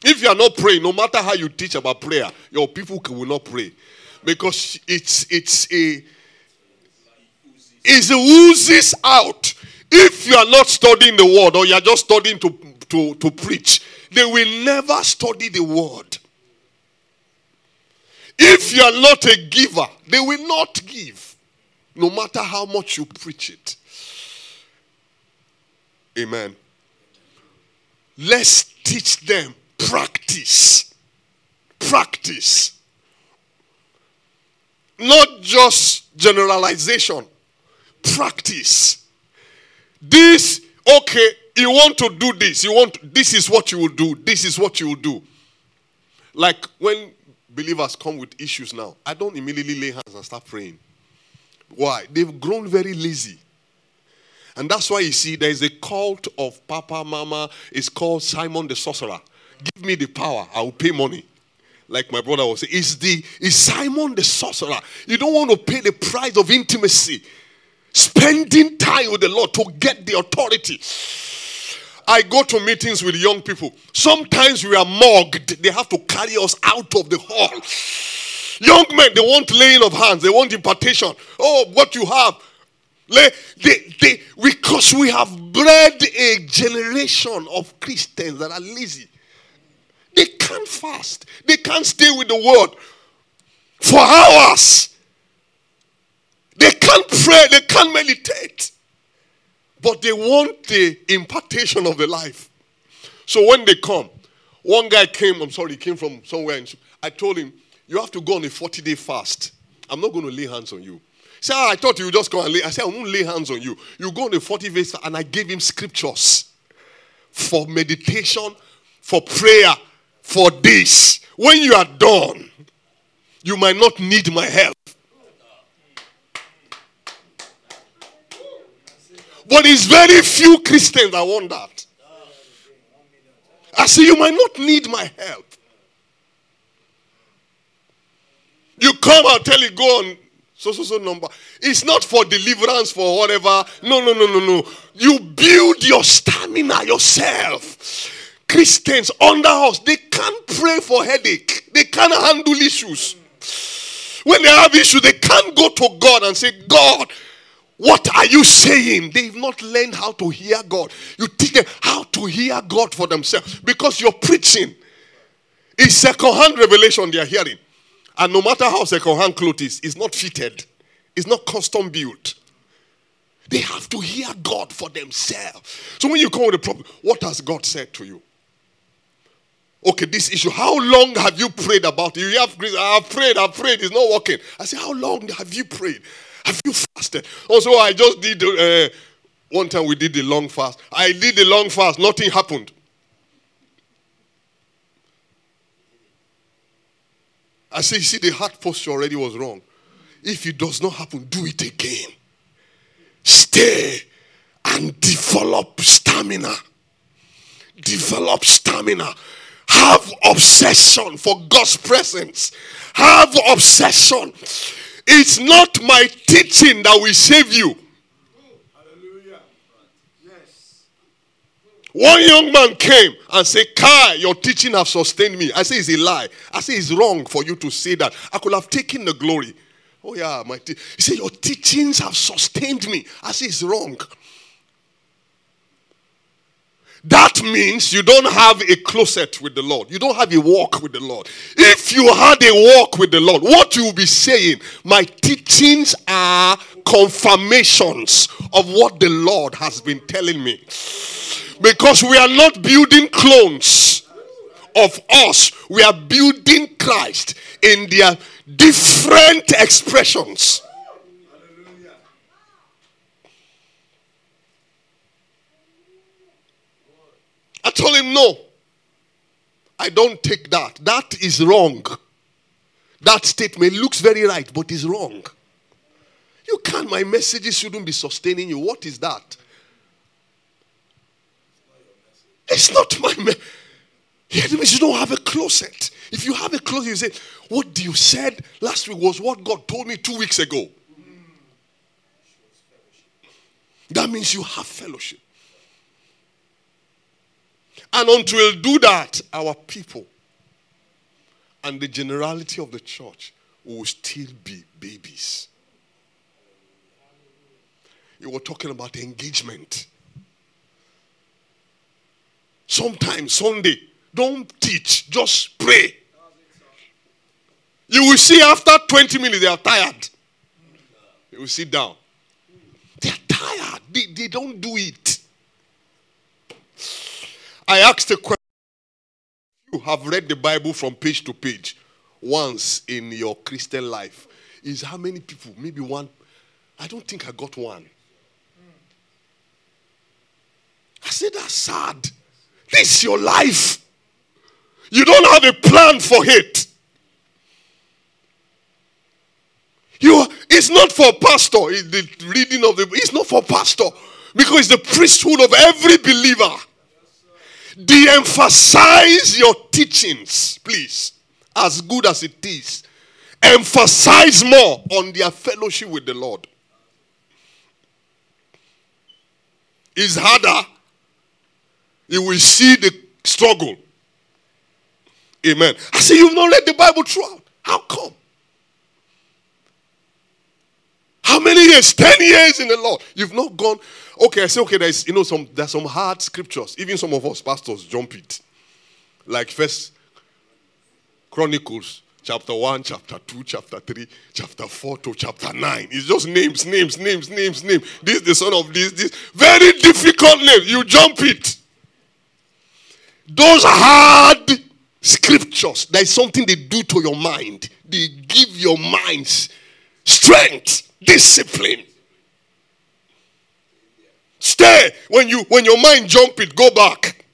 [SPEAKER 8] If you are not praying, no matter how you teach about prayer, your people will not pray because it's it's a it oozes out. If you are not studying the word or you are just studying to, to, to preach, they will never study the word. If you are not a giver, they will not give, no matter how much you preach it. Amen. Let's teach them practice. Practice. Not just generalization, practice. This, okay, you want to do this, you want, this is what you will do, this is what you will do. Like when believers come with issues now, I don't immediately lay hands and start praying. Why? They've grown very lazy. And that's why you see there's a cult of Papa Mama. It's called Simon the Sorcerer. Give me the power, I will pay money like my brother was saying, is the is Simon the sorcerer. You don't want to pay the price of intimacy, spending time with the Lord to get the authority. I go to meetings with young people. Sometimes we are mugged. They have to carry us out of the hall. Young men, they want laying of hands. They want impartation. Oh, what you have. They, they, because we have bred a generation of Christians that are lazy. They can't fast. They can't stay with the word for hours. They can't pray. They can't meditate. But they want the impartation of the life. So when they come, one guy came, I'm sorry, he came from somewhere. And I told him, You have to go on a 40 day fast. I'm not going to lay hands on you. Said, oh, ah, I thought you would just go and lay. I said, I won't lay hands on you. You go on a 40 day fast. And I gave him scriptures for meditation, for prayer, for this. When you are done, you might not need my help. But it's very few Christians that want that. I say, you might not need my help. You come, I'll tell you, go on so so so number. It's not for deliverance for whatever. No, no, no, no, no. You build your stamina yourself. Christians under us, they can't pray for headache. They can't handle issues. When they have issues, they can't go to God and say, God, What are you saying? They've not learned how to hear God. You teach them how to hear God for themselves because you're preaching. It's second-hand revelation they are hearing. And no matter how second-hand clothes is, it's not fitted. It's not custom built. They have to hear God for themselves. So when you come with a problem, what has God said to you? Okay, this issue. How long have you prayed about it? You have I've prayed, I've prayed, it's not working. I say, How long have you prayed? Have you fasted? Also, I just did uh, one time we did the long fast. I did the long fast, nothing happened. I say, you see, the heart posture already was wrong. If it does not happen, do it again. Stay and develop stamina. Develop stamina. Have obsession for God's presence. Have obsession. It's not my teaching that will save you. One young man came and said, Kai, your teaching have sustained me. I say it's a lie. I say it's wrong for you to say that. I could have taken the glory. Oh, yeah, my te-. he said, Your teachings have sustained me. I say it's wrong. That means you don't have a closet with the Lord. You don't have a walk with the Lord. If you had a walk with the Lord, what you will be saying, my teachings are confirmations of what the Lord has been telling me. Because we are not building clones of us, we are building Christ in their different expressions. I told him, no. I don't take that. That is wrong. That statement looks very right, but is wrong. You can't, my messages shouldn't be sustaining you. What is that? It's not my me- yeah, that means you don't have a closet. If you have a closet, you say, What you said last week was what God told me two weeks ago. That means you have fellowship. And until we do that, our people and the generality of the church will still be babies. You were talking about engagement. Sometimes, Sunday, don't teach, just pray. You will see after 20 minutes they are tired. They will sit down. They are tired. They, they don't do it. I asked a question. You have read the Bible from page to page once in your Christian life. Is how many people? Maybe one. I don't think I got one. I said, That's sad. This is your life. You don't have a plan for it. You, it's not for pastor. The reading of the it's not for pastor because it's the priesthood of every believer. De-emphasize your teachings, please, as good as it is. Emphasize more on their fellowship with the Lord. It's harder. You will see the struggle. Amen. I say you've not read the Bible throughout. How come? How many years? Ten years in the Lord. You've not gone. Okay, I say okay. There's you know some there's some hard scriptures. Even some of us pastors jump it, like First Chronicles chapter one, chapter two, chapter three, chapter four to chapter nine. It's just names, names, names, names, names. This the son of this, this very difficult names. You jump it. Those hard scriptures. There is something they do to your mind. They give your minds strength, discipline. Stay. When you when your mind jump it, go back.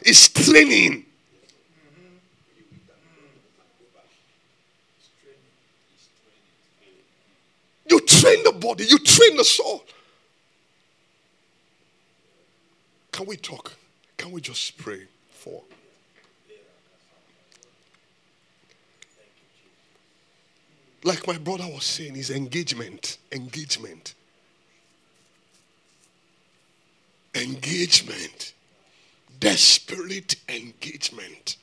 [SPEAKER 8] It's training. You train the body, you train the soul. Can we talk? Can we just pray for? Like my brother was saying, is engagement. Engagement. Engagement. Desperate engagement.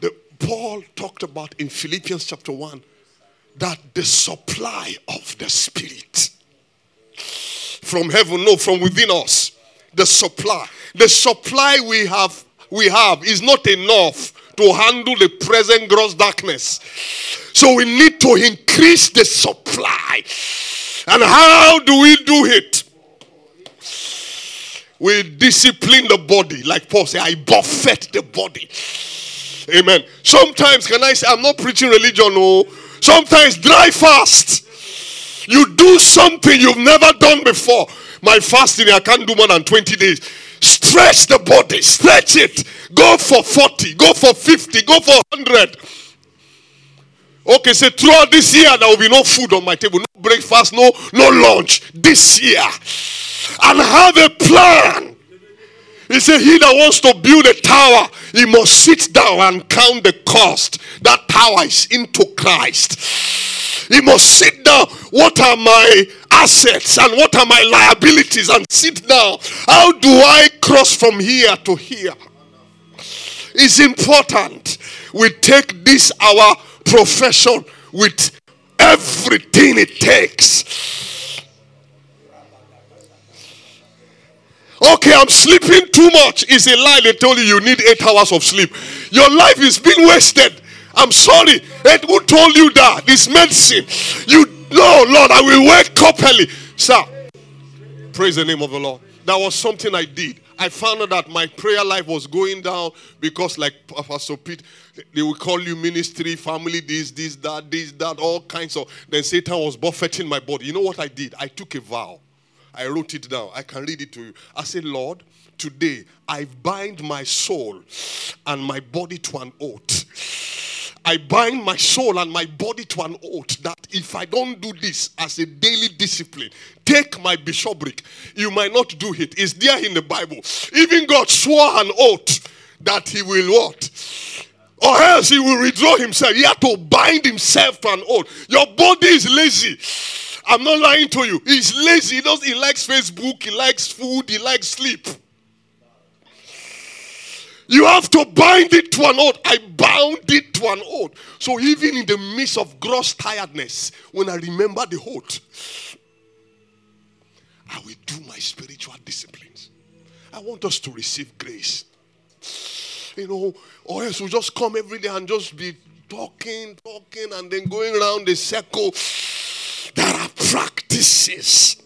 [SPEAKER 8] The Paul talked about in Philippians chapter 1 that the supply of the Spirit from heaven. No, from within us. The supply. The supply we have we have is not enough to handle the present gross darkness. So we need to increase the supply. And how do we do it? We discipline the body, like Paul said, I buffet the body. Amen. Sometimes, can I say, I'm not preaching religion, no. Sometimes dry fast. You do something you've never done before. My fasting, I can't do more than 20 days. Stretch the body, stretch it. Go for 40, go for 50, go for 100. Okay, say throughout this year there will be no food on my table, no breakfast, no no lunch this year, and have a plan. He said, He that wants to build a tower, he must sit down and count the cost. That tower is into Christ. He must sit down. What are my assets and what are my liabilities? And sit down. How do I cross from here to here? It's important we take this our profession with everything it takes. Okay, I'm sleeping too much. It's a lie. They told you you need eight hours of sleep. Your life is being wasted. I'm sorry. Ed, who told you that? This medicine. You no, Lord, I will wake up early. Sir, praise the name of the Lord. That was something I did. I found out that my prayer life was going down because, like Pastor Pete, they will call you ministry, family, this, this, that, this, that, all kinds of. Then Satan was buffeting my body. You know what I did? I took a vow. I wrote it down. I can read it to you. I said, Lord, today I bind my soul and my body to an oath. I bind my soul and my body to an oath that if I don't do this as a daily discipline, take my bishopric, you might not do it. It's there in the Bible. Even God swore an oath that he will what? Or else he will withdraw himself. He had to bind himself to an oath. Your body is lazy. I'm not lying to you. He's lazy. He does he likes Facebook, he likes food, he likes sleep. You have to bind it to an oath. I bound it to an oath. So even in the midst of gross tiredness, when I remember the oath, I will do my spiritual disciplines. I want us to receive grace. You know, or else we'll just come every day and just be talking, talking, and then going around the circle. There are practices.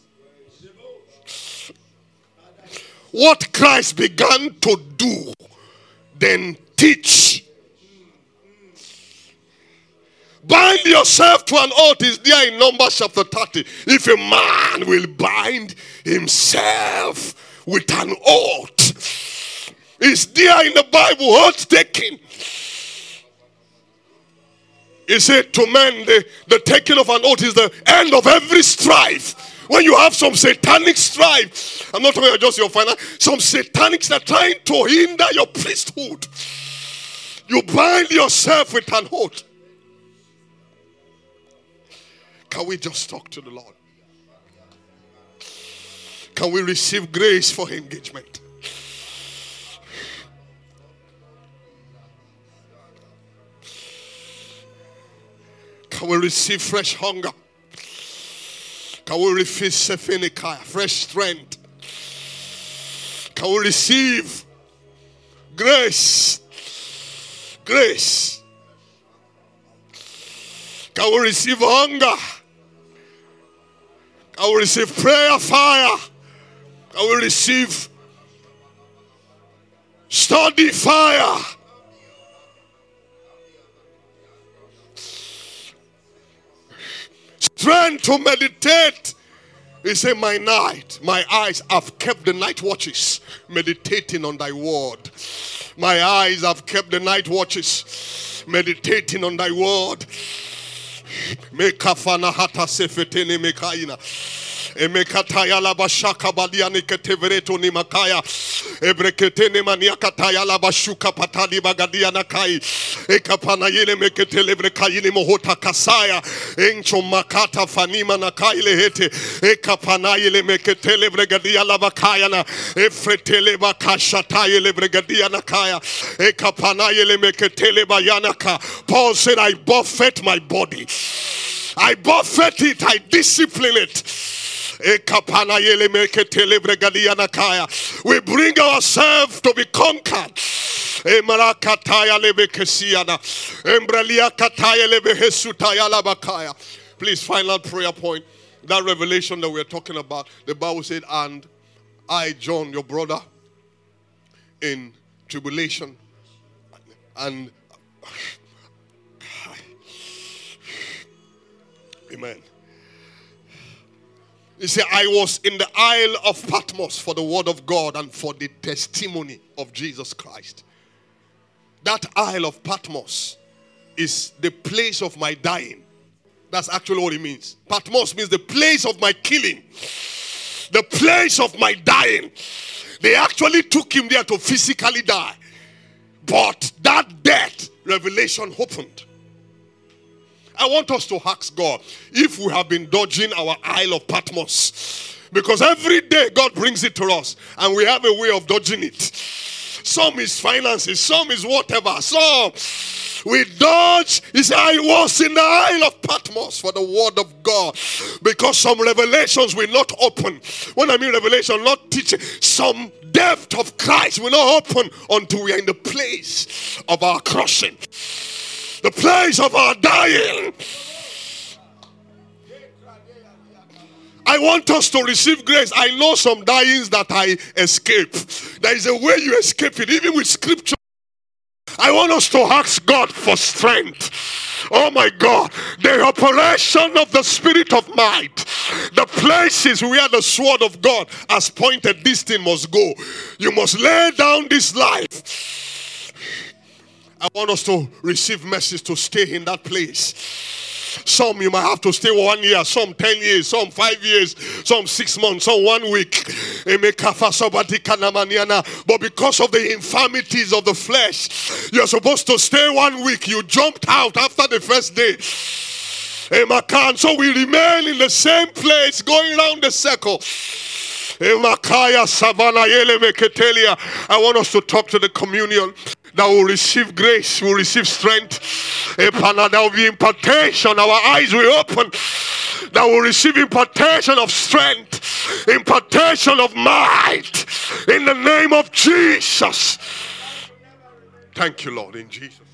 [SPEAKER 8] What Christ began to do, then teach. Bind yourself to an oath is there in Numbers chapter 30. If a man will bind himself with an oath, is there in the Bible, oath taking. He said to men, the, the taking of an oath is the end of every strife. When you have some satanic strife, I'm not talking about just your finance, some satanics are trying to hinder your priesthood. You bind yourself with an oath. Can we just talk to the Lord? Can we receive grace for engagement? Can we receive fresh hunger? Can we receive fresh strength? Can we receive grace? Grace. Can we receive hunger? Can we receive prayer fire? Can we receive study fire? Strength to meditate. He said, My night, my eyes have kept the night watches, meditating on thy word. My eyes have kept the night watches, meditating on thy word. Emekataya la bashaka baliani ketevreto ni makaya. Ebreketene maniakataya la bashuka patali bagadia na kai. Ekapana yele meketele brekaini mohota kasaya. Encho makata fanima na kai lehete. Ekapana yele meketele bregadia la bakaya na. Efretele bakashata yele bregadia na kaya. Ekapana yele meketele bayanaka. Paul said, I buffet my body. I buffet it, I discipline it. Eh, Bregadianakaya. We bring ourselves to be conquered. Eh, Labakaya. Please, final prayer point. That revelation that we're talking about, the Bible said, and I, John, your brother, in tribulation and Amen. He said, I was in the Isle of Patmos for the word of God and for the testimony of Jesus Christ. That Isle of Patmos is the place of my dying. That's actually what it means. Patmos means the place of my killing, the place of my dying. They actually took him there to physically die. But that death, revelation opened. I want us to ask God if we have been dodging our Isle of Patmos. Because every day God brings it to us and we have a way of dodging it. Some is finances, some is whatever, some we dodge. He said, I was in the Isle of Patmos for the word of God because some revelations will not open. When I mean revelation, not teaching, some depth of Christ will not open until we are in the place of our crushing, the place of our dying. I want us to receive grace. I know some dyings that I escape. There is a way you escape it, even with scripture. I want us to ask God for strength. Oh my God, the operation of the Spirit of might, the places where the sword of God has pointed, this thing must go. You must lay down this life. I want us to receive message to stay in that place. Some you might have to stay one year, some 10 years, some five years, some six months, some one week. But because of the infirmities of the flesh, you're supposed to stay one week. You jumped out after the first day. So we remain in the same place, going around the circle. I want us to talk to the communion that will receive grace, will receive strength. There will be impartation. Our eyes will open. That will receive impartation of strength, impartation of might. In the name of Jesus. Thank you, Lord, in Jesus.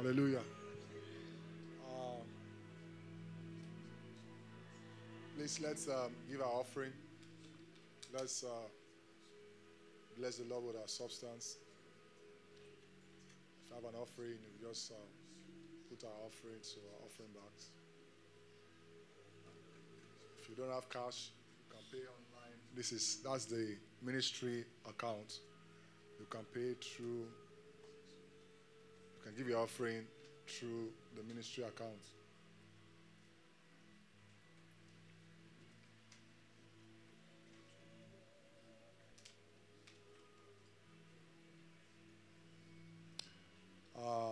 [SPEAKER 1] Hallelujah. Um, please let's um, give our offering. Let's uh, bless the Lord with our substance. If you have an offering, you just uh, put our offering to our offering bags. If you don't have cash, you can pay online. This is that's the ministry account. You can pay through. You can give your offering through the ministry account. Uh,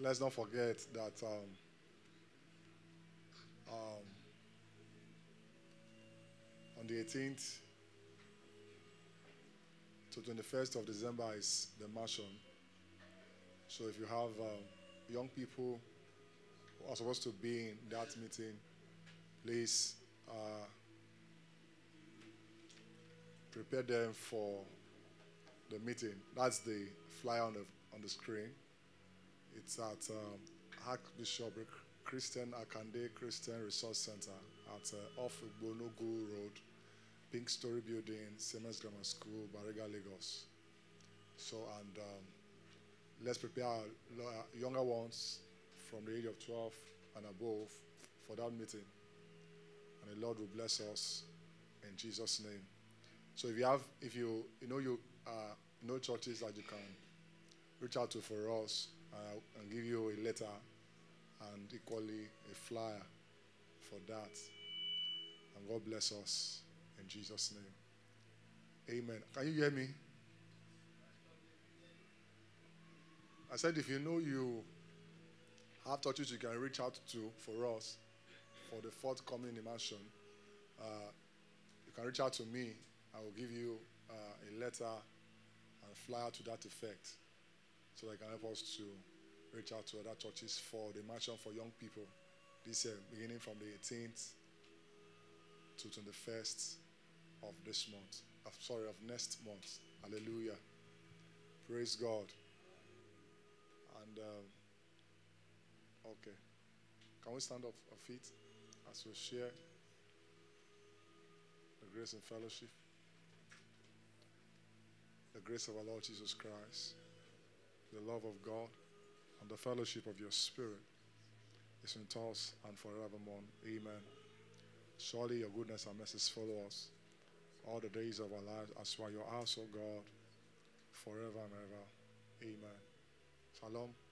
[SPEAKER 1] let's not forget that um, um, on the 18th to 21st of December is the immersion. So if you have um, young people who are supposed to be in that meeting, please uh, prepare them for the meeting. That's the flyer on the on the screen. It's at um, Archbishop Christian Akande Christian Resource Center at uh, off Bonogu Road, Pink Storey Building, Siemens Grammar School, Bariga, Lagos. So and um, let's prepare our younger ones from the age of 12 and above for that meeting. And the Lord will bless us in Jesus' name. So if you have, if you, you know, you uh, know churches that you can reach out to for us uh, and give you a letter and equally a flyer for that. And God bless us in Jesus' name. Amen. Can you hear me? I said, if you know you have churches you can reach out to for us for the forthcoming immersion, uh, you can reach out to me. I will give you uh, a letter and flyer to that effect so that can help us to reach out to other churches for the immersion for young people this year, beginning from the 18th to 21st of this month. Uh, sorry, of next month. Hallelujah. Praise God. And um, okay, can we stand up our feet as we share the grace and fellowship? The grace of our Lord Jesus Christ, the love of God, and the fellowship of your Spirit is with us and forevermore. Amen. Surely your goodness and mercy follow us all the days of our lives as well your house, O God, forever and ever. Amen. Shalom.